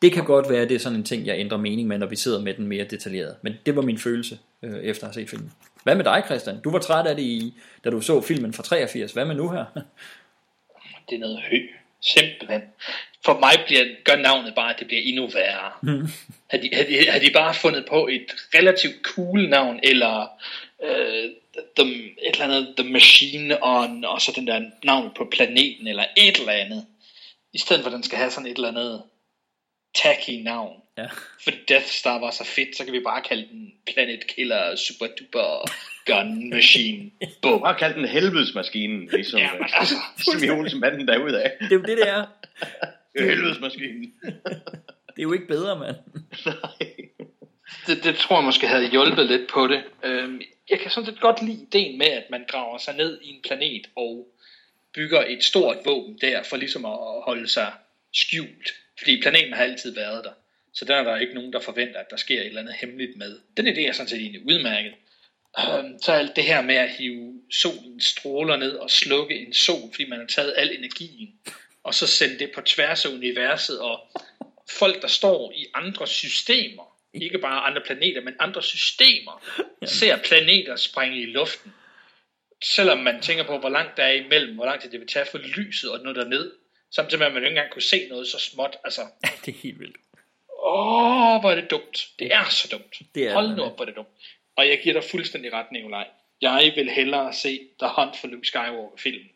Det kan godt være, at det er sådan en ting, jeg ændrer mening med, når vi sidder med den mere detaljeret. Men det var min følelse, øh, efter at have set filmen. Hvad med dig, Christian? Du var træt af det, i, da du så filmen fra 83. Hvad med nu her? Det er noget hø. Simpelthen. For mig bliver, gør navnet bare, at det bliver endnu værre. Mm. Har, de, har, de, har de bare fundet på et relativt cool navn, eller øh, the, et eller andet The Machine On, og så den der navn på planeten, eller et eller andet. I stedet for, at den skal have sådan et eller andet tacky navn. Ja. For Death Star var så fedt, så kan vi bare kalde den Planet Killer Super Duper Gun Machine. Bum. Bare kalde den helvedesmaskinen, ligesom, Ja, men altså, som i Olsen-banden derudad. Det er jo det, det er. Det er helvedesmaskinen. Det er jo ikke bedre, mand. det, det tror jeg måske havde hjulpet lidt på det. Øhm, jeg kan sådan set godt lide ideen med, at man graver sig ned i en planet og bygger et stort våben der, for ligesom at holde sig skjult. Fordi planeten har altid været der. Så der er der ikke nogen, der forventer, at der sker et eller andet hemmeligt med. Den idé er sådan set egentlig udmærket. Øhm, så alt det her med at hive solens stråler ned og slukke en sol, fordi man har taget al energien, og så sende det på tværs af universet, og folk, der står i andre systemer, ikke bare andre planeter, men andre systemer, ser planeter springe i luften. Selvom man tænker på, hvor langt der er imellem, hvor lang tid det vil tage for lyset og nå derned, samtidig med, at man ikke engang kunne se noget så småt. Altså, det er helt vildt. Åh, hvor er det dumt. Det er så dumt. Det er Hold nu op, hvor er det dumt. Og jeg giver dig fuldstændig ret, Nikolaj. Jeg vil hellere se The Hunt for Luke Skywalker-film.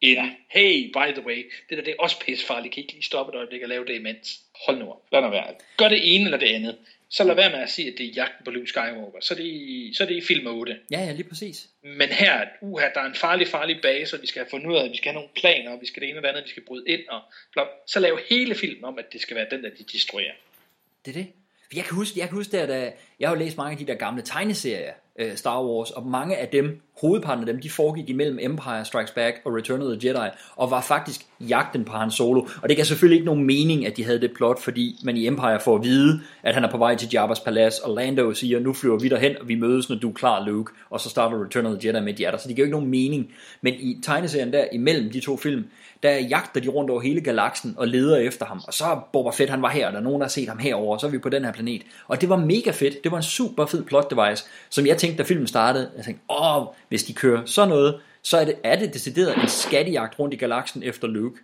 End, ja. hey, by the way, det der det er også pissefarligt. Kan I ikke lige stoppe et øjeblik og lave det imens? Hold nu op. Lad nu være. Gør det ene eller det andet. Så lad være med at sige, at det er jagten på Luke Skywalker. Så er det i, så er det i film 8. Ja, ja, lige præcis. Men her, uha, der er en farlig, farlig base, og vi skal have fundet ud af, at vi skal have nogle planer, og vi skal det ene og det andet, vi skal bryde ind, og blot. så lav hele filmen om, at det skal være den, der de destruerer. Det er det. Jeg kan huske, jeg kan huske da jeg har læst mange af de der gamle tegneserier, øh, Star Wars, og mange af dem, hovedparten af dem, de foregik imellem Empire Strikes Back og Return of the Jedi, og var faktisk jagten på Han Solo. Og det gav selvfølgelig ikke nogen mening, at de havde det plot, fordi man i Empire får at vide, at han er på vej til Jabba's palads, og Lando siger, nu flyver vi derhen, og vi mødes, når du er klar, Luke. Og så starter Return of the Jedi med, de er der. Så det giver ikke nogen mening. Men i tegneserien der, imellem de to film, der jagter de rundt over hele galaksen og leder efter ham. Og så er Boba Fett, han var her, og der er nogen, der har set ham herover, og så er vi på den her planet. Og det var mega fedt. Det var en super fed plot device, som jeg tænkte, da filmen startede. Jeg tænkte, åh, hvis de kører sådan noget, så er det, er det decideret en skattejagt rundt i galaksen efter Luke.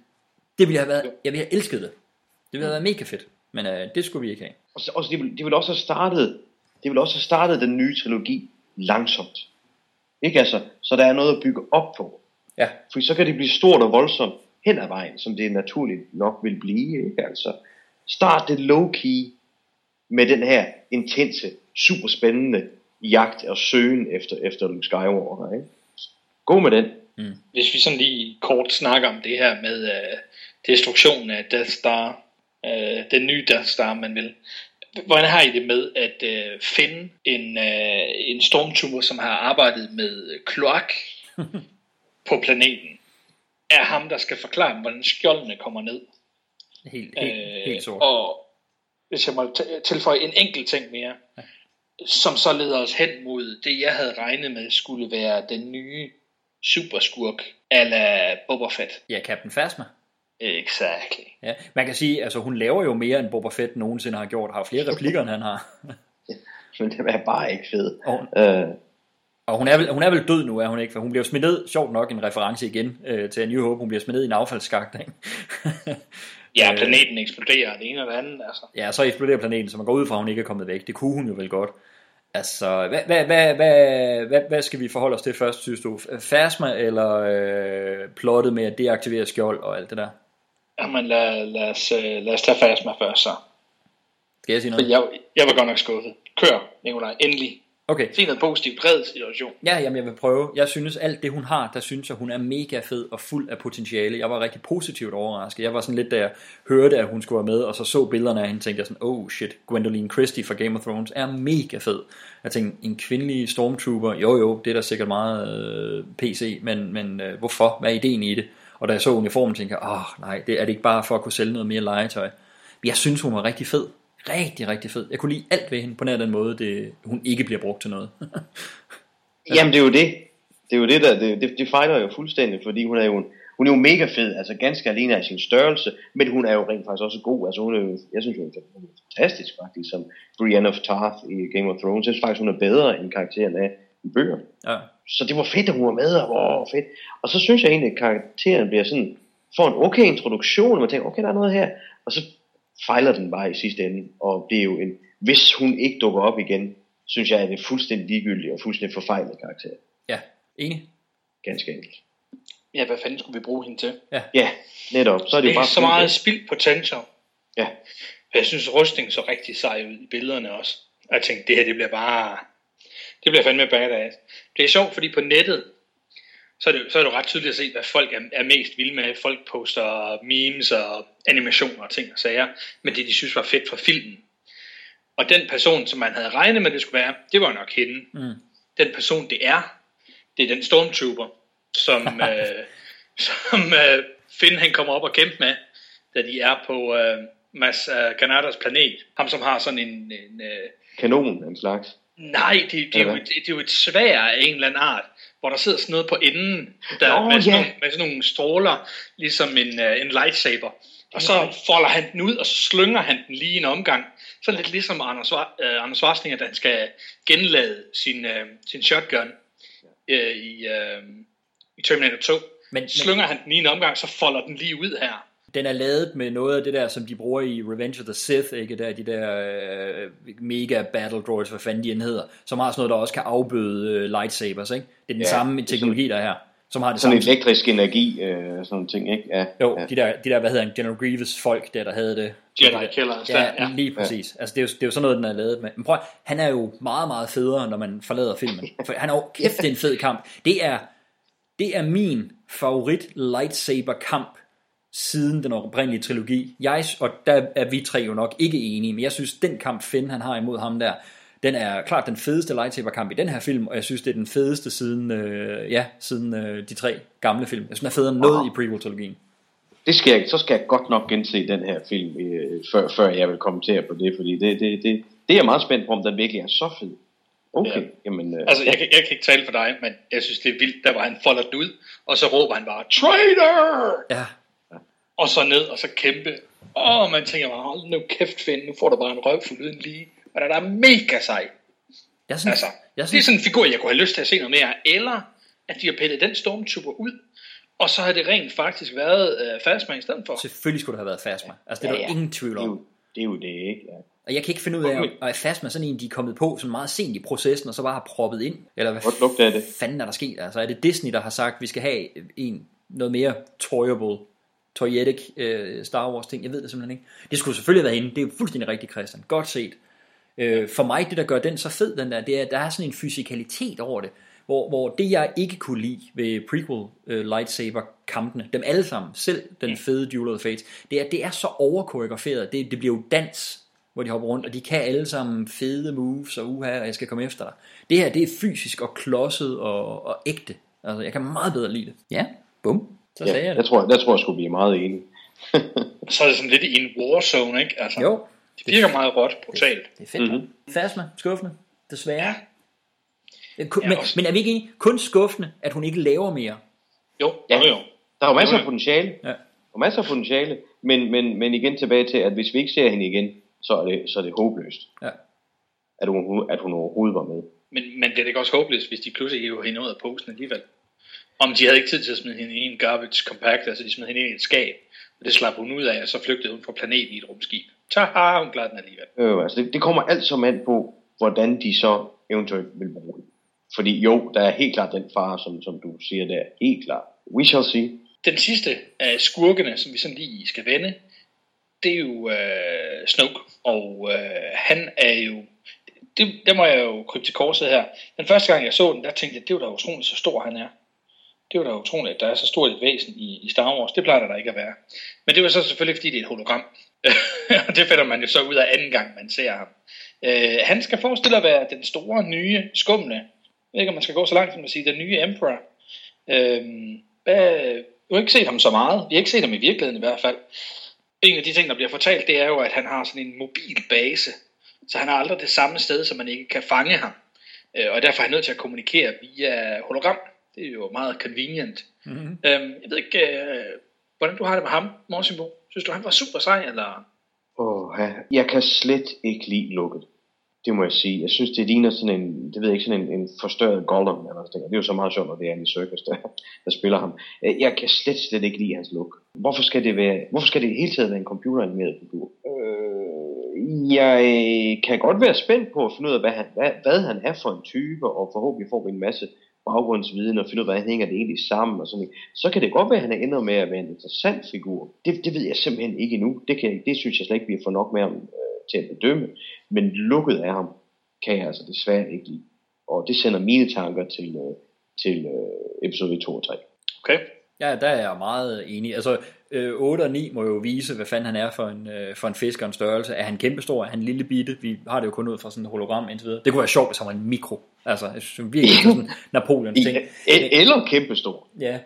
Det ville have været, jeg ville have elsket det. Det ville have været mega fedt. Men øh, det skulle vi ikke have. Og, så, og så, de, vil, de vil også have startet, de vil også have startet den nye trilogi langsomt. Ikke altså, så der er noget at bygge op på. Ja. For så kan det blive stort og voldsomt hen ad vejen, som det naturligt nok vil blive. Ikke? Altså, start det low-key med den her intense, super spændende jagt og søgen efter, efter Luke Skywalker. Ikke? Gå med den. Mm. Hvis vi sådan lige kort snakker om det her med uh, destruktionen af Death Star, uh, den nye Death Star, man vil. Hvordan har I det med at uh, finde en, uh, en stormtrooper, som har arbejdet med kloak på planeten? Er ham, der skal forklare dem, hvordan skjoldene kommer ned. Helt, helt, øh, helt sort. Og hvis jeg må tilføje en enkelt ting mere. Som så leder os hen mod det, jeg havde regnet med, skulle være den nye superskurk, ala Boba Fett. Ja, Captain Phasma. Exactly. Ja, man kan sige, altså hun laver jo mere end Boba Fett nogensinde har gjort, har flere replikker end han har. men den er bare ikke fed. Og, Øh, og hun er, vel, hun er vel død nu, er hun ikke? For hun bliver smidt ned, sjovt nok en reference igen øh, til A New Hope, hun bliver smidt ned i en affaldsskagt? Ja, planeten eksploderer, det ene og det andet, altså. Ja, så eksploderer planeten, så man går ud fra, at hun ikke er kommet væk. Det kunne hun jo vel godt. Altså, hvad, hvad, hvad, hvad, hvad, hvad skal vi forholde os til først, synes du? Phasma eller øh, plottet med at deaktivere skjold og alt det der? Jamen, lad, lad, os, øh, lad os tage Phasma først, så. Skal jeg sige noget? jeg, jeg var godt nok skuffet. Kør, Nikolaj, endelig. Okay. Sig noget positivt, red situation. Ja, jamen jeg vil prøve. Jeg synes, alt det hun har, der synes jeg, hun er mega fed og fuld af potentiale. Jeg var rigtig positivt overrasket. Jeg var sådan lidt, da jeg hørte, at hun skulle være med, og så så billederne af hende, tænkte jeg sådan, oh shit, Gwendoline Christie fra Game of Thrones er mega fed. Jeg tænkte, en kvindelig stormtrooper, jo jo, det er da sikkert meget øh, PC, men, men øh, hvorfor? Hvad er ideen i det? Og da jeg så uniformen, tænkte jeg, åh oh, nej, det er det ikke bare for at kunne sælge noget mere legetøj. Jeg synes, hun var rigtig fed. Rigtig, rigtig fed. Jeg kunne lide alt ved hende på nær den måde, det, hun ikke bliver brugt til noget. Jamen det er jo det. Det er jo det der, det, det, det fejler jo fuldstændig, fordi hun er jo, en- hun er jo mega fed, altså ganske alene af sin størrelse, men hun er jo rent faktisk også god, altså hun er jo, jeg synes hun er hun er fantastisk faktisk, som Brienne of Tarth i Game of Thrones, jeg synes faktisk hun er bedre end karakteren af i bøgerne. Ja. Så det var fedt, at hun var med, og wow, fedt. Og så synes jeg egentlig, at karakteren bliver sådan, får en okay introduktion, og man tænker, okay, der er noget her, og så fejler den bare i sidste ende, og det er jo en, hvis hun ikke dukker op igen, synes jeg, at det er fuldstændig ligegyldigt og fuldstændig forfejlet karakter. Ja, enig. Ganske enkelt. Ja, hvad fanden skulle vi bruge hende til? Ja, netop. Så er det, det er bare så meget spild potential. Ja. Jeg synes, rustningen så rigtig sej ud i billederne også. Og jeg tænkte, det her, det bliver bare... Det bliver fandme badass. Det er sjovt, fordi på nettet, så er det, så er det jo ret tydeligt at se, hvad folk er, er mest vilde med. Folk poster memes og animationer og ting og sager, men det de synes var fedt fra filmen. Og den person, som man havde regnet med, det skulle være, det var nok hende. Mm. Den person, det er, det er den stormtrooper, som, øh, som øh, Finn han kommer op og kæmper med, da de er på øh, Mas øh, Kanadas planet. Ham, som har sådan en... en øh, Kanon af en slags. nej, det, det, er jo, Eller et- det er jo et svær af en eller anden art, hvor der sidder sådan noget på enden, der, Nå, med, sådan ja. nogle, med sådan nogle stråler, ligesom en, øh, en lightsaber. Og så folder han den ud, og så slynger han den lige en omgang. Så lidt ligesom Anders, øh, Anders Schwarzenegger, da han skal genlade sin, øh, sin shotgun øh, i, øh, i Terminator 2. Men, Slynger han den lige en omgang, så folder den lige ud her. Den er lavet med noget af det der, som de bruger i Revenge of the Sith, ikke? Der, de der øh, mega battle droids, hvad fanden de end hedder, som har sådan noget, der også kan afbøde øh, lightsabers, ikke? Det er den Ja, ja, samme teknologi, der er her, som har det Sådan samme. elektrisk energi, øh, sådan nogle ting, ikke? Ja, Jo, ja. de der, de der, hvad hedder han, General Grievous folk der, der havde det. Jedi De Killers, ja, ja. lige præcis. Altså, det er, jo, det er jo sådan noget, den er lavet med. Men prøv, han er jo meget, meget federe, når man forlader filmen. For han er jo kæft, det er en fed kamp. Det er, det er min favorit lightsaber kamp siden den oprindelige trilogi. Jeg, og der er vi tre jo nok ikke enige, men jeg synes, den kamp Finn han har imod ham der, den er klart den fedeste lightsaber kamp i den her film, og jeg synes, det er den fedeste siden, øh, ja, siden øh, de tre gamle film. Jeg synes, den er federe end noget i prequel-trilogien. Det skal jeg, så skal jeg godt nok gense den her film, øh, før, før jeg vil kommentere på det, fordi det, det, det, det er jeg meget spændt på, om den virkelig er så fed. Okay, ja. jamen... Øh, Altså, jeg, kan- jeg kan ikke tale for dig, men jeg synes, det er vildt, der var han folder den ud, og så råber han bare, Traitor! Ja. Og så ned, og så kæmpe. Åh, man tænker bare, hold nu kæft, Finn, nu får du bare en røvfuld uden lige. Men den er mega sej. Jeg synes, Altså, jeg det er sådan en figur, jeg kunne have lyst til at se noget mere. Eller at de har pillet den stormtrooper ud, og så har det rent faktisk været øh, Fastman i stedet for. Selvfølgelig skulle det have været Phasma. Altså, det er Ja, der ja. ingen tvivl det, er om. jo, det er jo det, ikke? Ja. Og jeg kan ikke finde ud af, at Phasma er sådan en, de er kommet på sådan meget sent i processen, og så bare har proppet ind. Eller hvad Godt lugte af det. fanden er der sket? Altså, er det Disney, der har sagt, at vi skal have en noget mere toyable, toyetic øh, Star Wars ting? Jeg ved det simpelthen ikke. Det skulle selvfølgelig have været hende. Det er jo fuldstændig rigtigt, Christian. Godt set. Øh, for mig, det der gør den så fed, den der, det er, at der er sådan en fysikalitet over det. Hvor, hvor det jeg ikke kunne lide ved prequel øh, lightsaber kampene, dem alle sammen, selv den fede Duel of the Fates, det er, det er så overkoreograferet, det, det bliver jo dans, hvor de hopper rundt, og de kan alle sammen fede moves, og uha, og jeg skal komme efter dig. Det her, det er fysisk og klodset og, og ægte. Altså, jeg kan meget bedre lide det. Ja, bum. Så ja, sagde jeg det. tror, jeg tror, jeg skulle blive meget enig. Så er det sådan lidt i en warzone, ikke? Altså, Jo, det virker meget råt, brutalt. det er fedt. Mm-hmm. Fasma, skuffende, desværre. Ja. Kun, Ja, men, også- men er vi ikke enige? Kun skuffende, at hun ikke laver mere. Jo, Ja. jo, jo. Der er jo masser Jo, af potentiale. Ja. Der er masser af potentiale. Men, men, men igen tilbage til, at hvis vi ikke ser hende igen, så er det, så er det håbløst. Ja. at hun, at hun overhovedet var med. Men, men det er da ikke også håbløst, hvis de pludselig hiver hende ud af posen alligevel. Om de havde ikke tid til at smide hende i en garbage compact, altså de smed hende i et skab, og det slap hun ud af, og så flygtede hun fra planeten i et rumskib. Taha, hun klarede den alligevel. Øh, altså det, det kommer alt som an på, hvordan de så eventuelt vil bruge det. Fordi jo, der er helt klart den fare, som, som du siger der, helt klart. We shall see. Den sidste af skurkene, som vi sådan lige skal vende, det er jo øh, Snoke, og øh, han er jo, det, det må jeg jo krybe til korset her. Den første gang jeg så den, der tænkte jeg, det var da utroligt, så stor han er. Det var da utroligt, at der er så stort et væsen i, i Star Wars. Det plejer der ikke at være. Men det var så selvfølgelig, fordi det er et hologram. og det finder man jo så ud af anden gang, man ser ham. Øh, han skal forestille at være den store, nye, skumle. Jeg ved ikke, om man skal gå så langt som at sige, den nye Emperor. Øh, hvad, vi har ikke set ham så meget. Vi har ikke set ham i virkeligheden i hvert fald. En af de ting, der bliver fortalt, det er jo, at han har sådan en mobil base. Så han er aldrig det samme sted, så man ikke kan fange ham. Øh, og derfor er han nødt til at kommunikere via hologram. Det er jo meget convenient. Mm-hmm. Øhm, jeg ved ikke, øh, hvordan du har det med ham, Morsimbo. Synes du, han var super sej, eller? Åh, oh, jeg kan slet ikke lide lukket. Det må jeg sige. Jeg synes, det ligner sådan en, det ved jeg ikke, sådan en, en forstørret Gollum. Eller sådan. Det er jo så meget sjovt, når det er Andy Serkis, der, der spiller ham. Jeg kan slet, slet ikke lide hans look. Hvorfor skal det være, hvorfor skal det hele tiden være en computeranimeret figur? Øh, jeg kan godt være spændt på at finde ud af, hvad han, hvad, hvad han er for en type, og forhåbentlig får vi en masse baggrundsviden og finde ud af, hvordan hænger det egentlig sammen og sådan noget. Så kan det godt være, at han er ender med at være en interessant figur. Det, det ved jeg simpelthen ikke endnu. Det, kan, det synes jeg slet ikke, vi har fået nok med ham øh, til at bedømme. Men lukket af ham kan jeg altså desværre ikke lide. Og det sender mine tanker til, øh, til øh, episode 2 og 3. Okay. Ja, der er jeg meget enig. Altså, øh, 8 og 9 må jo vise, hvad fanden han er for en, øh, for en fisk og en størrelse. Er han kæmpestor? Er han lille bitte? Vi har det jo kun ud fra sådan en hologram indtil videre. Det kunne være sjovt, hvis han var en mikro. Altså, jeg synes virkelig, det er sådan Napoleon ting. Eller kæmpestor. Ja,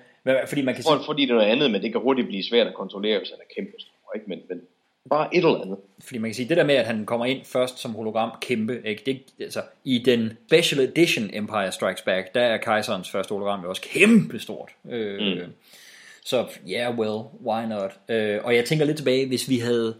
fordi man kan sige... Fordi det er noget andet, men det kan hurtigt blive svært at kontrollere, hvis han er kæmpestor. Ikke? Men, men bare et eller andet. Fordi man kan sige, det der med, at han kommer ind først som hologram kæmpe, ikke? Det, altså, i den special edition Empire Strikes Back, der er kejserens første hologram jo også kæmpe stort. Øh, mm. Så ja, yeah, well, why not? Øh, og jeg tænker lidt tilbage, hvis vi havde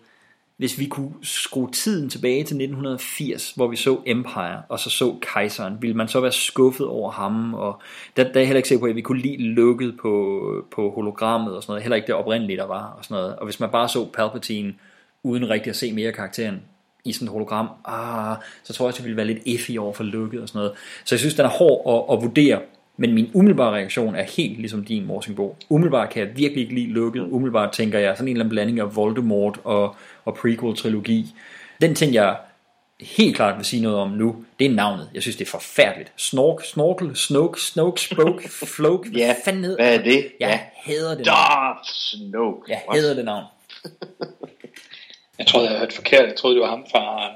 hvis vi kunne skrue tiden tilbage til 1980, hvor vi så Empire, og så så kejseren, ville man så være skuffet over ham, og der, der er jeg heller ikke sikker på, at vi kunne lide lukket på, på hologrammet og sådan noget, heller ikke det oprindelige, der var, og sådan noget. Og hvis man bare så Palpatine, uden rigtig at se mere karakteren i sådan et hologram, ah, så tror jeg, at det ville være lidt effig over for lukket og sådan noget. Så jeg synes, den er hård at, at vurdere, men min umiddelbare reaktion er helt ligesom din, Morsingbo. Umiddelbart kan jeg virkelig ikke lide lukket. Umiddelbart tænker jeg sådan en eller anden blanding af Voldemort og, og prequel-trilogi. Den ting, jeg helt klart vil sige noget om nu, det er navnet. Jeg synes, det er forfærdeligt. Snork, Snorkel, Snoke, Snoke, Spoke, Floke. ja, hvad fanden hvad er det? Jeg ja. hader det Darth Snoke. Jeg hader det navn. jeg troede, jeg hørte forkert. Jeg troede, det var ham fra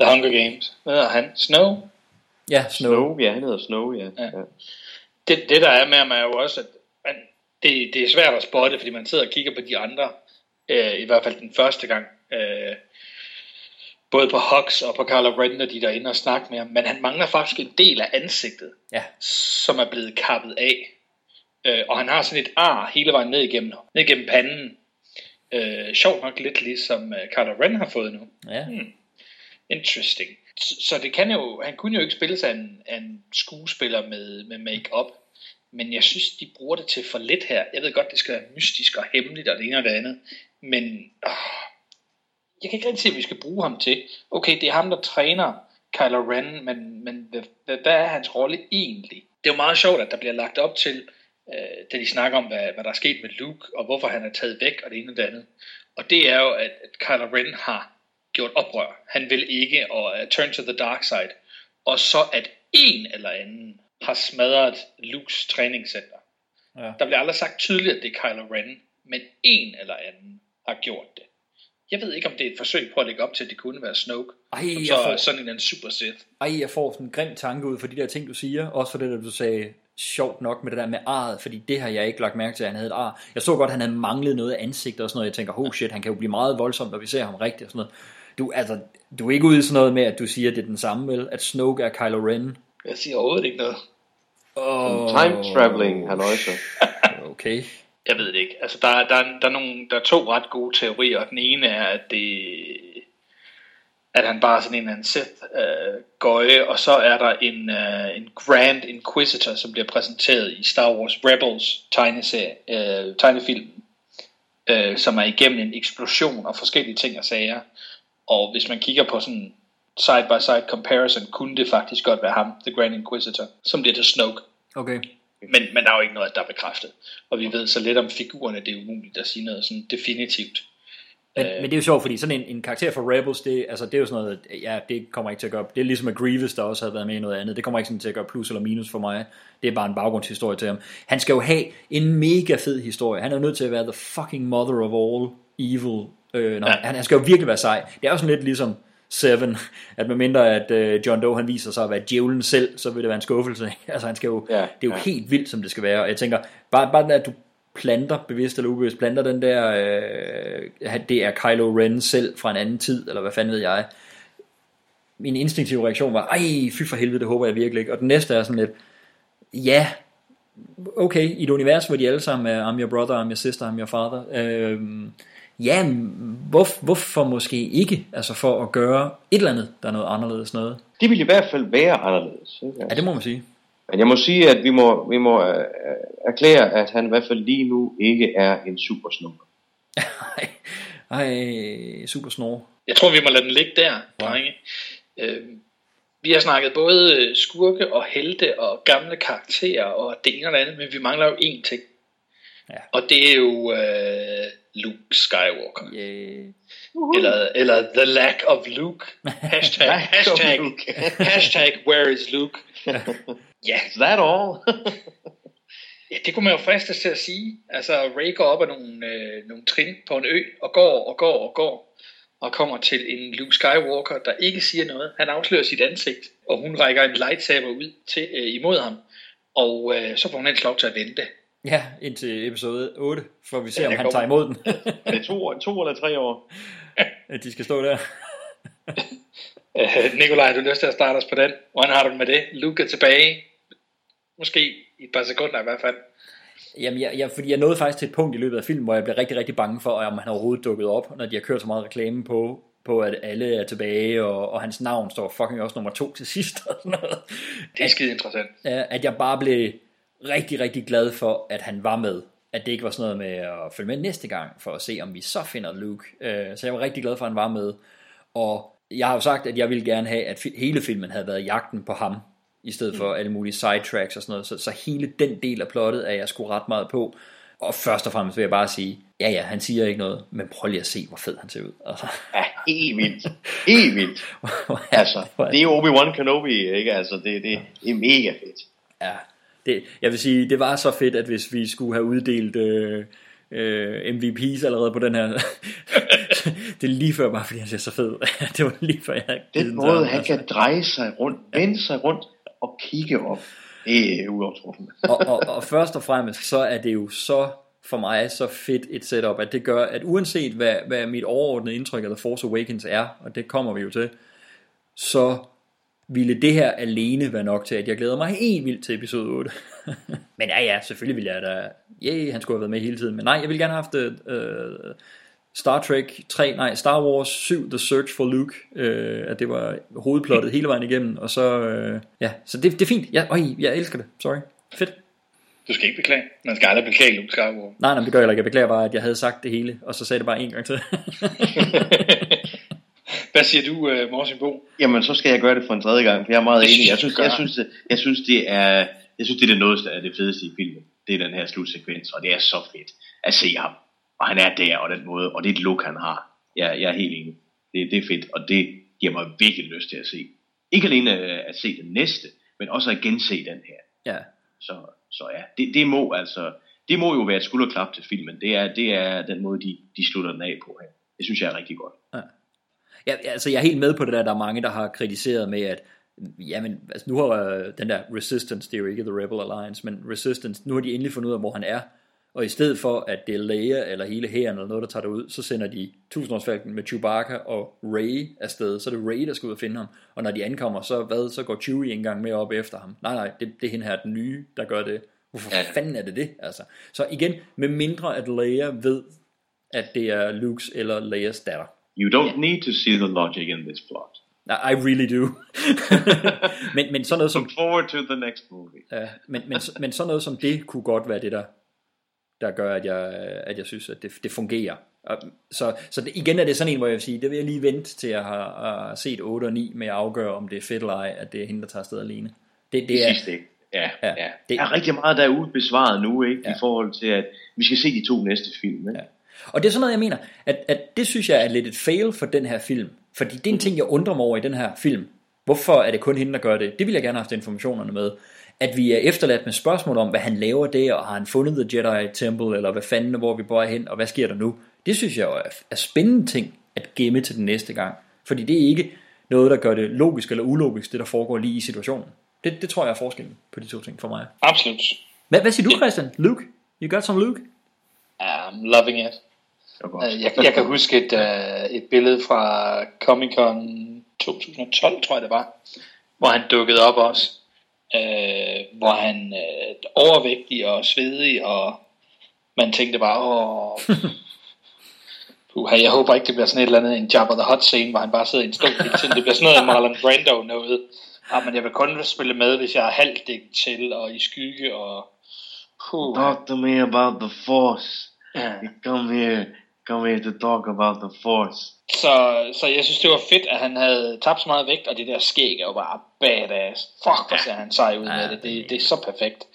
The Hunger Games. Hvad hedder han? Snow? Ja, Snow. Snow. Ja, han hedder Snow, ja. ja. Det, det der er med ham er jo også, at man, det, det er svært at spotte, fordi man sidder og kigger på de andre, øh, i hvert fald den første gang, øh, både på Hux og på Carlo Ren, når de er derinde og snakker med ham, men han mangler faktisk en del af ansigtet, ja. som er blevet kappet af. Øh, og han har sådan et ar hele vejen ned igennem, ned igennem panden. Øh, sjovt nok lidt ligesom øh, Carlo Ren har fået nu. Ja. Hmm. Interesting så det kan jo, han kunne jo ikke spille sig en, en skuespiller med, med make-up, men jeg synes, de bruger det til for lidt her. Jeg ved godt, det skal være mystisk og hemmeligt og det ene og det andet, men åh, jeg kan ikke rigtig se, hvad vi skal bruge ham til. Okay, det er ham, der træner Kylo Ren, men, men hvad, hvad, hvad er hans rolle egentlig? Det er jo meget sjovt, at der bliver lagt op til, øh, da de snakker om, hvad, hvad der er sket med Luke, og hvorfor han er taget væk, og det ene og det andet. Og det er jo, at, at Kylo Ren har gjort oprør. Han vil ikke og uh, turn to the dark side. Og så at en eller anden har smadret Lukes træningscenter. Ja. Der bliver aldrig sagt tydeligt, at det er Kylo Ren, men en eller anden har gjort det. Jeg ved ikke, om det er et forsøg på at lægge op til, at det kunne være Snoke. Ej, som så får, sådan en super Sith. Ej, jeg får sådan en grim tanke ud for de der ting, du siger. Også for det, der du sagde sjovt nok med det der med arret, fordi det har jeg ikke lagt mærke til, at han havde et ar. Jeg så godt, at han havde manglet noget af ansigt og sådan noget. Jeg tænker, oh shit, han kan jo blive meget voldsom, når vi ser ham rigtigt og sådan noget. Du, altså, du er ikke ude i sådan noget med, at du siger, at det er den samme, vel? At Snoke er Kylo Ren. Jeg siger overhovedet ikke noget. Oh. Time traveling, halløjse. okay. Jeg ved det ikke. Altså, der, der, der, er nogle, der er to ret gode teorier. Den ene er, at det, at han bare er sådan en eller anden Sith øh, gøje, og så er der en, øh, en Grand Inquisitor, som bliver præsenteret i Star Wars Rebels tegneserie, øh, tegnefilm, øh, som er igennem en eksplosion af forskellige ting og sager. Og hvis man kigger på sådan side-by-side comparison, kunne det faktisk godt være ham, The Grand Inquisitor, som bliver til Snoke. Okay. Men, men der er jo ikke noget, der er bekræftet. Og vi ved så lidt om figurerne, det er umuligt at sige noget sådan definitivt. Men, øh, men det er jo sjovt, fordi sådan en, en karakter for Rebels, det, altså, det er jo sådan noget, ja, det kommer ikke til at gøre, det er ligesom at Grievous, der også havde været med i noget andet, det kommer ikke sådan til at gøre plus eller minus for mig, det er bare en baggrundshistorie til ham. Han skal jo have en mega fed historie, han er jo nødt til at være the fucking mother of all evil, øh, når, ja. han, han skal jo virkelig være sej. Det er jo sådan lidt ligesom Seven, at med mindre at uh, John Doe han viser sig at være djævlen selv, så vil det være en skuffelse. altså han skal jo, ja, det er jo ja. helt vildt, som det skal være. Og jeg tænker, bare, bare at du planter, bevidst eller ubevidst, planter den der, øh, det er Kylo Ren selv fra en anden tid, eller hvad fanden ved jeg. Min instinktive reaktion var, ej, fy for helvede, det håber jeg virkelig ikke. Og den næste er sådan lidt, ja, okay, i et univers, hvor de alle sammen er, I'm your brother, I'm your sister, I'm your father. Øh, ja, hvor, hvorfor måske ikke, altså for at gøre et eller andet, der er noget anderledes noget. Det vil i hvert fald være anderledes. Ikke? Ja, det må man sige. Men jeg må sige, at vi må, vi må uh, erklære, at han i hvert fald lige nu ikke er en supersnor. Ej, ej, supersnor. Jeg tror, vi må lade den ligge der, drenge. Øh, vi har snakket både skurke og helte og gamle karakterer og det ene og det andet, men vi mangler jo én ting. Ja. Og det er jo uh, Luke Skywalker. Yeah. Uh-huh. Eller, eller The Lack of Luke. Hashtag, hashtag, hashtag Where is Luke? Ja. Is that all? ja, det kunne man jo fristes til at sige. Altså, Ray går op ad nogle, øh, nogle trin på en ø, og går og går og går, og kommer til en Luke Skywalker, der ikke siger noget. Han afslører sit ansigt, og hun rækker en lightsaber ud til, øh, imod ham, og øh, så får hun ellers lov til at vente. Ja, indtil episode 8, for vi ser, ja, om han kommer. tager imod den. det er to, to eller tre år. At de skal stå der. øh, Nikolaj, du har lyst til at starte os på den. Hvordan har du med det? Luke er tilbage. Måske i et par sekunder i hvert fald. Jamen, jeg, jeg, fordi jeg nåede faktisk til et punkt i løbet af filmen, hvor jeg blev rigtig, rigtig bange for, om han overhovedet dukket op, når de har kørt så meget reklame på, på at alle er tilbage, og, og hans navn står fucking også nummer to til sidst. Og sådan noget. Det er skide interessant. At, at jeg bare blev rigtig, rigtig glad for, at han var med. At det ikke var sådan noget med at følge med næste gang, for at se, om vi så finder Luke. Øh, så jeg var rigtig glad for, at han var med. Og jeg har jo sagt, at jeg ville gerne have, at hele filmen havde været jagten på ham, i stedet for alle mulige sidetracks og sådan noget. Så, så hele den del af plottet er jeg sgu ret meget på. Og først og fremmest vil jeg bare sige, ja ja, han siger ikke noget, men prøv lige at se, hvor fed han ser ud. Altså. Ja, helt vildt. Helt vildt. altså, det er Obi-Wan Kenobi, ikke? Altså, det, det, det er mega fedt. Ja, det, jeg vil sige, det var så fedt, at hvis vi skulle have uddelt øh, øh, MVP's allerede på den her, det er lige før bare, fordi han ser så fed. det var lige før, jeg Den måde, han altså. kan dreje sig rundt, vende sig rundt og kigge op, det er uovertruffende. og, og, og først og fremmest, så er det jo så for mig så fedt et setup, at det gør, at uanset hvad, hvad mit overordnede indtryk af The Force Awakens er, og det kommer vi jo til, så ville det her alene være nok til, at jeg glæder mig helt vildt til episode 8. men ja, ja, selvfølgelig ville jeg da, yeah, han skulle have været med hele tiden, men nej, jeg ville gerne have haft uh, Star Trek 3, nej, Star Wars 7, The Search for Luke, uh, at det var hovedplottet hele vejen igennem, og så, uh, ja, så det, det er fint, ja, øj, jeg elsker det, sorry, fedt. Du skal ikke beklage. Man skal aldrig beklage Luke Skywalker. Nej, nej, det gør jeg ikke. Jeg beklager bare, at jeg havde sagt det hele, og så sagde det bare en gang til. Hvad siger du, uh, Morsin Bo? Jamen, så skal jeg gøre det for en tredje gang, for jeg er meget enig. Jeg synes, jeg synes, det, jeg synes, det er, jeg synes, det er det noget af det fedeste i filmen. Det er den her slutsekvens, og det er så fedt at se ham. Og han er der, og den måde, og det er et look, han har. Jeg, jeg er helt enig. Det, det er fedt, og det giver mig virkelig lyst til at se. Ikke alene øh, at se den næste, men også at gense den her. Ja. Så, så ja, det, det må altså, det må jo være et skulderklap til filmen. Det er, det er den måde, de, de slutter den af på her. Det synes jeg er rigtig godt. Ja. Ja, altså jeg er helt med på det der, der er mange, der har kritiseret med, at jamen, altså nu har uh, den der Resistance, det er jo ikke The Rebel Alliance, men Resistance, nu har de endelig fundet ud af, hvor han er, og i stedet for, at det er Leia eller hele hæren eller noget, der tager det ud, så sender de tusindårsfalken med Chewbacca og Rey afsted. Så er det Rey, der skal ud og finde ham. Og når de ankommer, så, hvad, så går Chewie en gang med op efter ham. Nej, nej, det, det er hende her, den nye, der gør det. Hvorfor ja. fanden er det det? Altså. Så igen, med mindre at Leia ved, at det er Lukes eller Leias datter You don't need to see the logic in this plot. I really do. men, men sådan noget som... Look forward to the next movie. Ja, men, men, men sådan noget som det kunne godt være det, der, der gør, at jeg, at jeg synes, at det, det fungerer. Og, så, så det, igen er det sådan en, hvor jeg vil sige, det vil jeg lige vente til jeg har, har set 8 og 9, med at afgøre, om det er fedt eller ej, at det er hende, der tager afsted alene. Det, det er, sidste, ikke? Ja, Ja, ja, ja. det- Der er rigtig meget, der er ubesvaret nu, ikke? Ja. I forhold til, at vi skal se de to næste film, ikke? Ja. Og det er sådan noget, jeg mener, at, at det synes jeg er lidt et fail for den her film. Fordi det er en ting, jeg undrer mig over i den her film. Hvorfor er det kun hende, der gør det? Det vil jeg gerne have haft informationerne med. At vi er efterladt med spørgsmål om, hvad han laver der, og har han fundet The Jedi Temple, eller hvad fanden, hvor vi bor hen, og hvad sker der nu? Det synes jeg er, er spændende ting at gemme til den næste gang. Fordi det er ikke noget, der gør det logisk eller ulogisk, det der foregår lige i situationen. Det, det tror jeg er forskellen på de to ting for mig. Absolut. Hvad, hvad siger du, Christian? Luke? You got some Luke? I'm loving it. Jeg, jeg kan huske et, uh, et billede fra Comic Con 2012, tror jeg det var, hvor han dukkede op også. Uh, hvor han uh, overvægtig og svedig, og man tænkte bare, åh, puha, jeg håber ikke, det bliver sådan et eller andet, en Jabba the Hutt scene, hvor han bare sidder i en stol hele tiden. Det bliver sådan noget Marlon Brando noget. Ah, men jeg vil kun spille med, hvis jeg er halvt til, og i skygge, og puh. Talk to me about the Force. Ja. Come here. Come here to talk about the Force. Så, så jeg synes, det var fedt, at han havde tabt så meget vægt, og det der skæg er jo bare badass. Fuck, hvor ser han sej ud med det. det. Det er så perfekt.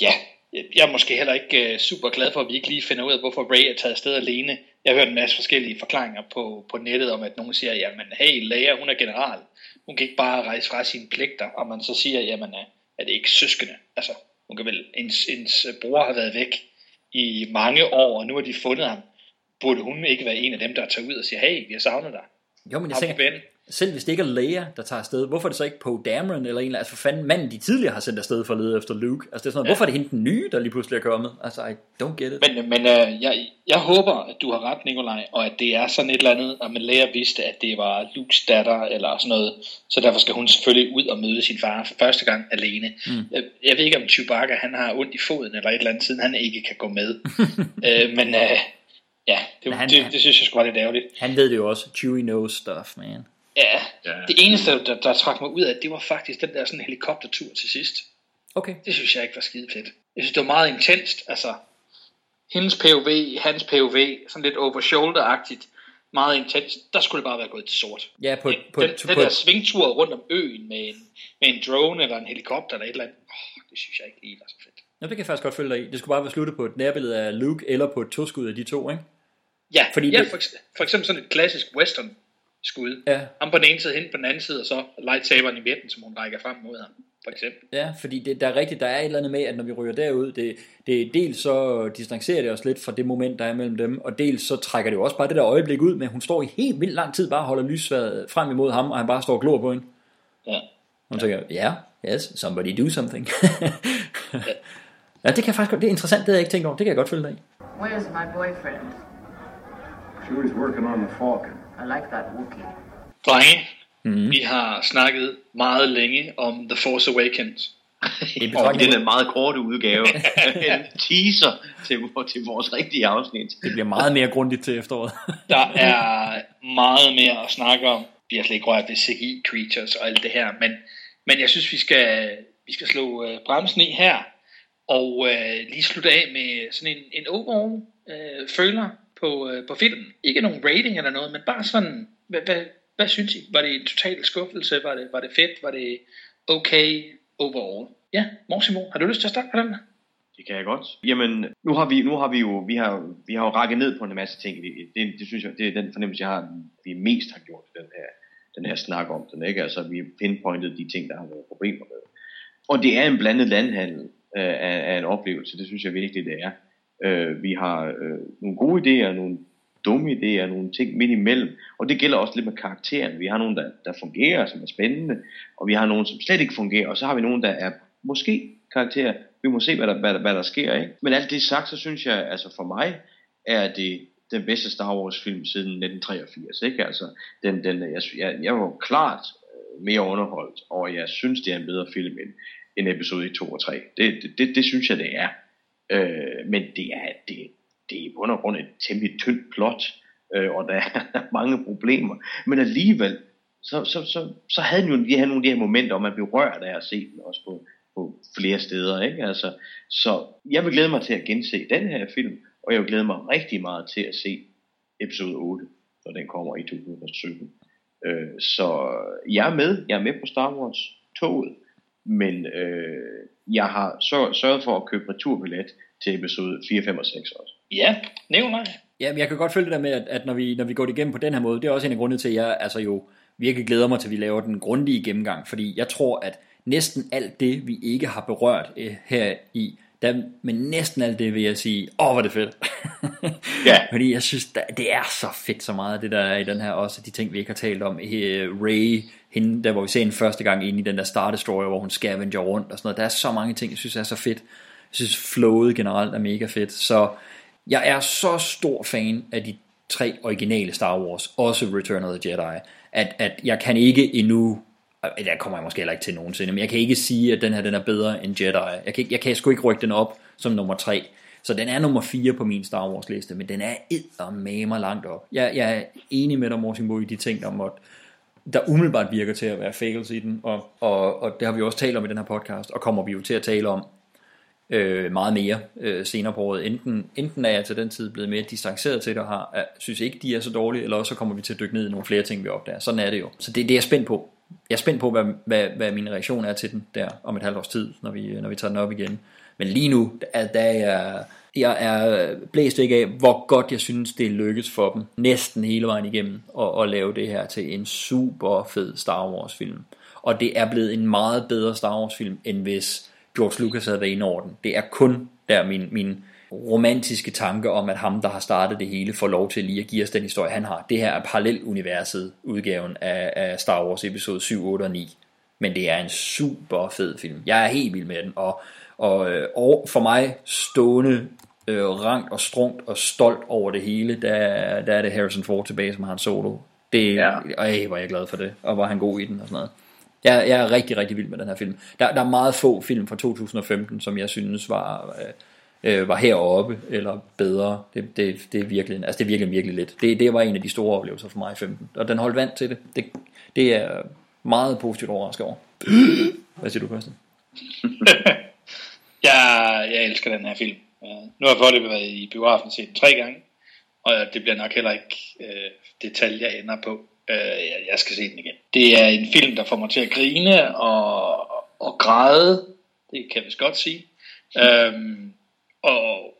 Ja, jeg er måske heller ikke uh, super glad for, at vi ikke lige finder ud af, hvorfor Ray er taget afsted alene. Jeg har hørt en masse forskellige forklaringer på, på nettet om, at nogen siger, jamen hey, Leia, hun er general. Hun kan ikke bare rejse fra sine pligter. Og man så siger, jamen er er det ikke søskende? Altså, hun kan vel, ens, ens bror har været væk i mange år, og nu har de fundet ham. Burde hun ikke være en af dem, der tager ud og siger, hey, vi har savnet dig. Jo, men jeg Ham tænker, selv hvis det ikke er Leia, der tager afsted, hvorfor er det så ikke Poe Dameron eller en eller altså for fanden manden, de tidligere har sendt afsted for at lede efter Luke? Altså det er sådan Ja. hvorfor er det hende den nye, der lige pludselig er kommet? Altså, I don't get it. Men, men øh, jeg, jeg håber, at du har ret, Nikolaj, og at det er sådan et eller andet, at man lærer vidste, at det var Lukes datter eller sådan noget. Så derfor skal hun selvfølgelig ud og møde sin far for første gang alene. Mm. Jeg, jeg ved ikke, om Chewbacca han har ondt i foden eller et eller andet, siden han ikke kan gå med. øh, men øh, ja, det, han- det, det, synes jeg skulle være lidt ærgerligt. Han ved det jo også. Chewie knows stuff, man. Ja, Ja. det eneste, der, der trak mig ud af, det var faktisk den der sådan helikoptertur til sidst. Okay. Det synes jeg ikke var skide fedt. Jeg synes, det var meget intenst. Altså, hendes POV, hans POV, sådan lidt over shoulder-agtigt, meget intens. Der skulle det bare være gået til sort. Ja, på, på, den, på, den på, der svingtur rundt om øen med en, med en drone eller en helikopter eller et eller andet, oh, det synes jeg ikke lige var så fedt. Ja, det kan jeg faktisk godt følge dig i. Det skulle bare være sluttet på et nærbillede af Luke, eller på et toskud af de to, ikke? Ja, Fordi ja det- for, for eksempel sådan et klassisk western skud. Ja. Ham på den ene side, hende på den anden side, og så lightsaberen i midten, som hun rækker frem mod ham, for eksempel. Ja, fordi det, der er rigtigt, der er et eller andet med, at når vi ryger derud, det, det dels så distancerer det os lidt fra det moment, der er mellem dem, og dels så trækker det jo også bare det der øjeblik ud med, at hun står i helt vildt lang tid bare og holder lysværet frem imod ham, og han bare står og glor på hende. Ja. Hun tænker, ja, yeah, yes, somebody do something. ja, det kan jeg faktisk godt, det er interessant, det havde jeg ikke tænkt over, det kan jeg godt følge dig i. Where's my boyfriend? Chewie's working on the Falcon. I like that Wookiee. Drenge, Mm. vi har snakket meget længe om The Force Awakens. I Og den er meget korte udgave. en teaser til, til vores rigtige afsnit. det bliver meget mere grundigt til efteråret. Der er meget mere at snakke om. Vi har slet ikke rørt ved CGI creatures og alt det her, men, men jeg synes, vi skal, vi skal slå øh, bremsen i her, og øh, lige slutte af med sådan en, en overall øh, føler på, øh, på filmen. Ikke nogen rating eller noget, men bare sådan, hvad, hvad, hvad synes I? Var det en total skuffelse? Var det, var det fedt? Var det okay overall? Ja, Morsimo, har du lyst til at starte på den? Det kan jeg godt. Jamen, nu har vi, nu har vi jo, vi har, vi har jo rakket ned på en masse ting. Det, det, det synes jeg, det er den fornemmelse, jeg har, vi mest har gjort den her, den her snak om den, ikke? Altså, vi har pinpointet de ting, der har været problemer med. Og det er en blandet landhandel øh, af, af en oplevelse, det synes jeg virkelig, det er. Øh, vi har øh, nogle gode idéer, nogle dumme idéer, nogle ting midt imellem, og det gælder også lidt med karaktererne. Vi har nogle, der, der fungerer, som er spændende, og vi har nogle, som slet ikke fungerer, og så har vi nogle, der er måske karakterer. Vi må se, hvad der, hvad der, hvad der sker. Ikke? Men alt det sagt, så synes jeg, altså for mig, er det den bedste Star Wars film siden 1983. Ikke? Altså, den, den, jeg, jeg, jeg var klart øh, mere underholdt, og jeg synes, det er en bedre film end, en episode i 2 og 3. Det, det, det, det synes jeg, det er. Øh, men det er, det, det er i bund og grund et temmelig tyndt plot, øh, og der er mange problemer. Men alligevel, så, så, så, så havde den jo de her, nogle af de her momenter, og man blev rørt af at se den også på, på flere steder. Ikke? Altså, så jeg vil glæde mig til at gense den her film, og jeg vil glæde mig rigtig meget til at se episode 8, når den kommer i 2017. Øh, så jeg er med, jeg er med på Star Wars toget, men øh, jeg har så, sørget for at købe returbillet til episode 4, 5 og 6 også. Ja, nævner Ja, jeg kan godt følge det der med, at, at når, vi, når vi går det igennem på den her måde, det er også en af grundene til, at jeg altså jo virkelig glæder mig til, at vi laver den grundige gennemgang, fordi jeg tror, at næsten alt det, vi ikke har berørt eh, her i, der, men næsten alt det vil jeg sige, åh, hvor det fedt. ja. Fordi jeg synes, der, det er så fedt så meget, det der er i den her, også de ting, vi ikke har talt om. Ray, hende, der hvor vi ser hende første gang ind i den der start story, hvor hun scavenger rundt og sådan noget. Der er så mange ting, jeg synes er så fedt. Jeg synes, flowet generelt er mega fedt. Så jeg er så stor fan af de tre originale Star Wars, også Return of the Jedi, at, at jeg kan ikke endnu Øh, der kommer jeg måske heller ikke til nogensinde, men jeg kan ikke sige, at den her den er bedre end Jedi. Jeg kan, jeg kan sgu ikke rykke den op som nummer 3. Så den er nummer 4 på min Star Wars liste, men den er eddermamer langt op. Jeg, jeg er enig med dig, Morten i de ting, der, måtte, der umiddelbart virker til at være fails i den, og, og, og det har vi også talt om i den her podcast, og kommer vi jo til at tale om øh, meget mere øh, senere på året. Enten, enten er jeg til den tid blevet mere distanceret til det, og har, er, synes ikke, de er så dårlige, eller også så kommer vi til at dykke ned i nogle flere ting, vi opdager. Sådan er det jo. Så det, det er jeg spændt på. Jeg er spændt på, hvad, hvad, hvad min reaktion er til den der om et halvt års tid, når vi, når vi tager den op igen. Men lige nu, der, der er jeg, jeg er blæst ikke af, hvor godt jeg synes, det er lykkes for dem, næsten hele vejen igennem, at, at lave det her til en super fed Star Wars film. Og det er blevet en meget bedre Star Wars film, end hvis George Lucas havde været inde over den. Det er kun der min, min romantiske tanke om, at ham, der har startet det hele, får lov til lige at give os den historie, han har. Det her er paralleluniverset udgaven af, af Star Wars episode 7, 8 og 9. Men det er en super fed film. Jeg er helt vild med den, og, og, øh, og for mig stående øh, rangt og strungt og stolt over det hele, der, der er det Harrison Ford tilbage, som har en solo. Det, ja. Ej, hvor er jeg glad for det, og var han god i den og sådan noget. Jeg, jeg er rigtig, rigtig vild med den her film. Der, der er meget få film fra 2015, som jeg synes var... Øh, øh, var heroppe, eller bedre. Det, det, det, er virkelig, altså det er virkelig, virkelig lidt. Det, det var en af de store oplevelser for mig i 15. Og den holdt vand til det. Det, det er meget positivt overrasket over. Hvad siger du, Christian? jeg, jeg elsker den her film. Øh, nu har jeg fået det været i biografen set tre gange, og det bliver nok heller ikke øh, detaljer, jeg ender på. Øh, jeg, jeg skal se den igen. Det er en film, der får mig til at grine og, og græde. Det kan jeg vist godt sige. Øhm, og,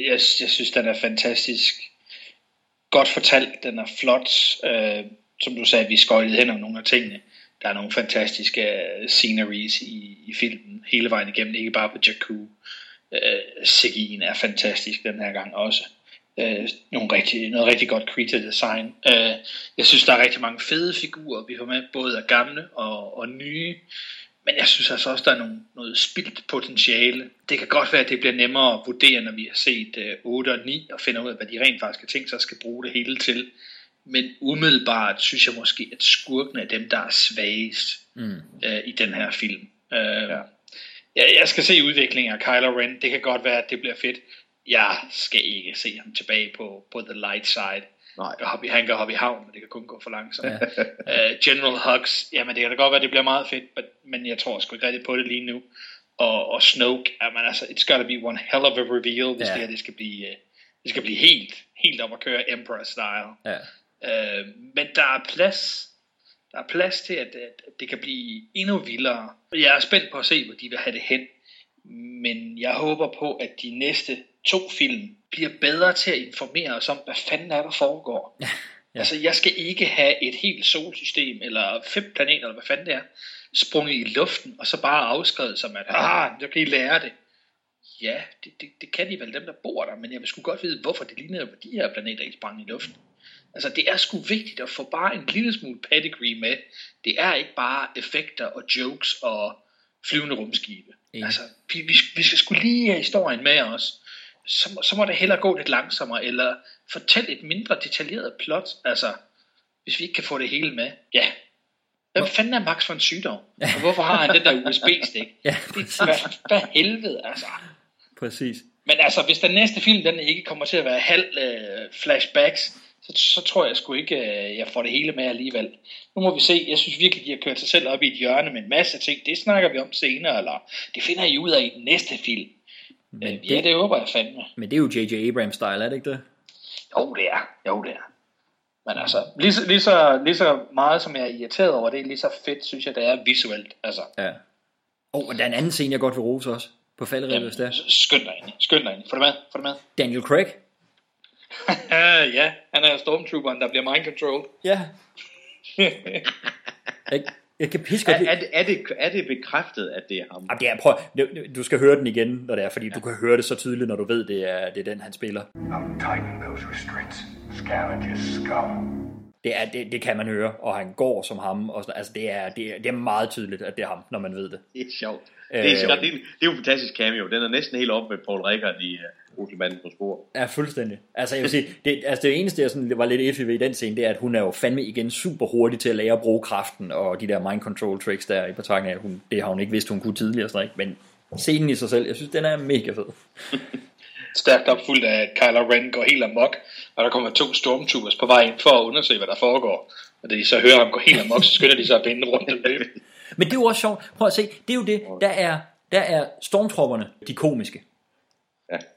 jeg, jeg synes, den er fantastisk godt fortalt, den er flot. Øh, som du sagde, vi skøjlede hen om nogle af tingene. Der er nogle fantastiske øh, sceneries i, i filmen hele vejen igennem, ikke bare på Jakku. Øh, Segin er fantastisk den her gang også. Øh, nogle rigtig, noget rigtig godt creature design. Øh, jeg synes, der er rigtig mange fede figurer, vi får med, både af gamle og, og nye. Men jeg synes altså også, der er nogle, noget spildt potentiale. Det kan godt være, at det bliver nemmere at vurdere, når vi har set øh, 8 og 9, og finder ud af, hvad de rent faktisk har tænkt sig skal bruge det hele til. Men umiddelbart synes jeg måske, at skurken er dem, der er svagest mm. øh, i den her film. Øh, ja. jeg, jeg skal se udviklingen af Kylo Ren. Det kan godt være, at det bliver fedt. Jeg skal ikke se ham tilbage på, på the light side. Nej. Hoppe, han kan hoppe i havn, men det kan kun gå for langsomt. Ja. uh, General Hux, jamen det kan da godt være, det bliver meget fedt, men jeg tror sgu ikke rigtig på det lige nu. Og, og Snoke, jamen altså, it's gotta be one hell of a reveal, hvis ja. det her det skal blive, uh, det skal blive helt, helt op at køre Emperor-style. Ja. Uh, men der er plads, der er plads til, at, at, at det kan blive endnu vildere. Jeg er spændt på at se, hvor de vil have det hen. Men jeg håber på, at de næste to film bliver bedre til at informere os om, hvad fanden er der foregår. Ja, ja. Altså, jeg skal ikke have et helt solsystem, eller fem planeter, eller hvad fanden det er, sprunget i luften, og så bare afskrevet som, at, ah, jeg kan I lære det. Ja, det, det, det kan de vel, dem der bor der, men jeg vil sgu godt vide, hvorfor det ligner, hvor de her planeter ikke sprang i luften. Altså, det er sgu vigtigt at få bare en lille smule pedigree med. Det er ikke bare effekter og jokes og flyvende rumskibe. Ja. Altså, vi, vi, vi skal sgu lige have historien med os så, så må det hellere gå lidt langsommere, eller fortæl et mindre detaljeret plot, altså, hvis vi ikke kan få det hele med. Ja, hvad fanden er Max for en sygdom? Og hvorfor har han den der USB-stik? ja, hvad, hvad helvede, altså. Præcis. Men altså, hvis den næste film, den ikke kommer til at være halv uh, flashbacks, så, så tror jeg sgu ikke, øh, jeg får det hele med alligevel. Nu må vi se. Jeg synes virkelig, de har kørt sig selv op i et hjørne med en masse ting. Det snakker vi om senere, eller det finder I ud af i den næste film. Men øh, ja, det håber jeg fandme. Men det er jo J.J. Abrams-style, er det ikke det? Jo, det er. Jo, det er. Men altså, lige så, lige, så, lige så meget som jeg er irriteret over det, lige så fedt synes jeg, det er visuelt. Altså. Ja. Oh, og der er en anden scene, jeg godt vil rose også. På falderæbet, hvis det er. Skynd dig ind. Skynd dig ind. Få det med. Få det med. Daniel Craig. ja, han er stormtrooperen, der bliver mind control. Ja. jeg, jeg kan piske er, er, det, er, det, er det bekræftet, at det er ham? Jamen, det er, prøv, du skal høre den igen, når det er, fordi ja. du kan høre det så tydeligt, når du ved, det er, det er den, han spiller. I'm tightening those restraints. Scavengers scum. Det, er, det, det kan man høre, og han går som ham. Og sådan, altså det, er, det, er, det er meget tydeligt, at det er ham, når man ved det. Det er sjovt. Det er, sjovt. Det, er, det er jo en fantastisk cameo. Den er næsten helt op med Paul Rickard i Rutelmanden på spor. Ja, fuldstændig. Altså jeg vil sige, det, altså det eneste, jeg sådan, var lidt effig ved i den scene, det er, at hun er jo fandme igen super hurtig til at lære at bruge kraften, og de der mind control tricks der i betragtning af, at hun, det har hun ikke vidst, hun kunne tidligere. Sådan, ikke? Men scenen i sig selv, jeg synes, den er mega fed. Stærkt opfuldt af, at Kylo Ren går helt amok, og der kommer to stormtroopers på vej ind for at undersøge, hvad der foregår. Og da de så hører ham gå helt amok, så skynder de sig at binde rundt og løbe. Men det er jo også sjovt. Prøv at se, det er jo det, der er, der er stormtropperne de komiske.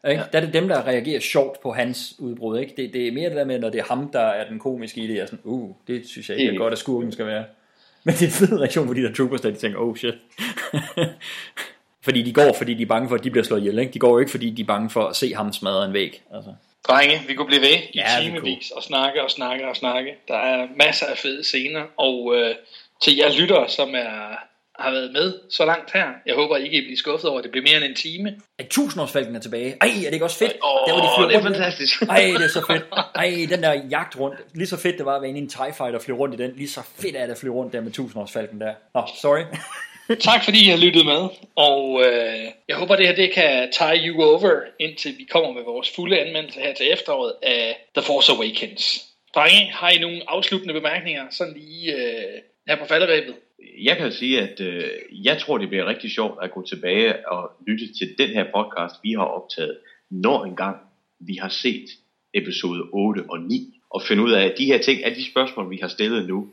Ja. Ikke? Der er det dem, der reagerer sjovt på hans udbrud. Ikke? Det, det er mere det der med, når det er ham, der er den komiske i det. Er sådan, uh, det synes jeg ikke er godt, at skurken skal være. Men det er en fed reaktion på de der troopers, der de tænker, oh shit. fordi de går, fordi de er bange for, at de bliver slået ihjel. Ikke? De går jo ikke, fordi de er bange for at se ham smadre en væg. Altså. Drenge, vi kunne blive ved i Ja, vi timevis og snakke og snakke og snakke. Der er masser af fede scener, og øh, til jer lyttere, som er, har været med så langt her, jeg håber ikke, I bliver skuffet over, at det bliver mere end en time. At tusindårsfalken er tilbage. Ej, er det ikke også fedt? Åh, der, hvor de det er rundt. fantastisk. Ej, det er så fedt. Ej, den der jagt rundt. Lige så fedt det var at være inde i en TIE Fighter og flyve rundt i den. Lige så fedt er det at flyve rundt der med tusindårsfalken der. Nå, sorry. Tak fordi I har lyttet med, og øh, jeg håber det her det kan tie you over, indtil vi kommer med vores fulde anmeldelse her til efteråret af The Force Awakens. Drenge, har I nogle afsluttende bemærkninger, sådan lige øh, her på falderæbet? Jeg kan sige, at øh, jeg tror, det bliver rigtig sjovt at gå tilbage og lytte til den her podcast, vi har optaget, når engang vi har set episode 8 og 9, og finde ud af, at de her ting, er de spørgsmål, vi har stillet nu,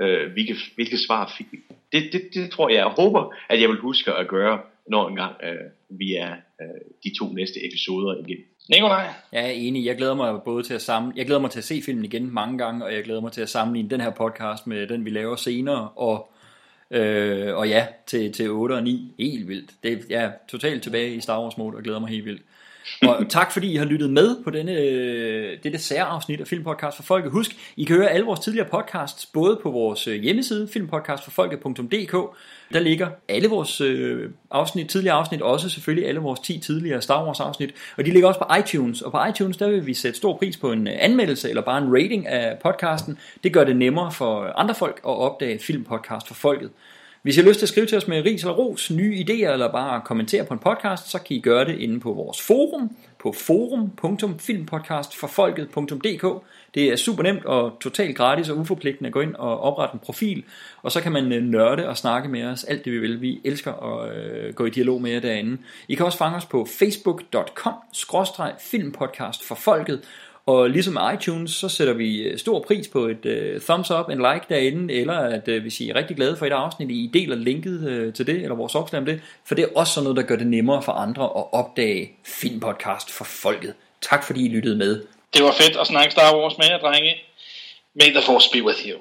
øh, hvilke, hvilke svar fik vi? Det, det, det tror jeg, jeg håber, at jeg vil huske at gøre, når engang øh, vi er øh, de to næste episoder igen. Nikolaj? Jeg er enig. Jeg glæder mig både til at samle, jeg glæder mig til at se filmen igen mange gange, og jeg glæder mig til at sammenligne den her podcast med den, vi laver senere, og, øh, og ja, til, til 8 og 9. Helt vildt. Det, jeg er totalt tilbage i Star Wars mode og glæder mig helt vildt. Og tak fordi I har lyttet med på denne, øh, dette særafsnit af Filmpodcast for Folket. Husk, I kan høre alle vores tidligere podcasts, både på vores øh, hjemmeside, filmpodcastforfolket.dk. Der ligger alle vores øh, afsnit, tidligere afsnit, også selvfølgelig alle vores 10 tidligere Star Wars afsnit. Og de ligger også på iTunes. Og på iTunes, der vil vi sætte stor pris på en anmeldelse, eller bare en rating af podcasten. Det gør det nemmere for andre folk at opdage Filmpodcast for Folket. Hvis I har lyst til at skrive til os med ris eller ros, nye idéer eller bare kommentere på en podcast, så kan I gøre det inde på vores forum på forum.filmpodcastforfolket.dk. Det er super nemt og totalt gratis og uforpligtende at gå ind og oprette en profil, og så kan man øh, nørde og snakke med os alt det vi vil. Vi elsker at øh, gå i dialog med jer derinde. I kan også fange os på facebook.com-filmpodcast for folket, og ligesom med iTunes, så sætter vi øh, stor pris på et uh, thumbs up, en like derinde, eller at uh, hvis I er rigtig glade for et afsnit, I deler linket uh, til det, eller vores opslag om det, for det er også sådan noget, der gør det nemmere for andre at opdage filmpodcast for folket. Tak fordi I lyttede med. Det var fedt at snakke Star Wars med jer, drenge. May the force be with you.